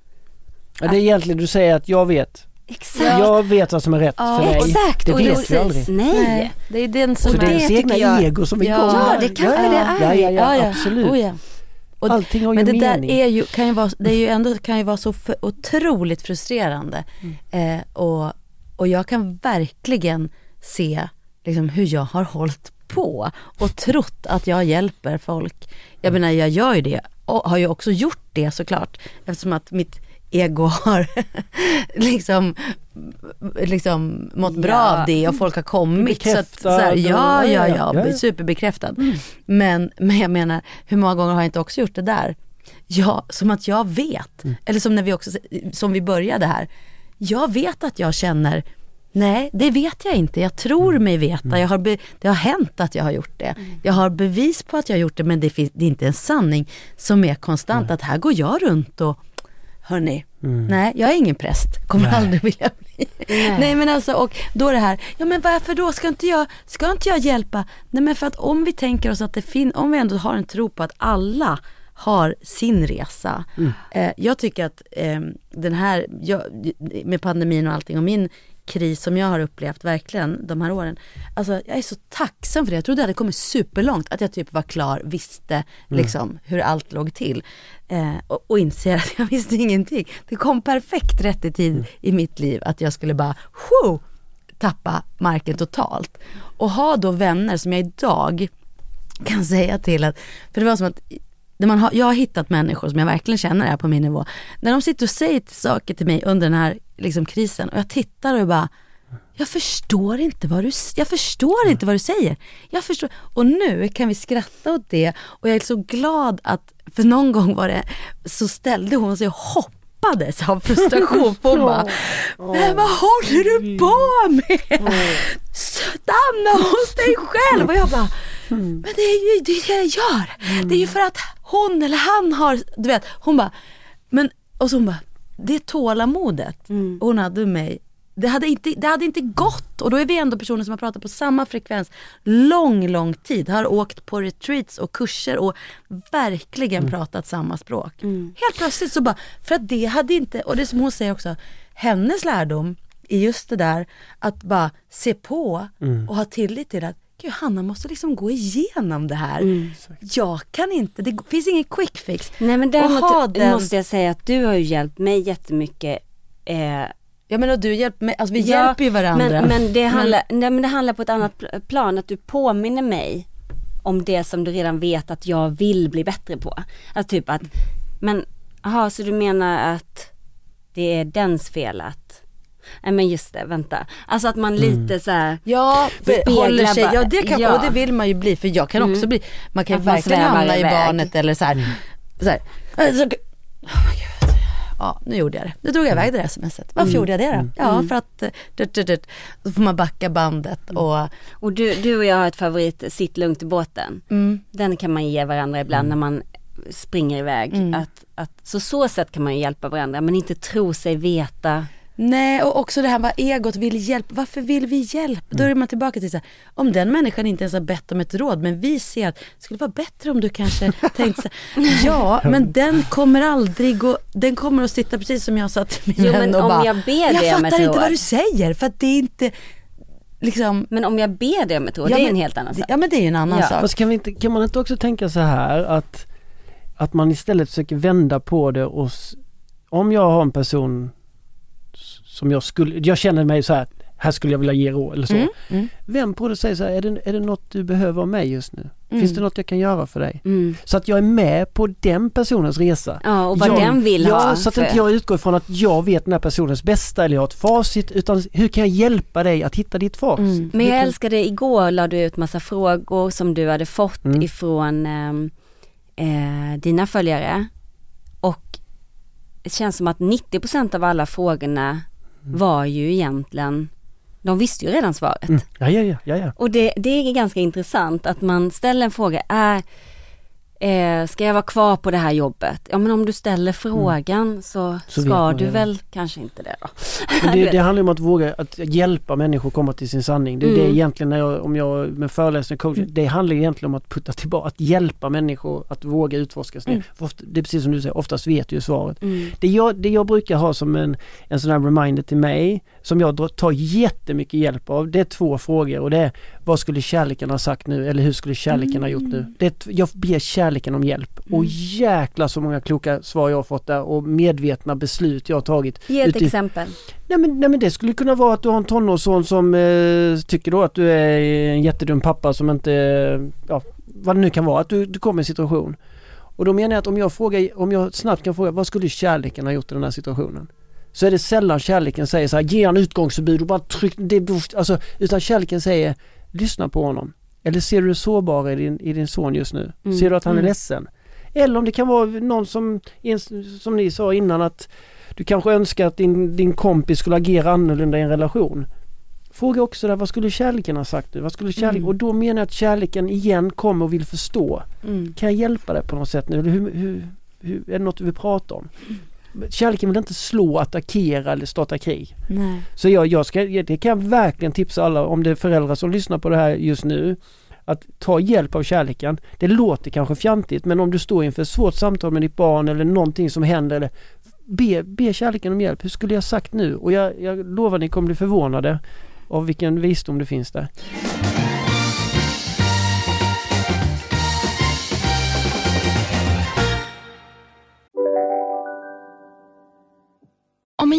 Speaker 2: Ja, det är egentligen du säger att jag vet.
Speaker 3: Exakt.
Speaker 2: Jag vet vad som är rätt
Speaker 3: Ja,
Speaker 2: för dig.
Speaker 3: exakt.
Speaker 2: Det
Speaker 3: Och
Speaker 2: vet
Speaker 3: precis.
Speaker 2: vi aldrig.
Speaker 3: Nej.
Speaker 4: Det är den som
Speaker 2: Så det är ens egna ego som är igång.
Speaker 3: Ja, det kanske
Speaker 2: ja,
Speaker 3: det
Speaker 2: ja,
Speaker 3: är.
Speaker 2: ja, ja,
Speaker 4: Ja, ja.
Speaker 2: absolut.
Speaker 4: Oh, ja. Och,
Speaker 2: Allting har ju
Speaker 4: men det
Speaker 2: mening.
Speaker 4: där är ju, kan ju vara, det är ju ändå, kan ju vara så för, otroligt frustrerande.
Speaker 2: Mm.
Speaker 4: Eh, och, och jag kan verkligen se liksom, hur jag har hållit på och trott att jag hjälper folk. Jag menar jag gör ju det och har ju också gjort det såklart eftersom att mitt ego har liksom, liksom mått bra
Speaker 3: Ja.
Speaker 4: av det och folk har kommit. Så att, så här, ja, ja,
Speaker 2: ja,
Speaker 4: ja, superbekräftad. Men, men jag menar, hur många gånger har jag inte också gjort det där? Ja, som att jag vet. Eller som när vi också, som vi började här. Jag vet att jag känner, nej det vet jag inte. Jag tror mig veta. Jag har be, det har hänt att jag har gjort det. Jag har bevis på att jag har gjort det men det, finns, det är inte en sanning som är konstant. Att här går jag runt och Hörni, nej jag är ingen präst, kommer aldrig vilja bli. Nej. men alltså och då det här, ja men varför då, ska inte jag, ska inte jag hjälpa? Nej men för att om vi tänker oss att det finns, om vi ändå har en tro på att alla har sin resa. Eh, jag tycker att eh, den här, jag, med pandemin och allting och min kris som jag har upplevt verkligen de här åren. Alltså jag är så tacksam för det. Jag trodde jag hade kommit superlångt. Att jag typ var klar, visste liksom hur allt låg till. Eh, och, och inser att jag visste ingenting. Det kom perfekt rätt i tid i mitt liv att jag skulle bara, wow, tappa marken totalt. Och ha då vänner som jag idag kan säga till att, för det var som att när man har, jag har hittat människor som jag verkligen känner är på min nivå. När de sitter och säger saker till mig under den här liksom, krisen och jag tittar och bara jag förstår inte vad du, jag förstår inte vad du säger. Jag förstår. Och nu kan vi skratta åt det och jag är så glad att, för någon gång var det, så ställde hon sig och hoppades av frustration. För hon bara, men vad håller du på med? Stanna hos dig själv! Och jag bara, men det är ju det, är det jag gör. Det är ju för att hon eller han har, du vet, hon bara, men, och så hon bara, det tålamodet hon hade mig, det hade, inte, det hade inte gått. Och då är vi ändå personer som har pratat på samma frekvens lång, lång tid. Har åkt på retreats och kurser och verkligen pratat samma språk. Helt plötsligt så bara, för att det hade inte, och det som hon säger också, hennes lärdom är just det där att bara se på och ha tillit till att Gud, Hanna måste liksom gå igenom det här. Jag kan inte, det finns ingen quick fix.
Speaker 3: Nej men däremot
Speaker 4: den-
Speaker 3: måste jag säga att du har ju hjälpt mig jättemycket eh,
Speaker 4: Ja men och du hjälper mig, alltså vi
Speaker 3: Ja,
Speaker 4: hjälper ju varandra.
Speaker 3: Men, men, det handlar, nej, men det handlar på ett annat pl- plan, att du påminner mig om det som du redan vet att jag vill bli bättre på. Alltså typ att, men, jaha så du menar att det är dens fel att, nej men just det, vänta. Alltså att man lite så här
Speaker 4: Ja,
Speaker 3: speglar
Speaker 4: håller sig, ja det kan,
Speaker 3: ja.
Speaker 4: och det vill man ju bli för jag kan
Speaker 3: Mm.
Speaker 4: också bli, man kan
Speaker 3: Att man
Speaker 4: verkligen hamna i barnet eller så här, så här, äh, så, oh. Ja, nu gjorde jag det. Nu drog jag iväg det där smset. Varför
Speaker 3: Mm.
Speaker 4: gjorde jag det då?
Speaker 3: Mm.
Speaker 4: Ja,
Speaker 3: Mm.
Speaker 4: för att, dut, dut, dut. så får man backa bandet och
Speaker 3: Och du, du och jag har ett favorit, sitt lugnt i båten.
Speaker 4: Mm.
Speaker 3: Den kan man ge varandra ibland när man springer iväg.
Speaker 4: Mm.
Speaker 3: Att, att, så så sätt kan man ju hjälpa varandra men inte tro sig veta.
Speaker 4: Nej och också det här vad egot vill hjälpa. Varför vill vi hjälpa? Då är man tillbaka till så här, om den människan inte ens har bett om ett råd men vi ser att det skulle vara bättre om du kanske tänkte så här, Ja men den kommer aldrig gå, den kommer att sitta precis som jag sa till min
Speaker 3: Jo, men
Speaker 4: och
Speaker 3: om
Speaker 4: bara,
Speaker 3: jag ber
Speaker 4: jag fattar inte
Speaker 3: råd."
Speaker 4: vad du säger för att det är inte liksom
Speaker 3: Men om jag ber dig om ett råd,
Speaker 4: Ja,
Speaker 3: det är
Speaker 4: men-
Speaker 3: en helt annan sak.
Speaker 4: Ja men det är ju en annan
Speaker 3: Ja.
Speaker 4: sak.
Speaker 2: Fast kan, vi inte, kan man inte också tänka så här att, att man istället försöker vända på det och om jag har en person som jag skulle, jag känner mig så här här skulle jag vilja ge råd eller så.
Speaker 4: Mm, mm.
Speaker 2: Vem på det säger så här, är det, är det något du behöver av mig just nu?
Speaker 3: Mm.
Speaker 2: Finns det något jag kan göra för dig?
Speaker 3: Mm.
Speaker 2: Så att jag är med på den personens resa.
Speaker 3: Ja, och vad
Speaker 2: jag,
Speaker 3: den vill
Speaker 2: ja,
Speaker 3: ha
Speaker 2: så att
Speaker 3: för-
Speaker 2: inte jag utgår ifrån att jag vet den här personens bästa eller jag har ett facit utan hur kan jag hjälpa dig att hitta ditt facit?
Speaker 3: Mm. Men jag
Speaker 2: kan-
Speaker 3: älskade igår la du ut massa frågor som du hade fått
Speaker 2: Mm.
Speaker 3: ifrån ehm, eh, dina följare. Och det känns som att 90% av alla frågorna. Var ju egentligen, de visste ju redan svaret.
Speaker 2: Mm. Ja, ja, ja, ja, ja.
Speaker 3: Och det, det är ganska intressant att man ställer en fråga, är, eh, ska jag vara kvar på det här jobbet? Ja men om du ställer frågan så,
Speaker 2: Mm. Så vet
Speaker 3: ska du väl kanske inte det då.
Speaker 2: Det, det handlar om att våga att hjälpa människor komma till sin sanning. Det är
Speaker 3: Mm.
Speaker 2: det egentligen när jag, om jag med föreläsning och coaching, det handlar egentligen om att putta tillbaka, att hjälpa människor att våga utforska sig.
Speaker 3: Mm.
Speaker 2: Det är precis som du säger, oftast vet du ju svaret.
Speaker 3: Mm.
Speaker 2: Det, jag, det jag brukar ha som en, en sån här reminder till mig, som jag tar jättemycket hjälp av, det är två frågor och det är vad skulle kärleken ha sagt nu eller hur skulle kärleken ha gjort nu? Det är, jag ber kärleken om hjälp och jäklar så många kloka svar jag har fått där och medvetna beslut jag har tagit.
Speaker 3: Ge ett
Speaker 2: uti-
Speaker 3: exempel.
Speaker 2: Nej men, nej men det skulle kunna vara att du har en tonårsson som eh, tycker då att du är en jättedum pappa som inte, ja vad det nu kan vara, att du, du kommer i en situation. Och då menar jag att om jag frågar, om jag snabbt kan fråga vad skulle kärleken ha gjort i den här situationen? Så är det sällan kärleken säger så här, ge han utgångsförbud och bara tryck, det, alltså, utan kärleken säger, lyssna på honom. Eller ser du det sårbara i din, i din son just nu?
Speaker 3: Mm,
Speaker 2: Ser du att han är
Speaker 3: mm.
Speaker 2: ledsen? Eller om det kan vara någon som, som ni sa innan att du kanske önskar att din, din kompis skulle agera annorlunda i en relation. Fråga också där, vad skulle kärleken ha sagt nu? Vad skulle kärleken?
Speaker 3: Mm.
Speaker 2: Och då menar jag att kärleken igen kommer och vill förstå.
Speaker 3: Mm.
Speaker 2: Kan jag hjälpa dig på något sätt nu? Eller hur, hur, hur, är det något du vill prata om? Kärleken vill inte slå, attackera eller starta krig.
Speaker 4: Nej.
Speaker 2: Så jag, jag ska, det kan jag verkligen tipsa alla om det är föräldrar som lyssnar på det här just nu. Att ta hjälp av kärleken. Det låter kanske fjantigt men om du står inför ett svårt samtal med ditt barn eller någonting som händer eller be, be kärleken om hjälp. Hur skulle jag sagt nu? Och jag, jag lovar ni kommer bli förvånade av vilken visdom det finns där.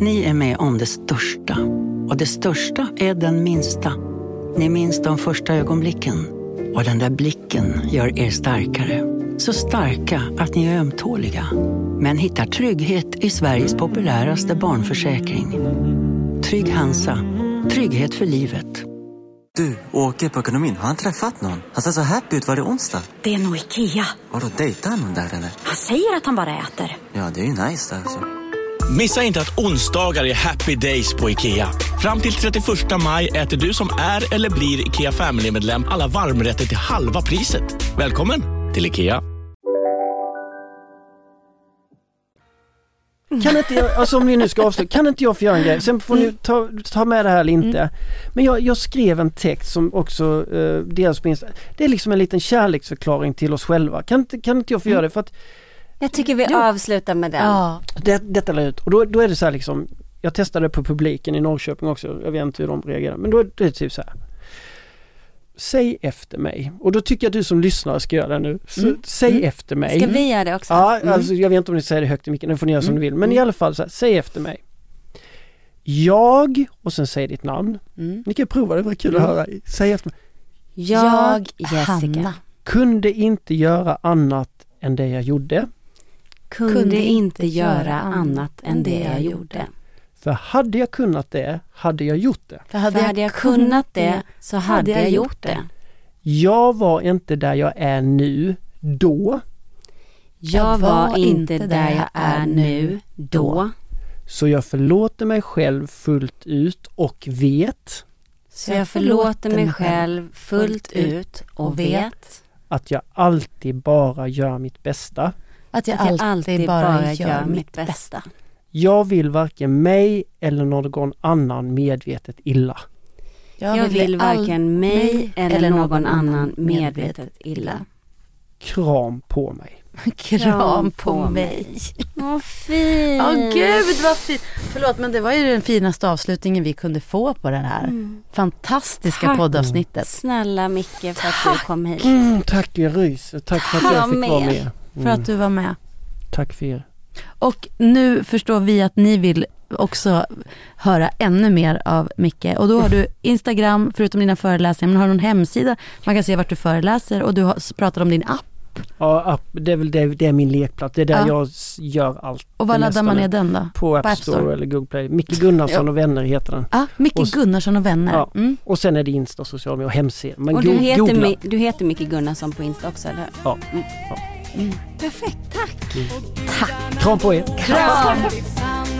Speaker 9: Ni är med om det största. Och det största är den minsta. Ni minns de första ögonblicken. Och den där blicken gör er starkare. Så starka att ni är ömtåliga. Men hittar trygghet i Sveriges populäraste barnförsäkring. Trygg Hansa. Trygghet för livet.
Speaker 10: Du, åker på ekonomin. Har han träffat någon? Han ser så happy ut. Var det onsdag?
Speaker 11: Det är nog Ikea.
Speaker 10: Vadå, dejtar han någon där eller?
Speaker 11: Han säger att han bara äter.
Speaker 10: Ja, det är ju nice där alltså.
Speaker 12: Missa inte att onsdagar är happy days på IKEA. Fram till 31 maj äter du som är eller blir IKEA Family-medlem alla varmrätter till halva priset. Välkommen till IKEA.
Speaker 2: Kan inte jag, alltså om vi nu ska avsluta, kan inte jag få göra en grej? Sen får ni ta, ta med det här eller inte. Men jag, jag skrev en text som också uh, delas på Insta. Det är liksom en liten kärleksförklaring till oss själva. Kan inte, kan inte jag få göra det? För att
Speaker 3: Jag tycker vi avslutar med den.
Speaker 4: Ja.
Speaker 2: det, detta la jag ut och då, då är det så här liksom Jag testade på publiken i Norrköping också, jag vet inte hur de reagerar men då är det typ så här. Säg efter mig och då tycker jag att du som lyssnar ska göra det nu. Så,
Speaker 3: Mm.
Speaker 2: Säg
Speaker 3: Mm.
Speaker 2: efter mig.
Speaker 3: Ska vi göra det också?
Speaker 2: Ja,
Speaker 3: Mm.
Speaker 2: alltså jag vet inte om ni säger det högt i micken, det får ni göra som
Speaker 3: Mm.
Speaker 2: ni vill. Men i alla fall så här, säg efter mig. Jag och sen säg ditt namn. Ni kan prova, det var kul att
Speaker 3: Mm.
Speaker 2: höra. Säg efter mig.
Speaker 3: Jag, Jessica,
Speaker 4: Hanna.
Speaker 2: Kunde inte göra annat än det jag gjorde.
Speaker 3: Kunde inte göra annat än det jag gjorde.
Speaker 2: För hade jag kunnat det, hade jag gjort det.
Speaker 4: För
Speaker 3: För hade jag kunnat det så hade jag gjort det.
Speaker 2: Jag var inte där jag är nu, då.
Speaker 3: Jag var inte där jag är nu, då.
Speaker 2: Så jag förlåter mig själv fullt ut och vet
Speaker 3: Så jag förlåter mig själv fullt ut och vet
Speaker 2: att jag alltid bara gör mitt bästa.
Speaker 4: Att jag,
Speaker 3: att jag
Speaker 4: alltid, bara, gör, mitt bästa.
Speaker 3: bästa.
Speaker 2: Jag vill varken mig eller någon annan medvetet illa.
Speaker 3: Jag vill varken mig eller någon annan medvetet illa.
Speaker 2: Kram på mig.
Speaker 4: Kram på mig.
Speaker 3: Vad fint.
Speaker 4: Åh gud vad fint. Förlåt men det var ju den finaste avslutningen vi kunde få på det här
Speaker 3: Mm.
Speaker 4: fantastiska
Speaker 3: Tack.
Speaker 4: poddavsnittet.
Speaker 3: Snälla Micke för att du kom hit.
Speaker 2: Mm, tack, jag ryser. Tack för att jag
Speaker 3: Jag
Speaker 2: fick vara
Speaker 3: med.
Speaker 4: För
Speaker 2: Mm.
Speaker 4: att du var med.
Speaker 2: Tack för er.
Speaker 4: Och nu förstår vi att ni vill också höra ännu mer av Micke. Och då har du Instagram, förutom dina föreläsningar, men har du någon hemsida man kan se vart du föreläser och du har pratat om din app.
Speaker 2: Ja, app, det är väl det, det är min lekplats. Det är där
Speaker 4: Ja.
Speaker 2: jag gör allt.
Speaker 4: Och var laddar man ner den då?
Speaker 2: På App,
Speaker 4: På App
Speaker 2: Store,
Speaker 4: Store.
Speaker 2: eller Google Play. Micke Gunnarsson
Speaker 4: Ja.
Speaker 2: och vänner heter den.
Speaker 4: Ja, Micke
Speaker 2: Och-
Speaker 4: Gunnarsson och vänner.
Speaker 2: Ja.
Speaker 4: Mm.
Speaker 2: Och sen är det Insta, sociala medier och hemsida. Men
Speaker 3: och du heter, du heter Micke Gunnarsson på Insta också, eller hur?
Speaker 2: Ja.
Speaker 3: Mm. Perfekt, tack.
Speaker 2: Kram på er.
Speaker 3: Kram.
Speaker 13: It's